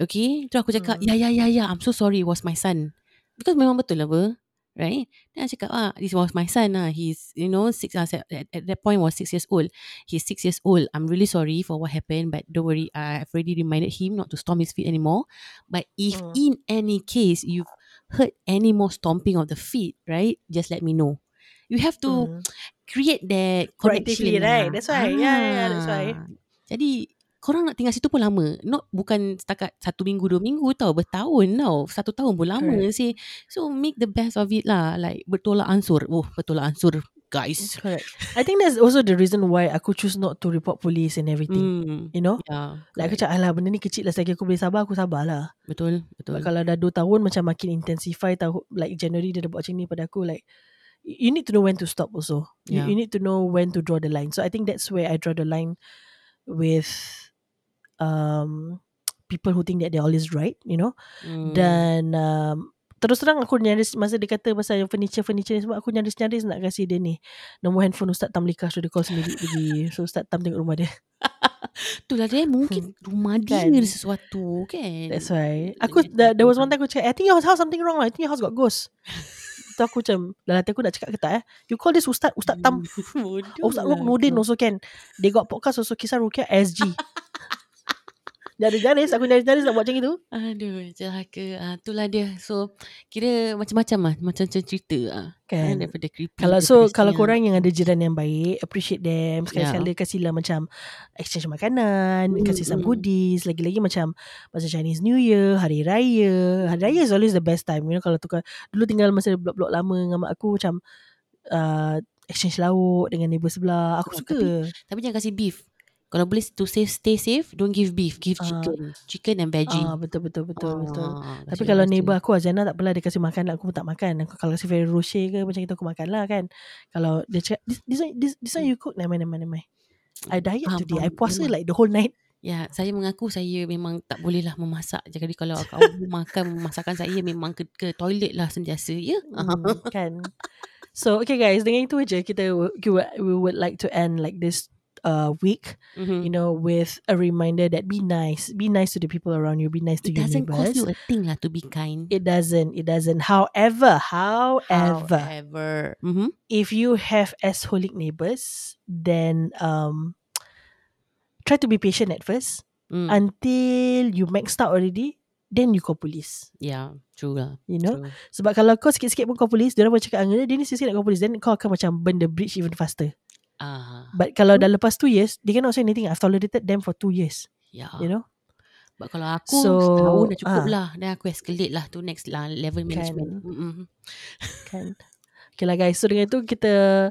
B: okay terus aku cakap
C: Hmm.
B: ya ya ya ya I'm so sorry it was my son because memang betul lah apa right then aku cakap ah this was my son ah he's you know six uh, at, at that point was six years old he's six years old I'm really sorry for what happened but don't worry I've already reminded him not to stomp his feet anymore but if
C: Hmm.
B: in any case you've heard any more stomping of the feet right just let me know you have to
C: Hmm.
B: create that
C: Proactively,
B: connection
C: right?
B: lah.
C: That's why. Yeah, yeah, yeah, that's why.
B: Ah. Jadi korang nak tinggal situ pun lama. Not bukan setakat satu minggu, dua minggu tau. Bertahun tau. Satu tahun pun lama sih. So make the best of it lah. Like bertolak ansur. Oh bertolak ansur guys.
C: Correct I think that's also the reason why Aku choose not to report police and everything
B: Hmm.
C: You know
B: Ya.
C: Like aku cakap Alah benda ni kecil lah Selagi aku boleh sabar Aku sabar lah
B: Betul.
C: But
B: Betul.
C: kalau dah 2 tahun Macam makin intensify tahu, Like January dia dah buat macam ni pada aku Like You need to know when to stop also you,
B: Yeah.
C: you need to know when to draw the line So I think that's where I draw the line With um, People who think that they're always right You know?
B: Hmm.
C: Dan um, Terus terang aku nyaris Masa dia kata pasal furniture-furniture ni semua Aku nyaris-nyaris nak kasih dia ni. Nombor handphone Ustaz Tamlika So dia call sendiri pergi So Ustaz Tam tengok rumah dia.
B: Itulah dia mungkin rumah dia
C: Kan?
B: ada sesuatu kan.
C: That's why Aku there, there was one time aku cakap I think your house something wrong lah I think your house got ghost. Tu aku macam Dalam hati aku nak cakap ke tak eh. You call this Ustaz Ustaz Tam. Ustaz
B: lah
C: Ruknudin
B: kau.
C: also can. They got podcast also Kisah Rukia SG Nyaris-nyaris Aku nyaris-nyaris nak buat macam itu
B: Aduh, celaka. Ah, itulah dia. So, kira macam-macam lah. Macam-macam cerita lah.
C: Kan
B: Daripada creepy.
C: Kalau
B: daripada
C: so Kalau
B: siang.
C: korang yang ada jiran yang baik Appreciate them Sekali-sekala kasihlah macam Exchange makanan
B: Mm,
C: Kasih some goodies Lagi-lagi macam Masa Chinese New Year Hari Raya Hari Raya is always the best time You know kalau tukar Dulu tinggal masa blok-blok lama Dengan mak aku macam uh, Exchange lauk Dengan neighbour sebelah Aku
B: Oh,
C: suka
B: Tapi jangan kasih beef. Kalau boleh to save, stay safe, don't give beef. Give
C: Ah.
B: chicken. Chicken and veggie.
C: Ah betul betul betul betul.
B: Ah,
C: Tapi kalau
B: rasa.
C: neighbour aku Azana tak apalah dia kasih makan aku pun tak makan. Aku kalau kasih Ferrero Rocher ke macam itu aku makan lah kan. Kalau dia cakap this this one, this, this one you cook mind. never mind. I diet
B: Faham,
C: today. I puasa
B: Memang.
C: like the whole night.
B: Ya, saya mengaku saya memang tak boleh lah memasak. Jadi kalau kau makan masakan saya memang ke, ke toilet lah sentiasa. Ya.
C: Hmm, kan. So okay guys, dengan itu aja kita we would like to end like this uh week,
B: Mhm.
C: you know, with a reminder that be nice, be nice to the people around you, be nice to
B: It
C: your
B: doesn't
C: neighbors.
B: cost you a thing lah to be kind.
C: It doesn't. It doesn't. However, however,
B: However. Mhm.
C: if you have assholic neighbors, then um, try to be patient at first
B: Mm.
C: until you maxed out already. Then you call police.
B: yeah, true lah.
C: You know,
B: True.
C: sebab kalau kau sikit-sikit pun call police, dia orang cakap dengan dia, dia ni sikit-sikit nak call police, then kau akan macam burn the bridge even faster.
B: Ah,
C: But kalau dah lepas 2 years, they cannot say anything. I've tolerated them for 2 years.
B: yeah.
C: You know,
B: But kalau aku
C: So,
B: setahun dah cukup
C: ah.
B: lah. Then aku escalate lah to next lah level
C: Kan.
B: management. Mm-mm.
C: kan? Okay lah guys. So dengan itu kita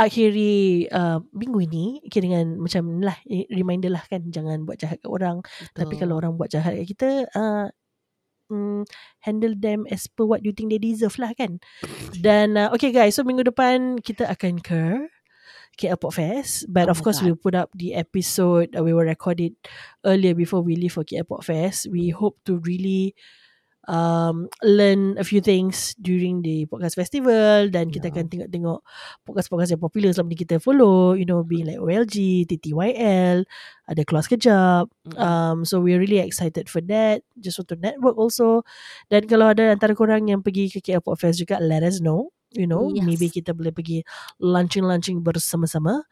C: akhiri uh, minggu ini okay, dengan macam lah reminder lah kan jangan buat jahat kat orang. Tapi
B: Betul.
C: kalau orang buat jahat kat kita uh, mm, handle them as per what you think they deserve lah kan. Dan uh, okay guys, so minggu depan kita akan ke KL Pop Fest. But
B: Oh
C: of course
B: God.
C: we'll put up the episode uh, we will record it earlier before we leave for KL Pop Fest. We hope to really um, learn a few things during the podcast festival dan kita akan tengok-tengok podcast-podcast yang popular selama ni kita follow you know being like OLG, TTYL ada keluar sekejap
B: Mm-mm.
C: um, so we're really excited for that just want to network also dan kalau ada antara korang yang pergi ke KL Pop Fest juga let us know you know
B: Yes.
C: maybe kita boleh pergi launching-launching bersama-sama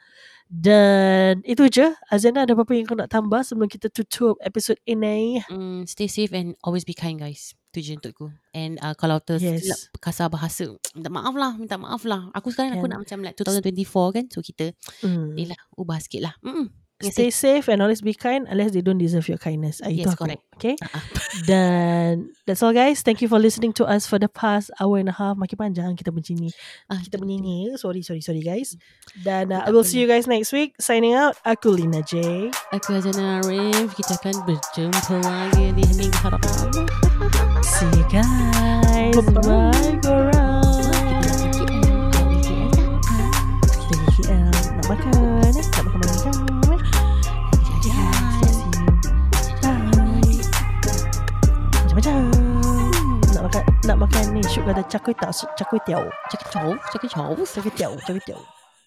C: dan itu je Azana ada apa-apa yang kau nak tambah sebelum kita tutup episod ini
B: Mm, stay safe and always be kind guys. Tu je untukku. And uh, kalau tersilap
C: Yes.
B: kasar bahasa, minta maaf lah, minta maaf lah. Aku sekarang aku
C: Can.
B: nak macam like 2024 kan. So kita,
C: Hmm.
B: ni lah, ubah sikit lah. Mm-mm.
C: Stay safe and always be kind unless they don't deserve your kindness. Ah, itu
B: Yes,
C: aku.
B: correct.
C: Okay.
B: Ah.
C: Dan that's all guys. Thank you for listening to us for the past hour and a half. Makin panjang kita bencini.
B: Ah,
C: Kita
B: itu
C: menyanyi. Sorry, sorry, sorry guys. Dan uh, I will see you guys next week. Signing out. Aku Lina J.
B: Aku Azana Arif. Kita akan berjumpa lagi di minggu hadapan.
C: See you guys.
B: Bye-bye.
C: Bye, korang.
B: Kita nak KL.
C: Makan. eh? Nak makan makan. Macam-macam. Nak makan nak makan ni Syuk kata cakui tak Cakui tiao
B: Cakap jauh, cakap jauh.
C: Cakui tiao Cakui tiao